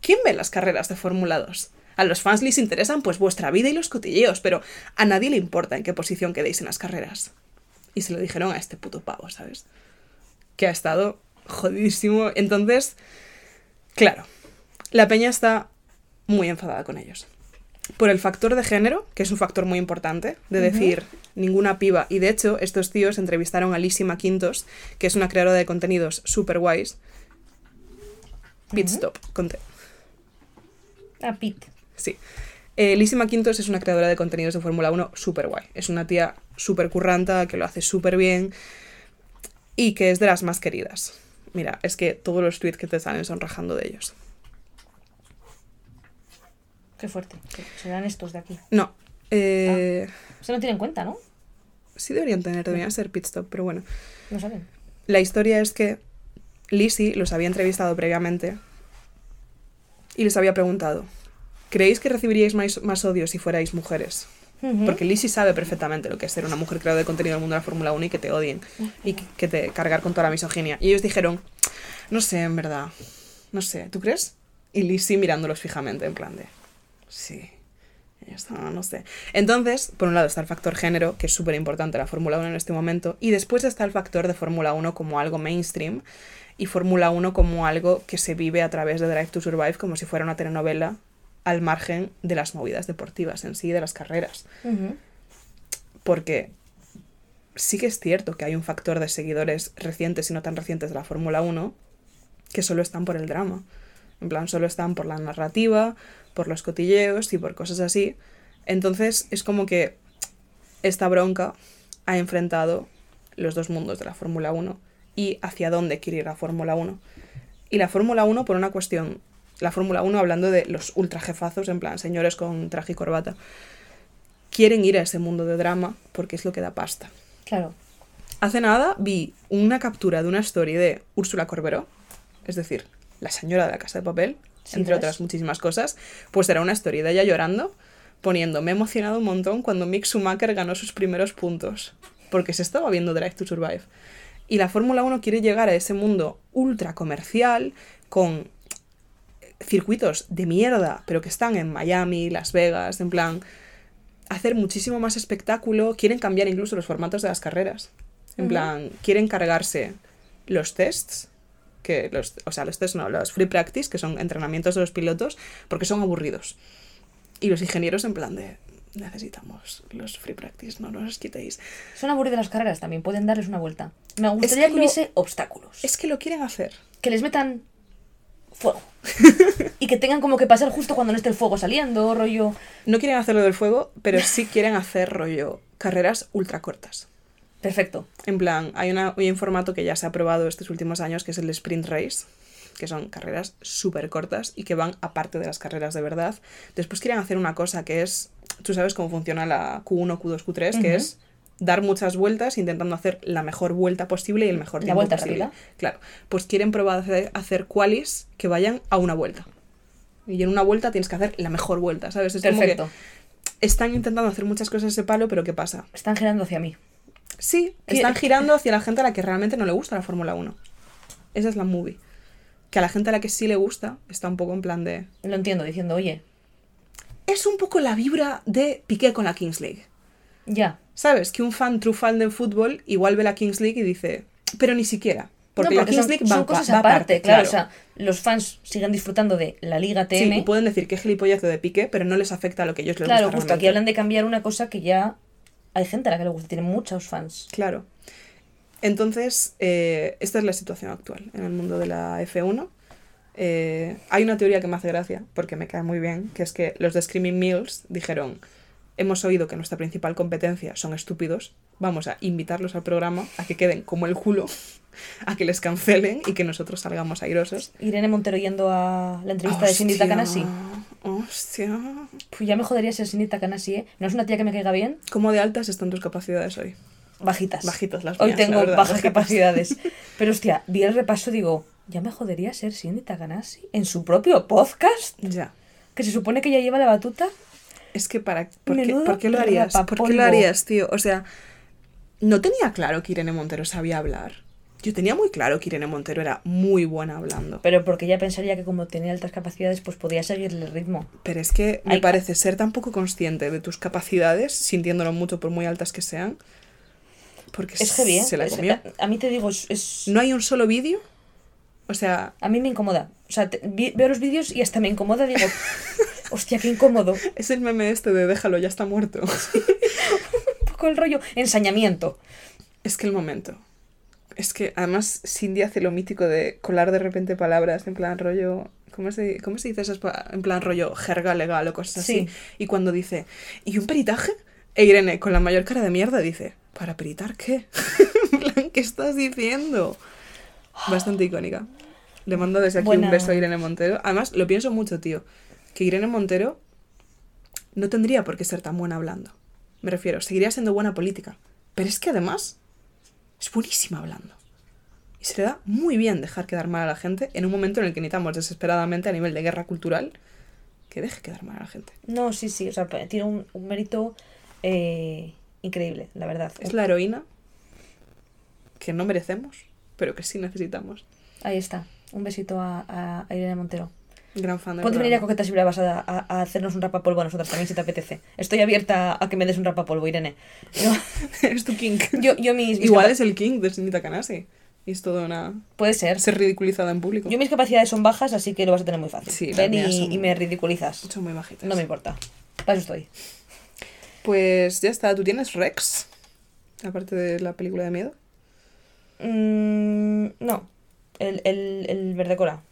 Speaker 2: ¿Quién ve las carreras de Fórmula 2? A los fans les interesan pues vuestra vida y los cotilleos, pero a nadie le importa en qué posición quedéis en las carreras. Y se lo dijeron a este puto pavo, ¿sabes? Que ha estado jodidísimo. Entonces, claro, la peña está muy enfadada con ellos por el factor de género, que es un factor muy importante, de decir ninguna piba. Y de hecho, estos tíos entrevistaron a Lizzie McQuintos, que es una creadora de contenidos super guays. Pit Stop, conté.
Speaker 1: Ah, Pete.
Speaker 2: Sí. Eh, Lizzie McQuintos es una creadora de contenidos de Fórmula 1 súper guay. Es una tía súper curranta, que lo hace súper bien y que es de las más queridas. Mira, es que todos los tweets que te salen son rajando de ellos.
Speaker 1: Qué fuerte. Serán estos de aquí.
Speaker 2: No. eh,
Speaker 1: Se no tienen en cuenta, ¿no?
Speaker 2: Sí deberían tener, deberían ser pit stop, pero bueno.
Speaker 1: No saben.
Speaker 2: La historia es que Lizzie los había entrevistado previamente y les había preguntado, ¿creéis que recibiríais más, más odio si fuerais mujeres? Porque Lizzie sabe perfectamente lo que es ser una mujer creadora de contenido del mundo de la Fórmula 1 y que te odien y que, te cargar con toda la misoginia. Y ellos dijeron, no sé, en verdad, no sé, ¿tú crees? Y Lizzie mirándolos fijamente, en plan de, sí. Está, no sé. Entonces, por un lado está el factor género, que es súper importante la Fórmula 1 en este momento, y después está el factor de Fórmula 1 como algo mainstream y Fórmula 1 como algo que se vive a través de Drive to Survive como si fuera una telenovela al margen de las movidas deportivas en sí, de las carreras. Porque sí que es cierto que hay un factor de seguidores recientes y no tan recientes de la Fórmula 1 que solo están por el drama. En plan, solo están por la narrativa, por los cotilleos y por cosas así. Entonces es como que esta bronca ha enfrentado los dos mundos de la Fórmula 1 y hacia dónde quiere ir la Fórmula 1. Y la Fórmula 1 por una cuestión la Fórmula 1 hablando de los ultra jefazos, en plan, señores con traje y corbata. Quieren ir a ese mundo de drama porque es lo que da pasta.
Speaker 1: Claro.
Speaker 2: Hace nada vi una captura de una story de Úrsula Corberó, es decir, la señora de la casa de papel,
Speaker 1: Sí,
Speaker 2: entre
Speaker 1: ¿ves?
Speaker 2: otras muchísimas cosas. Pues era una story de ella llorando, poniendo, me he emocionado un montón cuando Mick Schumacher ganó sus primeros puntos, porque se estaba viendo Drive to Survive. Y la Fórmula 1 quiere llegar a ese mundo ultra comercial, con circuitos de mierda, pero que están en Miami, Las Vegas, en plan, hacer muchísimo más espectáculo, quieren cambiar incluso los formatos de las carreras. En plan, quieren cargarse los tests, que los, o sea, los tests no, los free practice, que son entrenamientos de los pilotos, porque son aburridos. Y los ingenieros en plan de, necesitamos los free practice, no nos los quitéis.
Speaker 1: Son aburridas las carreras también, pueden darles una vuelta. Me gustaría
Speaker 2: que
Speaker 1: que,
Speaker 2: lo-
Speaker 1: hubiese obstáculos.
Speaker 2: Es que lo quieren hacer.
Speaker 1: Que les metan fuego. y que tengan como que pasar justo cuando no esté el fuego saliendo, rollo.
Speaker 2: No quieren hacerlo del fuego, pero sí quieren hacer rollo carreras ultra cortas.
Speaker 1: Perfecto.
Speaker 2: En plan, hay, una, hay un formato que ya se ha probado estos últimos años, que es el sprint race, que son carreras súper cortas y que van aparte de las carreras de verdad. Después quieren hacer una cosa que es, tú sabes cómo funciona la Q1, Q2, Q3, que es dar muchas vueltas intentando hacer la mejor vuelta posible y el mejor
Speaker 1: La
Speaker 2: tiempo
Speaker 1: vuelta
Speaker 2: posible.
Speaker 1: rápida.
Speaker 2: Claro, pues quieren probar a hacer, hacer qualis que vayan a una vuelta. Y en una vuelta tienes que hacer la mejor vuelta, ¿sabes? Es como que
Speaker 1: Perfecto.
Speaker 2: están intentando hacer muchas cosas ese palo, pero ¿qué pasa?
Speaker 1: Están girando hacia mí.
Speaker 2: Sí,
Speaker 1: ¿Qué-
Speaker 2: están girando hacia la gente a la que realmente no le gusta la Fórmula 1. Esa es la movie. Que a la gente a la que sí le gusta está un poco en plan de...
Speaker 1: Lo entiendo, diciendo, oye,
Speaker 2: Es un poco la vibra de Piqué con la Kings League.
Speaker 1: Ya.
Speaker 2: ¿Sabes? Que un fan true fan del fútbol igual ve la Kings League y dice... Pero ni siquiera. Porque,
Speaker 1: No,
Speaker 2: la Kings
Speaker 1: son,
Speaker 2: League
Speaker 1: son
Speaker 2: va,
Speaker 1: cosas
Speaker 2: va
Speaker 1: aparte, claro. O sea, los fans siguen disfrutando de la Liga
Speaker 2: Sí,
Speaker 1: TM.
Speaker 2: y pueden decir que es gilipollazo de Piqué, pero no les afecta a lo que ellos les
Speaker 1: claro,
Speaker 2: gusta
Speaker 1: justo aquí hablan de cambiar una cosa que ya hay gente a la que le gusta, tienen muchos fans.
Speaker 2: Claro. Entonces, eh, esta es la situación actual en el mundo de la F1. Eh, hay una teoría que me hace gracia, porque me cae muy bien, que es que los de Screaming Mills dijeron, hemos oído que nuestra principal competencia son estúpidos, vamos a invitarlos al programa a que queden como el culo, a que les cancelen y que nosotros salgamos airosos.
Speaker 1: Irene Montero yendo a la entrevista de Cindy
Speaker 2: Hostia,
Speaker 1: Takanashi.
Speaker 2: Hostia.
Speaker 1: Pues ya me jodería ser Cindy Takanashi, ¿eh? No es una tía que me caiga bien.
Speaker 2: ¿Cómo de altas están tus capacidades hoy?
Speaker 1: Bajitas.
Speaker 2: Bajitas las
Speaker 1: Hoy
Speaker 2: mías, la
Speaker 1: tengo
Speaker 2: verdad,
Speaker 1: bajas
Speaker 2: bajitas.
Speaker 1: capacidades. Pero hostia, vi el repaso digo, ya me jodería ser Cindy Takanashi en su propio podcast,
Speaker 2: Ya.
Speaker 1: que se supone que ya lleva la batuta.
Speaker 2: Es que para ¿por qué, por qué lo harías? ¿Por qué lo harías, tío? O sea, no tenía claro que Irene Montero sabía hablar. Yo tenía muy claro que Irene Montero era muy buena hablando.
Speaker 1: Pero porque ella pensaría que como tenía altas capacidades, pues podía seguirle el ritmo.
Speaker 2: Pero es que me
Speaker 1: Ay.
Speaker 2: parece ser tan poco consciente de tus capacidades, sintiéndolo mucho por muy altas que sean, porque
Speaker 1: Es heavy, ¿eh?
Speaker 2: se la
Speaker 1: Es-
Speaker 2: comió.
Speaker 1: a, a mí te digo, es, es-
Speaker 2: No hay un solo vídeo. O sea,
Speaker 1: a mí me incomoda. O sea, te- vi- veo los vídeos y hasta me incomoda, digo, hostia, qué incómodo.
Speaker 2: es el meme este de déjalo, ya está muerto.
Speaker 1: Un poco el rollo, ensañamiento.
Speaker 2: es que el momento. Es que además Cindy hace lo mítico de colar de repente palabras en plan rollo. ¿Cómo se, cómo se dice esas En plan rollo jerga legal o cosas así.
Speaker 1: Sí.
Speaker 2: Y cuando dice, ¿y un peritaje? E Irene, con la mayor cara de mierda, dice, ¿para peritar qué? en plan, ¿qué estás diciendo? Bastante icónica. Le mando desde aquí
Speaker 1: Buena.
Speaker 2: un beso a Irene Montero. Además, lo pienso mucho, tío. Que Irene Montero no tendría por qué ser tan buena hablando. Me refiero, seguiría siendo buena política. Pero es que además es buenísima hablando. Y se le da muy bien dejar quedar mal a la gente en un momento en el que necesitamos desesperadamente a nivel de guerra cultural que deje quedar mal a la gente.
Speaker 1: No, sí, sí, o sea, tiene un, un mérito eh, increíble, la verdad.
Speaker 2: Es la heroína que no merecemos, pero que sí necesitamos.
Speaker 1: Ahí está. Un besito a, a- a Irene Montero.
Speaker 2: Gran fan del
Speaker 1: Ponte venir a. Coquetas y Bravas a, a- hacernos un rapapolvo a nosotros también si te apetece. Estoy abierta a que me des un rapapolvo, Irene. Yo,
Speaker 2: es tu king.
Speaker 1: yo, yo mis, mis
Speaker 2: Igual es el king de Sinita Kanase. Y es toda una...
Speaker 1: Puede ser.
Speaker 2: ser ridiculizada en público.
Speaker 1: Yo mis capacidades son bajas, así que lo vas a tener muy fácil.
Speaker 2: Sí,
Speaker 1: Ven
Speaker 2: mías
Speaker 1: y,
Speaker 2: son-
Speaker 1: y me ridiculizas.
Speaker 2: Son muy bajitas.
Speaker 1: No me importa. Para eso estoy.
Speaker 2: Pues ya está. ¿Tú tienes Rex? Aparte de la película de miedo.
Speaker 1: Mm, no. El, el, el verde cola.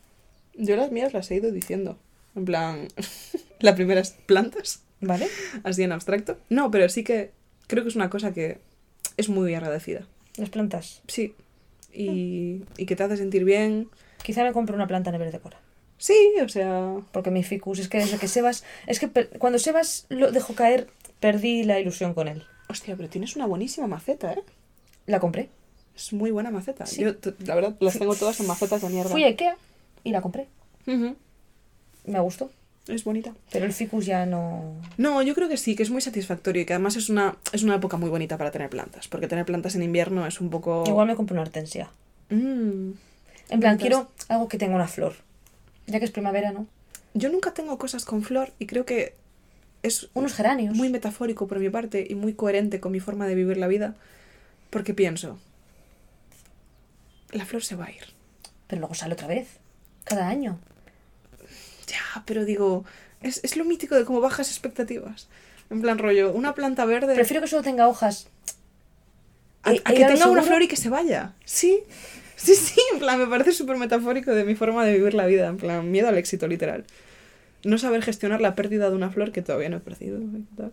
Speaker 2: Yo las mías las he ido diciendo. En plan, la primera es plantas,
Speaker 1: ¿Vale?
Speaker 2: así en abstracto. No, pero sí que creo que es una cosa que es muy agradecida.
Speaker 1: Las plantas.
Speaker 2: Sí. Y, y que te hace sentir bien.
Speaker 1: Quizá me compre una planta en el verde cola.
Speaker 2: Sí, o sea.
Speaker 1: Porque mi ficus, es que desde que Sebas. Es que per- cuando Sebas lo dejó caer, perdí la ilusión con él.
Speaker 2: Hostia, pero tienes una buenísima maceta, ¿eh?
Speaker 1: La compré.
Speaker 2: Es muy buena maceta.
Speaker 1: Sí.
Speaker 2: Yo, la verdad, las tengo todas en macetas de mierda.
Speaker 1: Fui a Ikea y la compré. Me gustó.
Speaker 2: Es bonita.
Speaker 1: Pero el ficus ya no.
Speaker 2: No, yo creo que sí, que es muy satisfactorio y que además es una, es una época muy bonita para tener plantas. Porque tener plantas en invierno es un poco.
Speaker 1: Igual me compré una hortensia.
Speaker 2: Mm.
Speaker 1: En plan,
Speaker 2: Plantas.
Speaker 1: quiero algo que tenga una flor. Ya que es primavera, ¿no?
Speaker 2: Yo nunca tengo cosas con flor y creo que es
Speaker 1: Unos geranios.
Speaker 2: muy metafórico por mi parte y muy coherente con mi forma de vivir la vida. Porque pienso, la flor se va a ir.
Speaker 1: Pero luego sale otra vez. Cada año.
Speaker 2: Ya, pero digo, es, es lo mítico de cómo bajas expectativas. En plan rollo, una planta verde...
Speaker 1: Prefiero que solo tenga hojas.
Speaker 2: a,
Speaker 1: Eh,
Speaker 2: a que tenga una flor y que se vaya. Sí, sí, sí, en plan, me parece súper metafórico de mi forma de vivir la vida. En plan, miedo al éxito, literal. No saber gestionar la pérdida de una flor que todavía no he perdido. tal.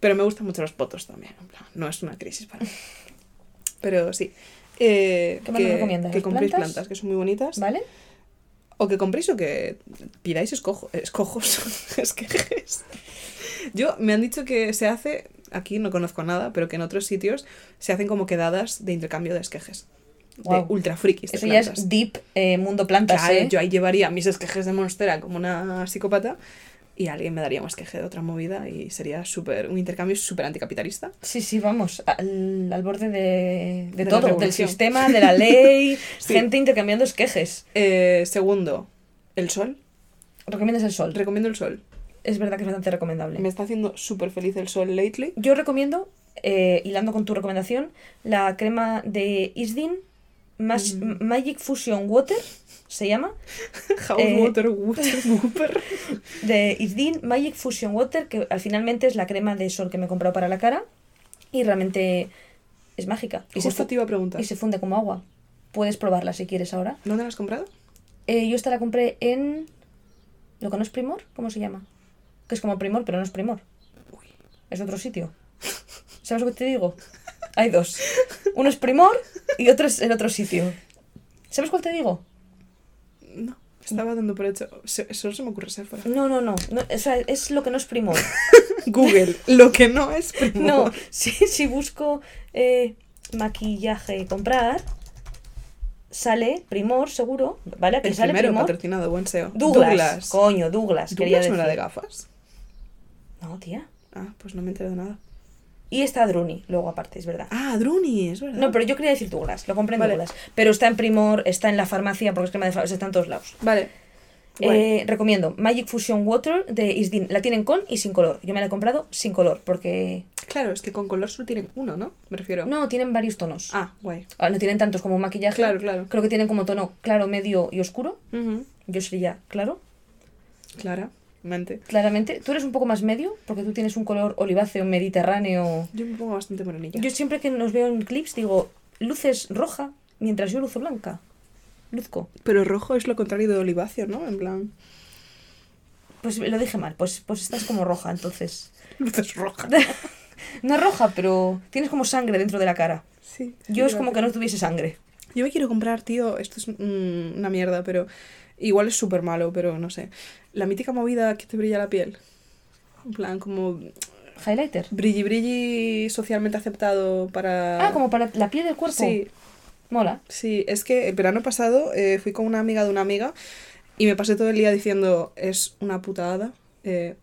Speaker 2: Pero me gustan mucho los potos también, en plan, no es una crisis para mí. Pero sí. Eh,
Speaker 1: ¿Qué más nos
Speaker 2: que,
Speaker 1: recomiendas?
Speaker 2: que
Speaker 1: ¿Las
Speaker 2: compréis
Speaker 1: plantas?
Speaker 2: plantas? que son muy bonitas.
Speaker 1: ¿Vale?
Speaker 2: O que compréis o que pidáis escojo, escojos, esquejes. Yo, me han dicho que se hace, aquí no conozco nada, pero que en otros sitios se hacen como quedadas de intercambio de esquejes. De ultra frikis
Speaker 1: Eso ya es deep eh, mundo plantas,
Speaker 2: Claro,
Speaker 1: ¿eh?
Speaker 2: yo ahí llevaría mis esquejes de monstera como una psicópata y alguien me daría un esqueje de otra movida y sería súper un intercambio súper anticapitalista.
Speaker 1: Sí, sí, vamos, al, al borde de, de
Speaker 2: De la
Speaker 1: todo, del sistema, de la ley,
Speaker 2: Sí.
Speaker 1: gente intercambiando esquejes.
Speaker 2: Eh, segundo, el sol.
Speaker 1: ¿Recomiendas el sol?
Speaker 2: Recomiendo el sol.
Speaker 1: Es verdad que es bastante recomendable.
Speaker 2: Me está haciendo súper feliz el sol lately.
Speaker 1: Yo recomiendo, eh, hilando con tu recomendación, la crema de Isdin Mas-
Speaker 2: Mm.
Speaker 1: Magic Fusion Water, se llama,
Speaker 2: House
Speaker 1: Eh,
Speaker 2: water, water, whooper.
Speaker 1: de Isdin Magic Fusion Water, que al finalmente es la crema de sol que me he comprado para la cara y realmente es mágica. Y se,
Speaker 2: Justo
Speaker 1: fu-
Speaker 2: te iba a preguntar.
Speaker 1: y se funde como agua. Puedes probarla si quieres ahora.
Speaker 2: ¿Dónde la has comprado?
Speaker 1: Eh, yo esta la compré en. ¿Lo que no es Primor? ¿Cómo se llama? Que es como Primor, pero no es Primor. Es otro sitio. ¿Sabes lo que te digo? Hay dos. Uno es Primor y otro es el otro sitio. ¿Sabes cuál te digo?
Speaker 2: No, estaba dando por hecho. Se- Solo se me ocurre Sephora.
Speaker 1: No, no, no. no o sea, es lo que no es Primor.
Speaker 2: Google, lo que no es primor.
Speaker 1: No, si, si busco eh, maquillaje comprar, sale Primor, seguro. ¿Vale? Que
Speaker 2: El
Speaker 1: sale
Speaker 2: primero
Speaker 1: Primor.
Speaker 2: patrocinado, buen SEO.
Speaker 1: Douglas.
Speaker 2: Douglas.
Speaker 1: Coño, Douglas. quería
Speaker 2: ¿Douglas no era de gafas?
Speaker 1: No, tía.
Speaker 2: Ah, pues no me entero de nada.
Speaker 1: Y está Druni, luego aparte, es verdad.
Speaker 2: Ah, Druni, es verdad.
Speaker 1: No, pero yo quería decir Douglas, lo compré en
Speaker 2: Vale.
Speaker 1: Douglas. Pero está en Primor, está en la farmacia, porque es crema de farmacia, está en todos lados.
Speaker 2: Vale.
Speaker 1: Eh, recomiendo Magic Fusion Water de Isdin. La tienen con y sin color. Yo me la he comprado sin color, porque...
Speaker 2: Claro, es que con color solo tienen uno, ¿no? Me refiero.
Speaker 1: No, tienen varios tonos.
Speaker 2: Ah, guay.
Speaker 1: Ah, No tienen tantos como maquillaje.
Speaker 2: Claro, claro.
Speaker 1: Creo que tienen como tono claro, medio y oscuro.
Speaker 2: Ujú.
Speaker 1: Yo sería claro,
Speaker 2: Clara, mente.
Speaker 1: claramente. Tú eres un poco más medio, porque tú tienes un color oliváceo, mediterráneo.
Speaker 2: Yo me pongo bastante morenilla.
Speaker 1: Yo siempre que nos veo en clips digo, luces roja, mientras yo luzo blanca. Luzco.
Speaker 2: Pero rojo es lo contrario de oliváceo, ¿no? En plan.
Speaker 1: Pues lo dije mal, pues, pues estás como roja, entonces.
Speaker 2: Luces rojas.
Speaker 1: No roja, pero tienes como sangre dentro de la cara.
Speaker 2: Sí.
Speaker 1: Yo es como que no tuviese sangre.
Speaker 2: Yo me quiero comprar, tío. Esto es una mierda, pero. Igual es súper malo, pero no sé. La mítica movida que te brilla la piel. En plan, como.
Speaker 1: Highlighter.
Speaker 2: Brilli brilli socialmente aceptado para.
Speaker 1: Ah, como para la piel del cuerpo.
Speaker 2: Sí,
Speaker 1: Mola.
Speaker 2: sí. Es que el verano pasado eh, fui con una amiga de una amiga y me pasé todo el día diciendo: es una putada, eh,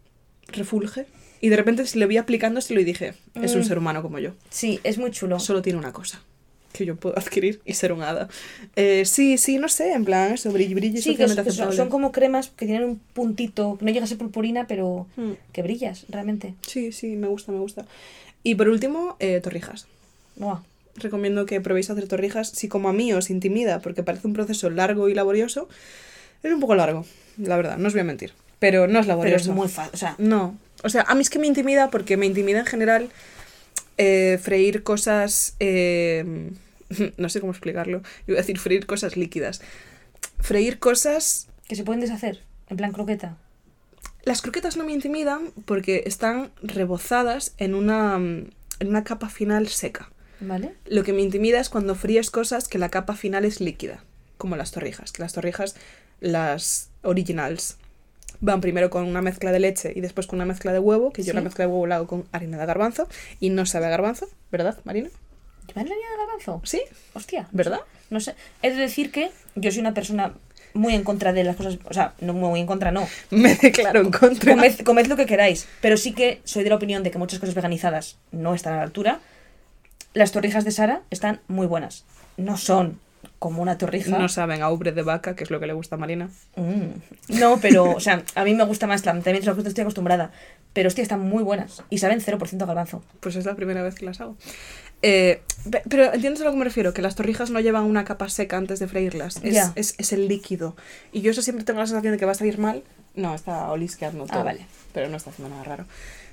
Speaker 2: refulge. Y de repente se le vi aplicándoselo y dije: es un
Speaker 1: Mm.
Speaker 2: ser humano como yo.
Speaker 1: Sí, es muy chulo.
Speaker 2: Solo tiene una cosa que yo puedo adquirir y ser un hada. Eh, sí, sí, no sé, en plan eso, brilli brilli
Speaker 1: Sí, que,
Speaker 2: socialmente
Speaker 1: que son, son como cremas que tienen un puntito, no llega a ser purpurina, pero
Speaker 2: Mm.
Speaker 1: que brillas, realmente.
Speaker 2: Sí, sí, me gusta, me gusta. Y por último, eh, torrijas.
Speaker 1: Buah.
Speaker 2: Recomiendo que probéis hacer torrijas. Si como a mí os intimida, porque parece un proceso largo y laborioso, es un poco largo, la verdad, no os voy a mentir. Pero no es
Speaker 1: Pero
Speaker 2: laborioso.
Speaker 1: es muy fácil. O sea,
Speaker 2: No. O sea, a mí es que me intimida porque me intimida en general eh, freír cosas... eh, no sé cómo explicarlo. Iba a decir freír cosas líquidas. Freír cosas...
Speaker 1: que se pueden deshacer. En plan croqueta.
Speaker 2: Las croquetas no me intimidan porque están rebozadas en una, en una capa final seca.
Speaker 1: ¿Vale?
Speaker 2: Lo que me intimida es cuando fríes cosas que la capa final es líquida, como las torrijas. Que las torrijas las originals van primero con una mezcla de leche y después con una mezcla de huevo, que yo
Speaker 1: Sí.
Speaker 2: la mezcla de huevo la hago con harina de garbanzo y no sabe a garbanzo, ¿verdad, Marina?
Speaker 1: ¿Llevan la harina de garbanzo?
Speaker 2: Sí,
Speaker 1: Hostia.
Speaker 2: ¿verdad?
Speaker 1: No sé. De decir que yo soy una persona muy en contra de las cosas. O sea, no muy en contra, no.
Speaker 2: Me declaro en contra.
Speaker 1: Comed, comed lo que queráis. Pero sí que soy de la opinión de que muchas cosas veganizadas no están a la altura. Las torrijas de Sara están muy buenas. No son como una torrija.
Speaker 2: No saben a ubre de vaca, que es lo que le gusta a Marina.
Speaker 1: Mm. No, pero, o sea, a mí me gusta más, la- también es lo que estoy acostumbrada. Pero hostia, están muy buenas. Y saben 0% a garbanzo.
Speaker 2: Pues es la primera vez que las hago. Eh, pe- pero entiendes a lo que me refiero, que las torrijas no llevan una capa seca antes de freírlas. Es, es, es el líquido. Y yo eso siempre tengo la sensación de que va a salir mal. No, está olisqueando todo.
Speaker 1: Ah, vale.
Speaker 2: Pero no está haciendo nada raro.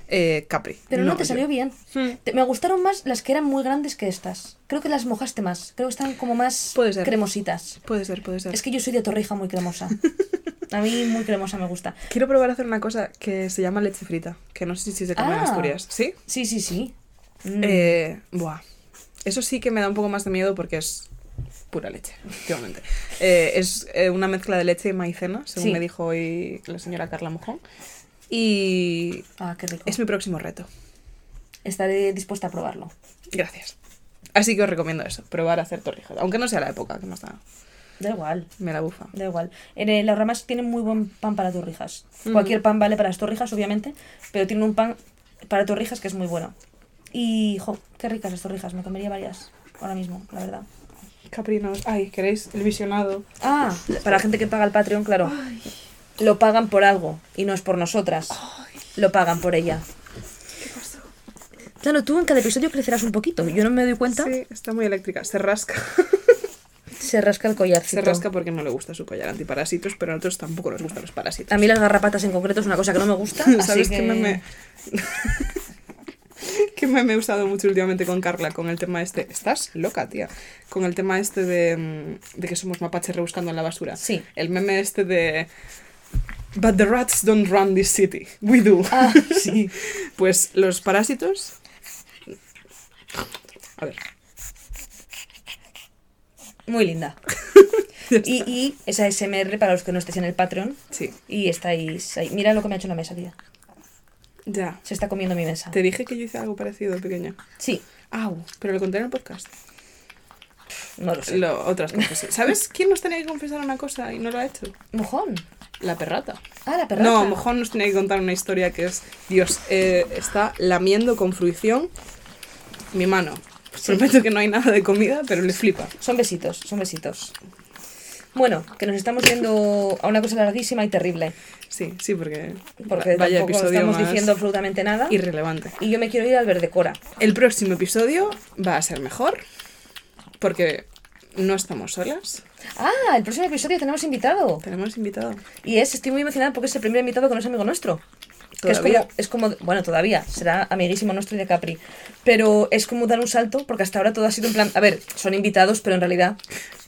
Speaker 2: Eh, Capri.
Speaker 1: Pero no, te
Speaker 2: yo-
Speaker 1: salió bien.
Speaker 2: Hmm.
Speaker 1: Te- me gustaron más las que eran muy grandes que estas. Creo que las mojaste más. Creo que están como más
Speaker 2: Puede ser.
Speaker 1: cremositas.
Speaker 2: Puede ser, puede ser.
Speaker 1: Es que yo soy de torrija muy cremosa. A mí muy cremosa me gusta.
Speaker 2: Quiero probar a hacer una cosa que se llama leche frita, que no sé si se come en
Speaker 1: Ah.
Speaker 2: Asturias. ¿Sí?
Speaker 1: Sí, sí, sí. Mm.
Speaker 2: Eh, buah. Eso sí que me da un poco más de miedo porque es pura leche, efectivamente. Eh, es eh, una mezcla de leche y maicena, según
Speaker 1: Sí.
Speaker 2: me dijo hoy la señora Carla Mojón. Y
Speaker 1: Ah, qué rico.
Speaker 2: es mi próximo reto.
Speaker 1: Estaré dispuesta a probarlo.
Speaker 2: Gracias. Así que os recomiendo eso, probar a hacer torrijas. Aunque no sea la época, que más da.
Speaker 1: Da igual.
Speaker 2: Me la bufa.
Speaker 1: Da igual. Las ramas tienen muy buen pan para torrijas.
Speaker 2: Ujú.
Speaker 1: Cualquier pan vale para las torrijas, obviamente, pero tienen un pan para torrijas que es muy bueno. Y, jo, qué ricas las torrijas. Me comería varias ahora mismo, la verdad.
Speaker 2: Caprinos. Ay, ¿queréis el visionado?
Speaker 1: Ah, para la gente que paga el Patreon, claro. Lo pagan por algo y no es por nosotras. Lo pagan por ella.
Speaker 2: ¿Qué pasó?
Speaker 1: Claro, tú en cada episodio crecerás un poquito. Yo no me doy cuenta.
Speaker 2: Sí, está muy eléctrica. Se rasca.
Speaker 1: Se rasca el collarcito.
Speaker 2: Se rasca porque no le gusta su collar antiparásitos, pero a nosotros tampoco nos gustan los parásitos.
Speaker 1: A mí las garrapatas en concreto es una cosa que no me gusta. así
Speaker 2: ¿Sabes
Speaker 1: que...
Speaker 2: qué ¿Qué meme he usado mucho últimamente con Carla? Con el tema este. Estás loca, tía. Con el tema este de, mm, de que somos mapaches rebuscando en la basura.
Speaker 1: Sí.
Speaker 2: El meme este de. But the rats don't run this city. We do.
Speaker 1: Ah, sí.
Speaker 2: Pues los parásitos. A ver.
Speaker 1: Muy linda. Y, y esa SMR para los que no estéis en el Patreon.
Speaker 2: Sí.
Speaker 1: Y estáis ahí. Mira lo que me ha hecho la mesa, tía.
Speaker 2: Ya.
Speaker 1: Se está comiendo mi mesa.
Speaker 2: Te dije que yo hice algo parecido pequeño.
Speaker 1: Sí,
Speaker 2: Au, pero lo conté en el podcast.
Speaker 1: no lo sé.
Speaker 2: Lo, otras cosas. sí. ¿Sabes quién nos tenía que confesar una cosa y no lo ha hecho?
Speaker 1: Mojón.
Speaker 2: La perrata.
Speaker 1: Ah, la perrata.
Speaker 2: No, Mojón nos tenía que contar una historia que es, Dios, eh, está lamiendo con fruición mi mano. Prometo que no hay nada de comida, pero le flipa.
Speaker 1: Son besitos, son besitos. Bueno, que nos estamos yendo a una cosa larguísima y terrible.
Speaker 2: Sí, sí, porque,
Speaker 1: Porque
Speaker 2: vaya
Speaker 1: tampoco
Speaker 2: episodio
Speaker 1: estamos
Speaker 2: más
Speaker 1: diciendo absolutamente nada.
Speaker 2: irrelevante.
Speaker 1: Y yo me quiero ir al Verdecora.
Speaker 2: El próximo episodio va a ser mejor, porque no estamos solas,
Speaker 1: Ah, el próximo episodio tenemos invitado.
Speaker 2: tenemos invitado.
Speaker 1: Y es, estoy muy emocionada porque es el primer invitado que no es amigo nuestro. Que es como, es como, bueno, todavía, será amiguísimo nuestro y de Capri. Pero es como dar un salto, porque hasta ahora todo ha sido en plan, a ver, son invitados, pero en realidad,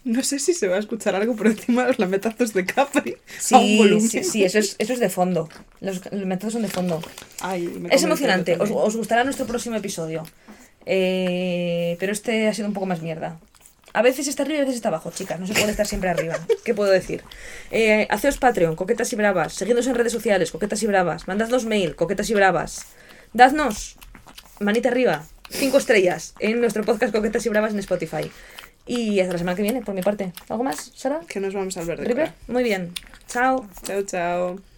Speaker 2: No sé si se va a escuchar algo por encima de los lametazos de Capri a un
Speaker 1: sí, sí, sí, eso es, eso es de fondo. Los, métodos son de fondo.
Speaker 2: Ay, me
Speaker 1: Es emocionante, os, os gustará nuestro próximo episodio. Eh, pero este ha sido un poco más mierda. A veces está arriba y a veces está abajo, chicas. No se puede estar siempre arriba. ¿Qué puedo decir? Eh, haceos Patreon, coquetas y bravas. Seguidnos en redes sociales, coquetas y bravas. Mandadnos mail, coquetas y bravas. Dadnos manita arriba, cinco estrellas en nuestro podcast Coquetas y Bravas en Spotify. Y hasta la semana que viene, por mi parte. ¿Algo más, Sara?
Speaker 2: Que nos vamos a hablar de
Speaker 1: ¿River? Muy bien. Chao.
Speaker 2: Chao, chao.